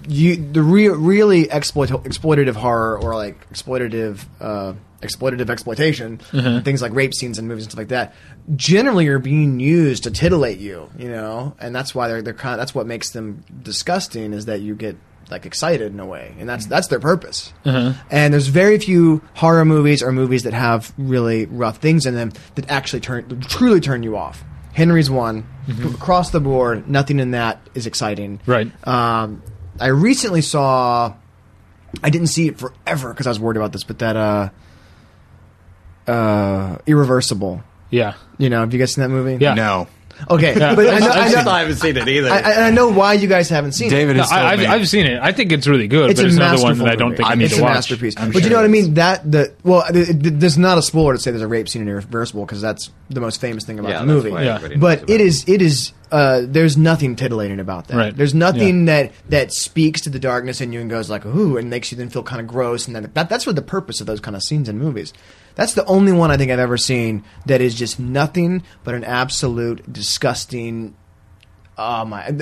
you the re- really exploit exploitative horror or like exploitative uh, exploitative exploitation things like rape scenes in movies and stuff like that generally are being used to titillate you you know and that's why they're they're kind of, that's what makes them disgusting is that you get like excited in a way and that's that's their purpose and there's very few horror movies or movies that have really rough things in them that actually turn truly turn you off Henry's one. Across the board, nothing in that is exciting. Right. Um, I recently saw. I didn't see it forever because I was worried about this, but that uh, uh, Irreversible. Yeah. You know, have you guys seen that movie? Yeah. No. Okay, Yeah. but I know, I, I, know, still haven't seen it either. I, I- I know why you guys haven't seen David it. has No, told I, I've, me. I've seen it. I think it's really good, It's but a it's another one masterful that I don't movie. think I I'm need it's to a watch. masterpiece. I'm but sure you know what I it is. mean? That the well, th- th- there's not a spoiler to say there's a rape scene in Irreversible because that's the most famous thing about Yeah, the that's movie. why Yeah. everybody knows But about it is it is uh, there's nothing titillating about that. Right. There's nothing that that speaks to the darkness in you and goes like ooh and makes you then feel kind of gross and then that that's what the purpose of those kind of scenes in movies. That's the only one I think I've ever seen that is just nothing but an absolute disgusting. Oh my! It,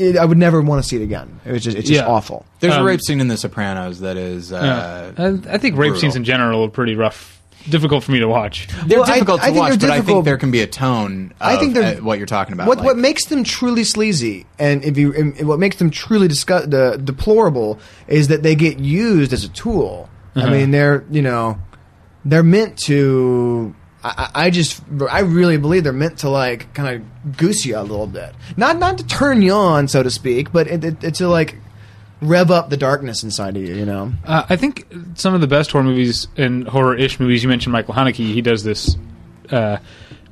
it, I would never want to see it again. It was just it's just Yeah. awful. There's a Um, rape scene in The Sopranos that is. Uh, Yeah. I, I think rape brutal. scenes in general are pretty rough, difficult for me to watch. They're Well, difficult I to think watch, they're but I think there can be a tone. Of, I think they're- uh, what you're talking about. What like- what makes them truly sleazy, and if you and what makes them truly disgu- the, deplorable, is that they get used as a tool. I Uh-huh. mean, they're you know, they're meant to. I, I I just I really believe they're meant to like kind of goose you a little bit, not not to turn you on, so to speak, but it, it, it to like rev up the darkness inside of you. You know, Uh, I think some of the best horror movies and horror-ish movies. You mentioned Michael Haneke. He does this uh,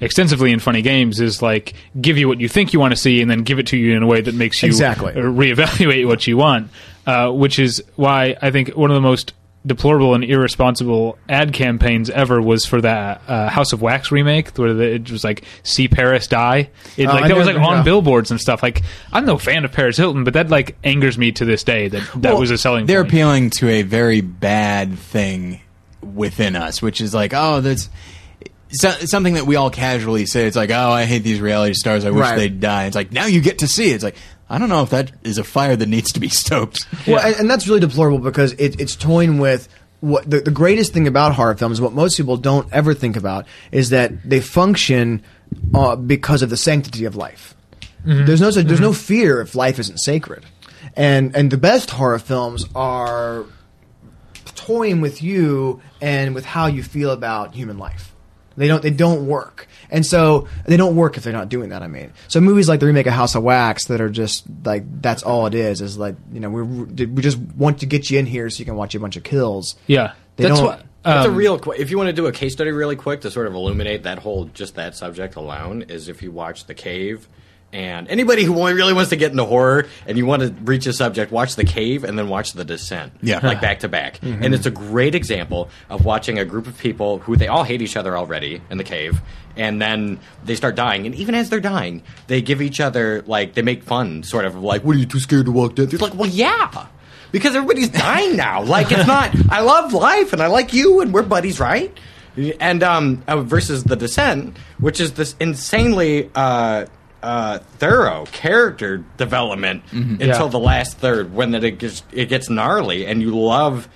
extensively in Funny Games. Is like give you what you think you want to see, and then give it to you in a way that makes you Exactly. reevaluate what you want. Uh, which is why I think one of the most deplorable and irresponsible ad campaigns ever was for that uh, House of Wax remake, where the, it was like "See Paris Die." It, Oh, like I that was like on yeah. billboards and stuff. Like I'm no fan of Paris Hilton, but that like angers me to this day that that Well, was a selling. They're point. appealing to a very bad thing within us, which is like, oh, that's so, something that we all casually say. It's like, oh, I hate these reality stars. I wish Right. they'd die. It's like now you get to see. it. It's like I don't know if that is a fire that needs to be stoked. Well, and, and that's really deplorable because it, it's toying with what the, the greatest thing about horror films, what most people don't ever think about, is that they function uh, because of the sanctity of life. There's no such, there's no fear if life isn't sacred, and and the best horror films are toying with you and with how you feel about human life. They don't. They don't work, and so they don't work if they're not doing that. I mean, so movies like the remake of House of Wax that are just like that's all it is. Is like you know we we just want to get you in here so you can watch a bunch of kills. Yeah, They that's don't- what. That's a um, real. Qu- if you want to do a case study really quick to sort of illuminate that whole just that subject alone, is if you watch The Cave. And anybody who really wants to get into horror and you want to reach a subject, watch The Cave and then watch The Descent. Yeah. Like back to back. And it's a great example of watching a group of people who they all hate each other already in the cave. And then they start dying. And even as they're dying, they give each other, like, they make fun, sort of like, what are you too scared to walk dead? They're like, well, yeah. Because everybody's dying now. Like, it's not, I love life and I like you and we're buddies, right? And um, uh, versus the descent, which is this insanely uh, uh, thorough character development until Yeah. the last third, when that it gets it gets gnarly, and you love.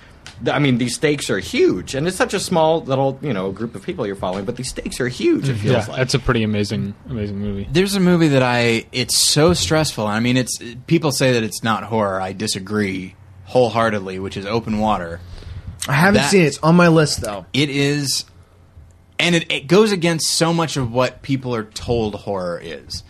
I mean, these stakes are huge, and it's such a small little you know group of people you're following, but these stakes are huge. It feels Yeah, like that's a pretty amazing, amazing movie. There's a movie that I. It's so stressful. I mean, it's people say that it's not horror. I disagree wholeheartedly. Which is Open Water. I haven't That- seen it. It's on my list though. It is, and it, it goes against so much of what people are told horror is,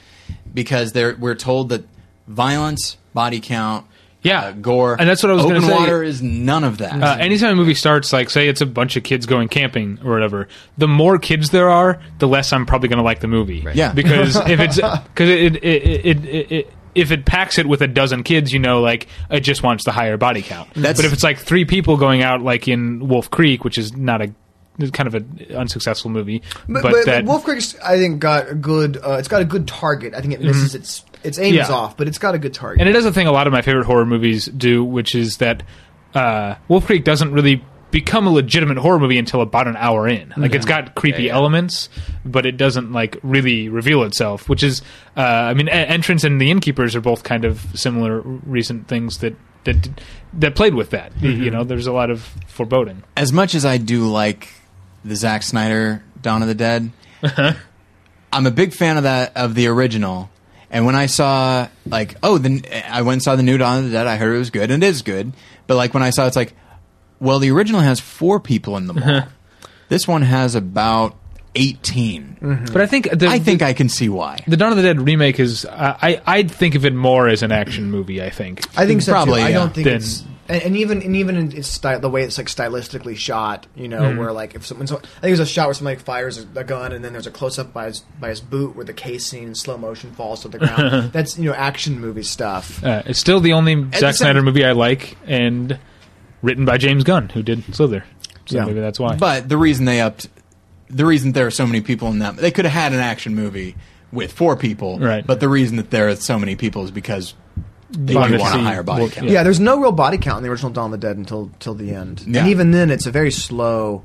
because they're we're told that violence, body count, Yeah. uh, gore, And that's what I was Open gonna say. Water is none of that. Uh, anytime a movie starts, like say it's a bunch of kids going camping or whatever, the more kids there are, the less I'm probably going to like the movie. Yeah. because if it's because it, it, it, it, it, it if it packs it with a dozen kids, you know, like it just wants the higher body count. That's- but if it's like three people going out, like in Wolf Creek, which is not a it's kind of an unsuccessful movie, But, but, but, that Wolf Creek's, I think, got a good. Uh, it's got a good target. I think it misses its its aim is Yeah. off, but it's got a good target. and it does a thing a lot of my favorite horror movies do, which is that uh, Wolf Creek doesn't really become a legitimate horror movie until about an hour in. Like it's got creepy Yeah, yeah. elements, but it doesn't like really reveal itself. Which is, uh, I mean, E- Entrance and The Innkeepers are both kind of similar recent things that that that played with that. You know, there's a lot of foreboding. as much as I do like the Zack Snyder Dawn of the Dead, uh-huh. I'm a big fan of that of the original. And when I saw like, oh, then I went and saw the new Dawn of the Dead. I heard it was good, and it is good. But like when I saw, it, it's like, well, the original has four people in the mall. Uh-huh. this one has about 18. Mm-hmm. But I think the, I think I can see why. the Dawn of the Dead remake is. I I I'd think of it more as an action movie. I think. I think so Probably, too. I yeah. don't think Then- it's and, and even and even in its style, the way it's like stylistically shot, you know, Mm-hmm. where like if someone, so, I think there's a shot where somebody fires a, a gun and then there's a close up by his by his boot where the casing in slow motion falls to the ground. That's you know action movie stuff. Uh, it's still the only the Zack same- Snyder movie I like, and written by James Gunn, who did Slither. So Yeah. maybe that's why. But the reason they upped, the reason there are so many people in that, they could have had an action movie with four people, Right. But the reason that there are so many people is because they Wanted do to want a higher body what- count. Yeah. there's no real body count in the original Dawn of the Dead until till the end, Yeah. and even then it's a very slow.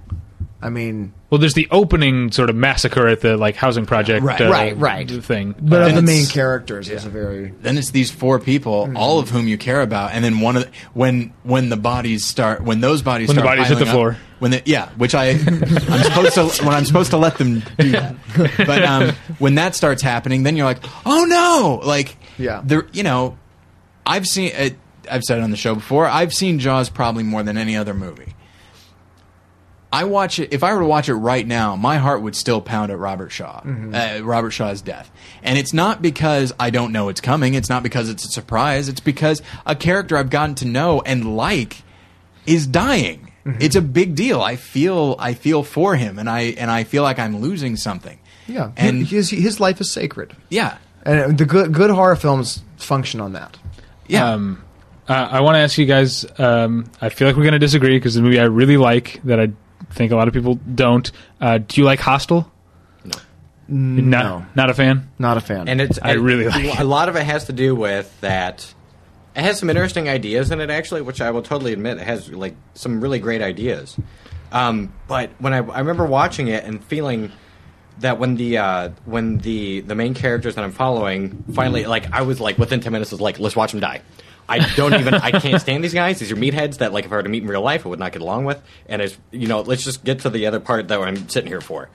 I mean, well, there's the opening sort of massacre at the like housing project, Right. uh, Right, right. thing. but Uh, of the main characters, it's a very Then it's these four people, all of whom you care about, and then one of the, when when the bodies start when those bodies When the start bodies hit the up- floor. when they, yeah, which I I'm supposed to when I'm supposed to let them do that, but um, when that starts happening, then you're like, oh no, like Yeah. there you know, I've seen it, I've said it on the show before, I've seen Jaws probably more than any other movie. I watch it. If I were to watch it right now, my heart would still pound at Robert Shaw, uh, Robert Shaw's death. And it's not because I don't know it's coming. It's not because it's a surprise. It's because a character I've gotten to know and like is dying. It's a big deal. I feel I feel for him, and I and I feel like I'm losing something. yeah. And his his life is sacred, yeah, and the good good horror films function on that. Yeah. Um, uh, I want to ask you guys. Um, I feel like we're going to disagree because the movie I really like that I think a lot of people don't. Uh, do you like Hostel? No, Not, not a fan. not a fan. And it's I really like a lot of it has to do with that. It has some interesting ideas in it, actually, which I will totally admit it has like some really great ideas. Um, but when I, I remember watching it and feeling that when the uh, when the the main characters that I'm following finally like I was like within ten minutes was like let's watch them die. I don't even I can't stand these guys. These are meatheads that like if I were to meet in real life I would not get along with. And it's you know let's just get to the other part that I'm sitting here for.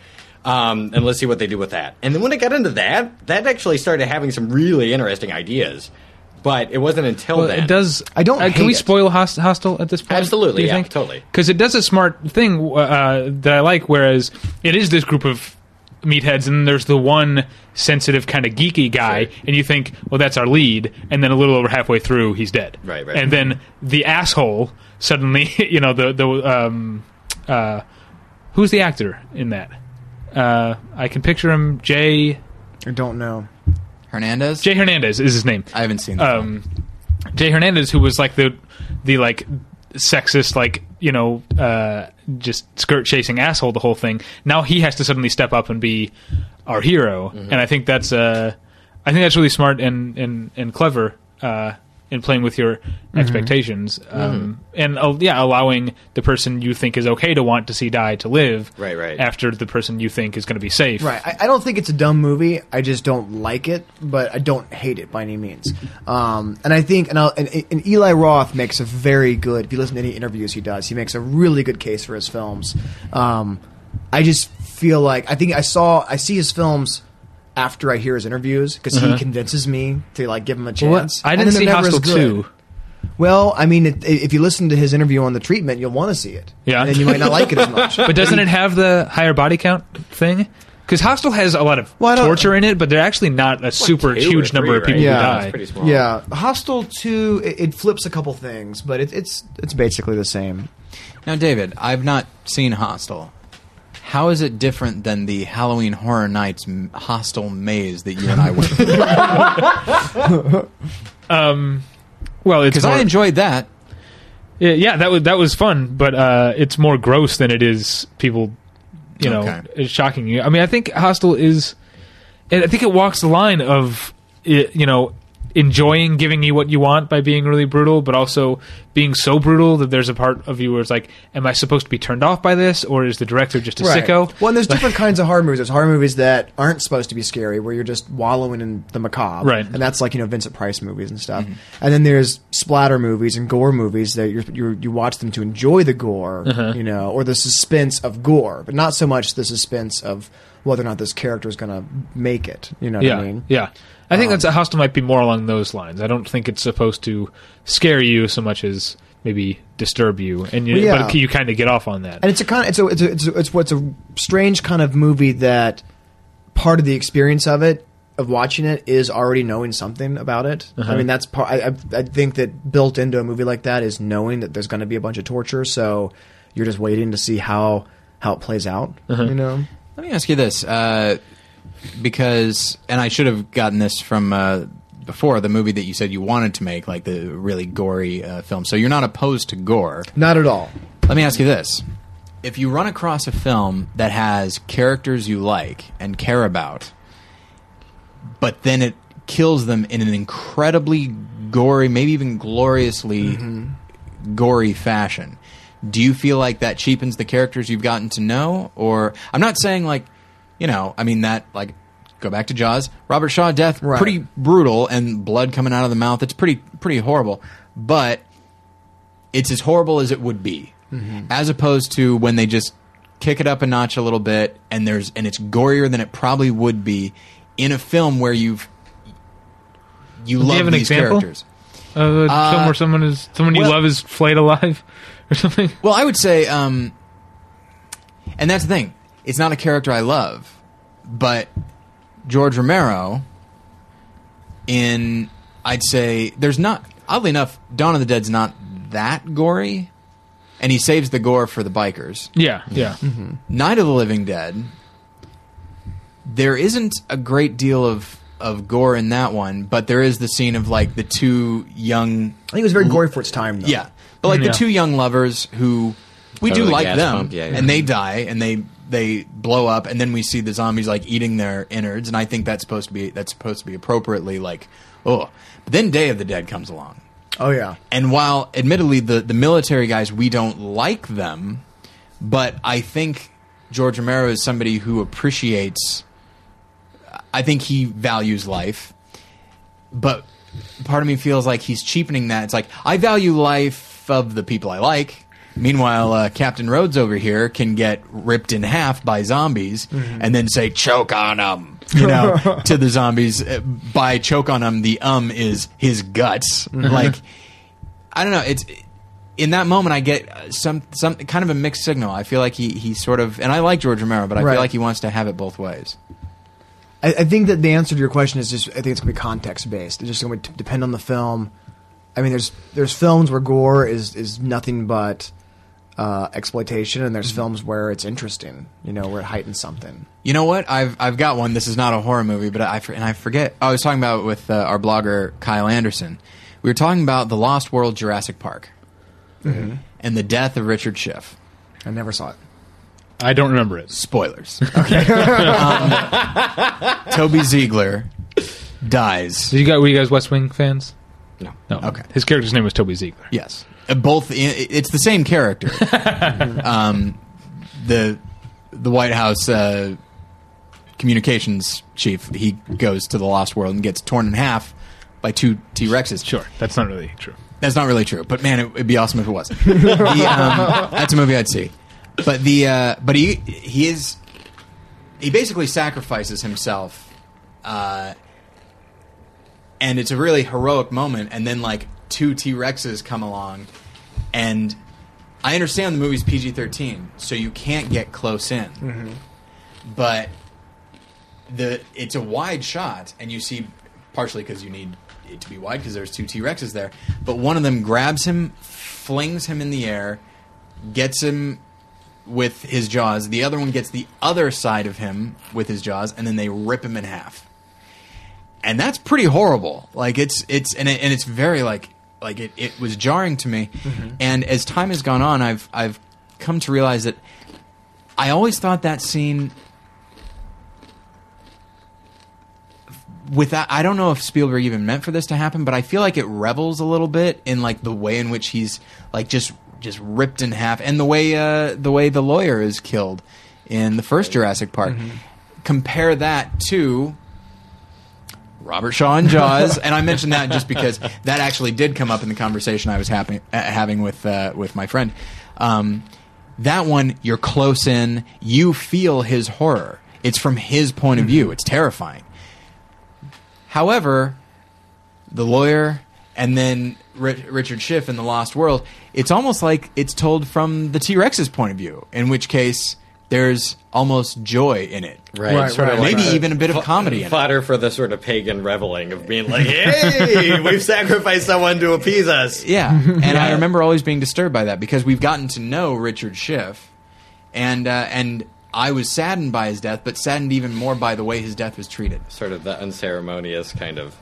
Um, and let's see what they do with that. And then when it got into that, that actually started having some really interesting ideas. But it wasn't until Well, then. it does. I don't Uh, hate can we it. spoil Host- Hostel at this point? Absolutely, do you yeah, think? totally. Because it does a smart thing uh, that I like. Whereas it is this group of meatheads, and then there's the one sensitive kind of geeky guy, Sure. and you think, well, that's our lead, and then a little over halfway through, he's dead. Right, right. And then the asshole suddenly, you know, the the um, uh, who's the actor in that? Uh, I can picture him. Jay I don't know. Hernandez. Jay Hernandez is his name. I haven't seen. The film. um, Jay Hernandez, who was like the the like sexist, like you know, uh, just skirt chasing asshole the whole thing. Now he has to suddenly step up and be our hero, and I think that's uh, I think that's really smart and and and clever. Uh, in playing with your expectations, um, and uh, yeah, allowing the person you think is okay to want to see die to live, Right, right. after the person you think is going to be safe, Right. I, I don't think it's a dumb movie. I just don't like it, but I don't hate it by any means. Um, and I think, and, I'll, and, and Eli Roth makes a very good. If you listen to any interviews he does, he makes a really good case for his films. Um, I just feel like I think I saw I see his films after I hear his interviews because he convinces me to like give him a Uh-huh. Well, chance. I didn't then see they're Hostel two. Well, I mean, it, if you listen to his interview on the treatment, you'll want to see it. Yeah. and then you might not like it as much. But doesn't it have the higher body count thing? Because Hostel has a lot of Well, I don't- torture in it, but they're actually not a super two huge or number three, of people right? Yeah. who die. It's pretty small. Yeah, Hostel Two it, it flips a couple things, but it, it's it's basically the same. Now, David, I've not seen Hostel. How is it different than the Halloween Horror Nights m- Hostel maze that you and I went through? Well, Because I enjoyed that. yeah, yeah, that was that was fun, but uh, it's more gross than it is people, you know, Okay. is shocking you. I mean, I think Hostel is, I think it walks the line of, i- you know, enjoying giving you what you want by being really brutal, but also being so brutal that there's a part of you where it's like, am I supposed to be turned off by this, or is the director just a sicko? Well, and there's different kinds of horror movies. There's horror movies that aren't supposed to be scary, where you're just wallowing in the macabre, Right. And that's like you know Vincent Price movies and stuff. Mm-hmm. And then there's splatter movies and gore movies that you're, you're, you watch them to enjoy the gore, uh-huh. you know, or the suspense of gore, but not so much the suspense of whether or not this character is going to make it. You know what yeah, I mean? yeah. I think that's um, a hostel might be more along those lines. I don't think it's supposed to scare you so much as maybe disturb you, and you, Well, yeah. but you kind of get off on that. and it's a kind of it's a, it's a, it's a, it's what's a strange kind of movie that part of the experience of it of watching it is already knowing something about it. I uh-huh. mean, that's part. I, I, I think that built into a movie like that is knowing that there's going to be a bunch of torture, so you're just waiting to see how how it plays out. Uh-huh. You know, Let me ask you this, uh, because, and I should have gotten this from uh, before the movie that you said you wanted to make, like the really gory uh, film. So you're not opposed to gore. not at all. Let me ask you this: If you run across a film that has characters you like and care about, but then it kills them in an incredibly gory, maybe even gloriously gory fashion. Do you feel like that cheapens the characters you've gotten to know? Or I'm not saying like, you know, I mean that like go back to Jaws. Robert Shaw death Right. pretty brutal and blood coming out of the mouth. It's pretty pretty horrible. But it's as horrible as it would be. As opposed to when they just kick it up a notch a little bit and there's and it's gorier than it probably would be in a film where you've you you love have an these example? characters. Uh, a Uh, film where someone is someone you love is flayed alive or something. Well, I would say, um, and that's the thing. It's not a character I love, but George Romero. In, I'd say there's not. Oddly enough, Dawn of the Dead's not that gory, and he saves the gore for the bikers. Yeah, yeah. Mm-hmm. Night of the Living Dead. There isn't a great deal of of gore in that one, but there is the scene of like the two young I think it was very gory for its time, though. yeah, but like Yeah. the two young lovers who we Oh, do like them, yeah, yeah. and they die and they they blow up, and then we see the zombies like eating their innards, and I think that's supposed to be that's supposed to be appropriately like oh, but then Day of the Dead comes along, Oh yeah. and while admittedly the the military guys we don't like them, but I think George Romero is somebody who appreciates. I think he values life, but part of me feels like he's cheapening that. It's like I value life of the people I like. Meanwhile, uh, Captain Rhodes over here can get ripped in half by zombies and then say "choke on them," you know, to the zombies. Uh, By "choke on them," the "um" is his guts. Like I don't know. It's in that moment I get uh, some some kind of a mixed signal. I feel like he he sort of and I like George Romero, but I Right. feel like he wants to have it both ways. I, I think that the answer to your question is just I think it's going to be context based. It's just going to depend on the film. I mean, there's there's films where gore is is nothing but uh, exploitation, and there's films where it's interesting. You know, where it heightens something. You know what? I've I've got one. This is not a horror movie, but I for- and I forget. I was talking about it with uh, our blogger Kyle Anderson. We were talking about the Lost World Jurassic Park and the death of Richard Schiff. I never saw it. I don't remember it. Spoilers. Okay. um, Toby Ziegler dies. Did you guys were you guys West Wing fans? No. No. Okay. His character's name was Toby Ziegler. Yes, both. i- It's the same character. um, the the White House uh, communications chief. He goes to the Lost World and gets torn in half by two T Rexes. Sure, that's not really true. That's not really true, but man, it, it'd be awesome if it was. the, um, that's a movie I'd see. But the uh, but he he is he basically sacrifices himself, uh, and it's a really heroic moment. And then like two T Rexes come along, and I understand the movie's PG thirteen, so you can't get close in, mm-hmm. but the it's a wide shot, and you see partially because you need it to be wide because there's two T Rexes there, but one of them grabs him, flings him in the air, gets him with his jaws. The other one gets the other side of him with his jaws, and then they rip him in half. And that's pretty horrible. Like it's it's and it, and it's very like like it, it was jarring to me. And as time has gone on, I've I've come to realize that I always thought that scene with that I don't know if Spielberg even meant for this to happen, but I feel like it revels a little bit in like the way in which he's like just just ripped in half and the way uh the way the lawyer is killed in the first Jurassic Park. Compare that to Robert Shaw and Jaws, and I mentioned that just because that actually did come up in the conversation I was uh, having with uh, with my friend. Um, that one, you're close in, you feel his horror. It's from his point of view. It's terrifying. However, the lawyer and then Ri- Richard Schiff in The Lost World, it's almost like it's told from the T Rex's point of view, in which case there's almost joy in it. Right, Right, sort right, of like Maybe the even a bit of comedy in it. fodder for the sort of pagan reveling of being like, "Hey, we've sacrificed someone to appease us." Yeah, and I remember always being disturbed by that because we've gotten to know Richard Schiff, and uh, and I was saddened by his death, but saddened even more by the way his death was treated. Sort of the unceremonious kind of,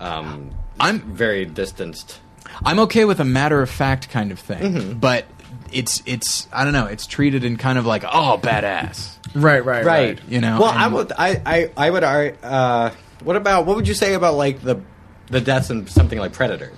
um, I'm very distanced. I'm okay with a matter of fact kind of thing, Mm-hmm. but it's it's I don't know, it's treated in kind of like oh badass. Right, right, right. You know, Well, I would. I. I. I would. ar- Uh, what about? What would you say about like the the deaths in something like Predator,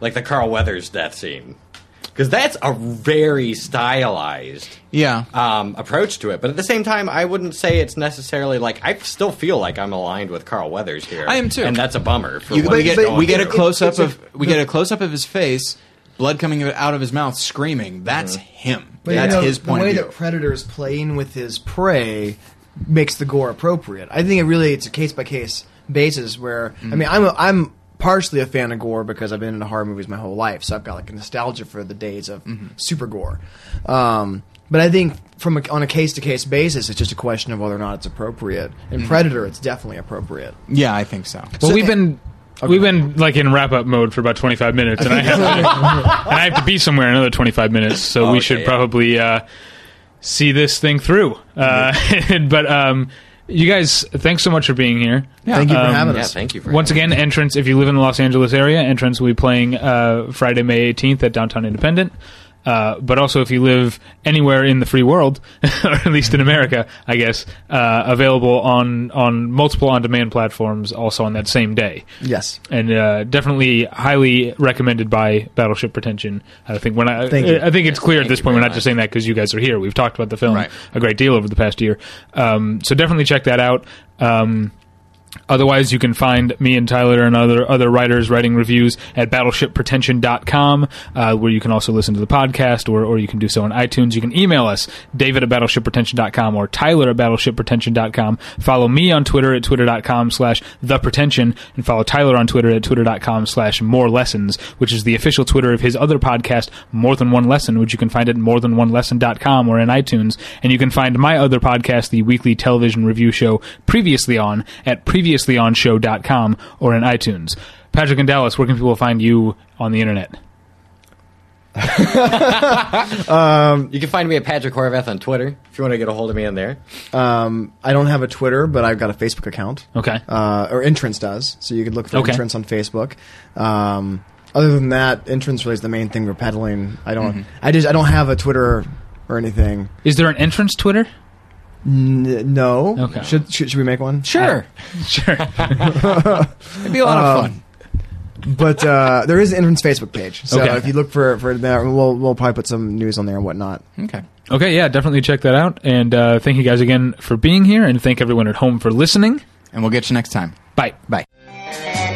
like the Carl Weathers death scene? Because that's a very stylized Yeah, um, approach to it. But at the same time, I wouldn't say it's necessarily like I still feel like I'm aligned with Carl Weathers here. I am too. and that's a bummer. For You- what we get going we get a close up it's a- of we get a close up of his face, blood coming out of his mouth, screaming. That's him. But That's you know, his point the way of view. that Predator's playing with his prey makes the gore appropriate. I think it really it's a case by case basis. Where I Mm-hmm. mean, I'm a, I'm partially a fan of gore because I've been into horror movies my whole life, so I've got like a nostalgia for the days of Mm-hmm. super gore. Um, but I think from a, on a case to case basis, it's just a question of whether or not it's appropriate. In Mm-hmm. Predator, it's definitely appropriate. yeah, I think so. Well, So- we've been we've been like in wrap up mode for about twenty five minutes, and I have to, and I have to be somewhere in another twenty five minutes, so we Okay, should yeah. probably uh, see this thing through. Uh, but um, you guys, thanks so much for being here. Thank you for Um, having Yeah, us. thank you for Once having again, entrance if you live in the Los Angeles area, entrance will be playing uh, Friday, May 18th at Downtown Independent. Uh, but also, if you live anywhere in the free world, or at least in America, I guess, uh, available on on multiple on demand platforms, also on that same day Yes. and uh, definitely highly recommended by Battleship Pretension. I think when I, Thank you. I think it's clear at this point we're very not just saying that because you guys are here. We've talked about the film Right. a great deal over the past year, um, so definitely check that out. Um, Otherwise, you can find me and Tyler and other other writers writing reviews at battleshippretension.com, uh, where you can also listen to the podcast, or, or you can do so on iTunes. You can email us, david at battleshippretension.com or tyler at battleshippretension.com. Follow me on Twitter at twitter.com slash thepretension, and follow Tyler on Twitter at twitter.com slash more lessons, which is the official Twitter of his other podcast, More Than One Lesson, which you can find at morethanonelesson.com or in iTunes. And you can find my other podcast, the weekly television review show, Previously On, at previouslyonshow.com or in iTunes. Patrick and Dallas, where can people find you on the internet? You can find me at Patrick Horvath on Twitter if you want to get a hold of me on there. Um, I don't have a Twitter, but I've got a Facebook account. Okay. uh, or Entrance does. So you could look for Okay. Entrance on Facebook. Um, other than that, Entrance really is the main thing we're peddling. I don't. I just I don't have a Twitter or anything. Is there an entrance Twitter? N- no. Okay. Should, should should we make one? Sure, Sure. it'd be a lot of fun. But uh, there is an Entrance Facebook page. So Okay. if you look for for that, we'll we'll probably put some news on there and whatnot. Okay. okay, yeah, definitely check that out. And uh, thank you guys again for being here, and thank everyone at home for listening. And we'll get you next time. Bye. Bye. Thank